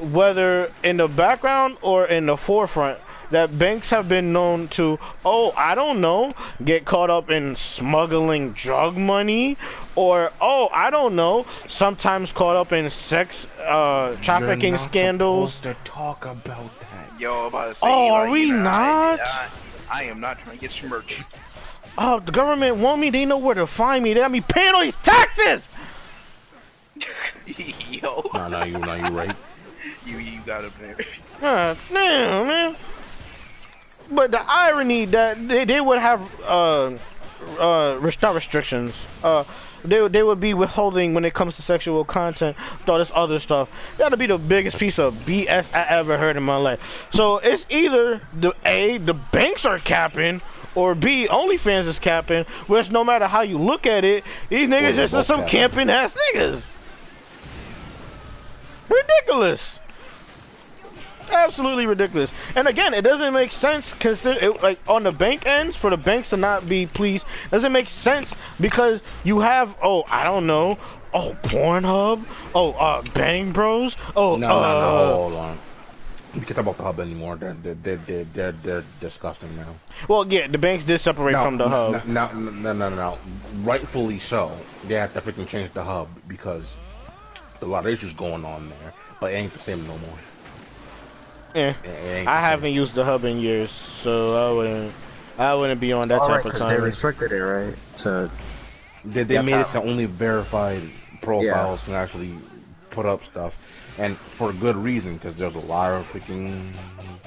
whether in the background or in the forefront that banks have been known to oh i don't know get caught up in smuggling drug money or oh i don't know sometimes caught up in sex uh trafficking You're not scandals to talk about that. Yo, about to say, Oh, Eli, are we you know, not? I, I am not trying to get smirked. Oh the government want me they know where to find me they got me paying all these taxes Yo, No, no, you, no, you right. you you got up there. Ah, damn, man. But the irony that they, they would have uh uh rest- not restrictions uh they they would be withholding when it comes to sexual content, all this other stuff. That'll be the biggest piece of BS I ever heard in my life. So it's either the A the banks are capping. Or B, OnlyFans is capping, which no matter how you look at it, these niggas just are some capping. camping ass niggas. Ridiculous absolutely ridiculous. And again, it doesn't make sense consider it, like on the bank ends for the banks to not be pleased. Doesn't make sense because you have oh I don't know oh Pornhub oh uh Bang Bros oh No, no, no, uh, hold on. We can't talk about the hub anymore. They're, they're, they're, they're, they're, they're disgusting now. well yeah the banks did separate No, from the hub. No, no, no, no, no, no. Rightfully so. They have to freaking change the hub because a lot of issues going on there. But it ain't the same no more. Yeah, It, it ain't I haven't used the hub in years, so I wouldn't I wouldn't be on that All right, type of because they restricted it, right? To They, they That's made it how- so only verified profiles can actually put up stuff, and for a good reason because there's a lot of freaking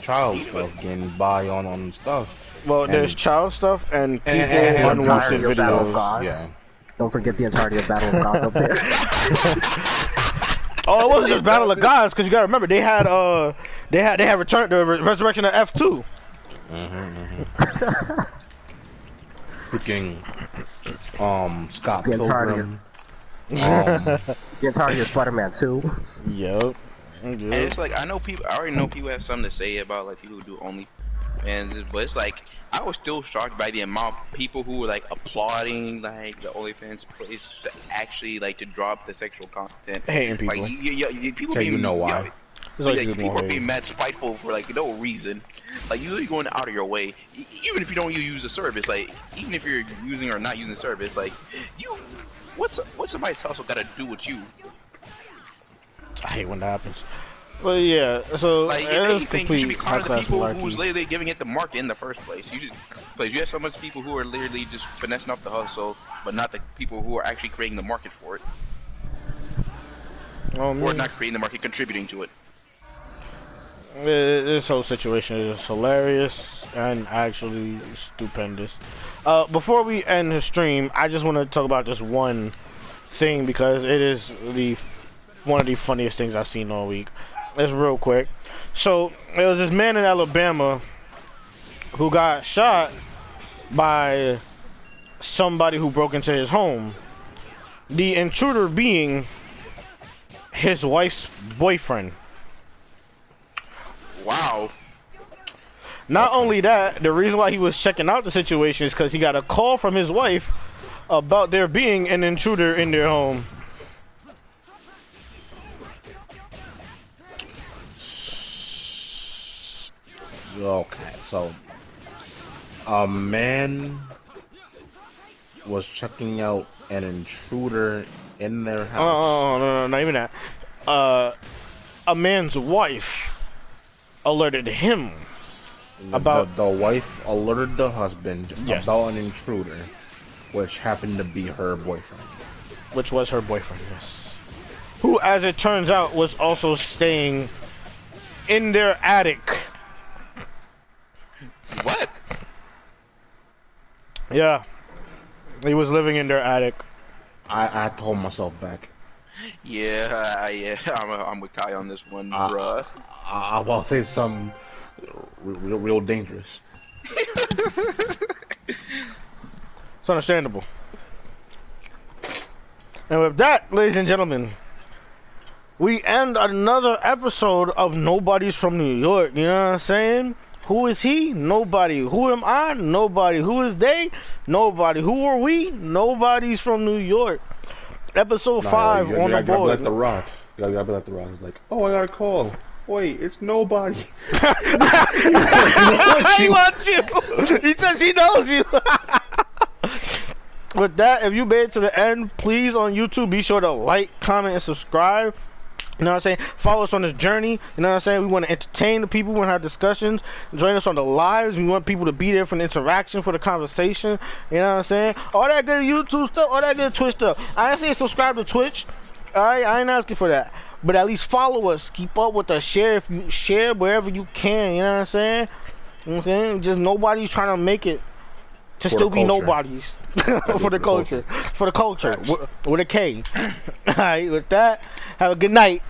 child stuff getting by on on stuff. Well, And- there's child stuff and people And- and- and unwanted entirety of Battle of videos. Gods. Yeah. Don't forget the entirety of Battle of Gods up there. Oh, it wasn't just Battle of Gods, because you gotta remember they had uh they had they had returned the re- resurrection of F two. Mm-hmm, Freaking um Scott The entirety Pilgrim. Um, the entirety of Spider-Man 2. Yep. And it's like I know people. I already know people have something to say about like people who do only, and but it's like I was still shocked by the amount of people who were like applauding like the OnlyFans place to actually like to drop the sexual content. Hating people. Like you, you, you, people Tell being, you know why. yeah, It's like like, people people are hate. being mad spiteful for like no reason. Like you really going out of your way, even if you don't use the service. Like even if you're using or not using the service, like you, what's what's somebody's hustle got to do with you? I hate when that happens. But yeah, so Like it if anything, you should be complete calling the high-class people malarkey. who's literally giving it the market in the first place. You just, because you have so much people who are literally just finessing off the hustle, but not the people who are actually creating the market for it, Oh, or man. not creating the market, contributing to it. This whole situation is hilarious and actually stupendous. Uh, before we end the stream, I just want to talk about this one thing because it is the one of the funniest things I've seen all week. It's real quick. So there was this man in Alabama who got shot by somebody who broke into his home. The intruder being his wife's boyfriend. Wow. Not only that, the reason why he was checking out the situation is because he got a call from his wife about there being an intruder in their home. Okay, so a man was checking out an intruder in their Oh, house. oh, no, no, not even that. Uh, a man's wife alerted him. About- the, the wife alerted the husband Yes. about an intruder, which happened to be her boyfriend. which was her boyfriend, yes. Who, as it turns out, was also staying in their attic. What? Yeah. He was living in their attic. I I told myself back. Yeah, I- yeah. I'm, I'm with Kai on this one, Ah. bruh. I, I will say something real, real dangerous. It's understandable. And with that, ladies and gentlemen, we end another episode of Nobody's from New York. You know what I'm saying? Who is he? Nobody. Who am I? Nobody. Who is they? Nobody. Who are we? Nobody's from New York. Episode Nah, five you, you, on you the board. like the rock. You gotta, you gotta be like the rock. It's like, oh, I got a call. Wait, it's nobody. he wants you. He says he knows you. With that, if you made it to the end, please on YouTube be sure to like, comment, and subscribe. You know what I'm saying? Follow us on this journey. You know what I'm saying? We want to entertain the people. We want to have discussions. Join us on the lives. We want people to be there for the interaction, for the conversation. You know what I'm saying? All that good YouTube stuff, all that good Twitch stuff. I ain't saying subscribe to Twitch. Alright, I ain't asking for that. But at least follow us. Keep up with us. Share if you share wherever you can. You know what I'm saying? You know what I'm saying? Just nobody's trying to make it to For still be nobodies. for the culture. culture. For the culture. With, with a K. Alright, with that, have a good night.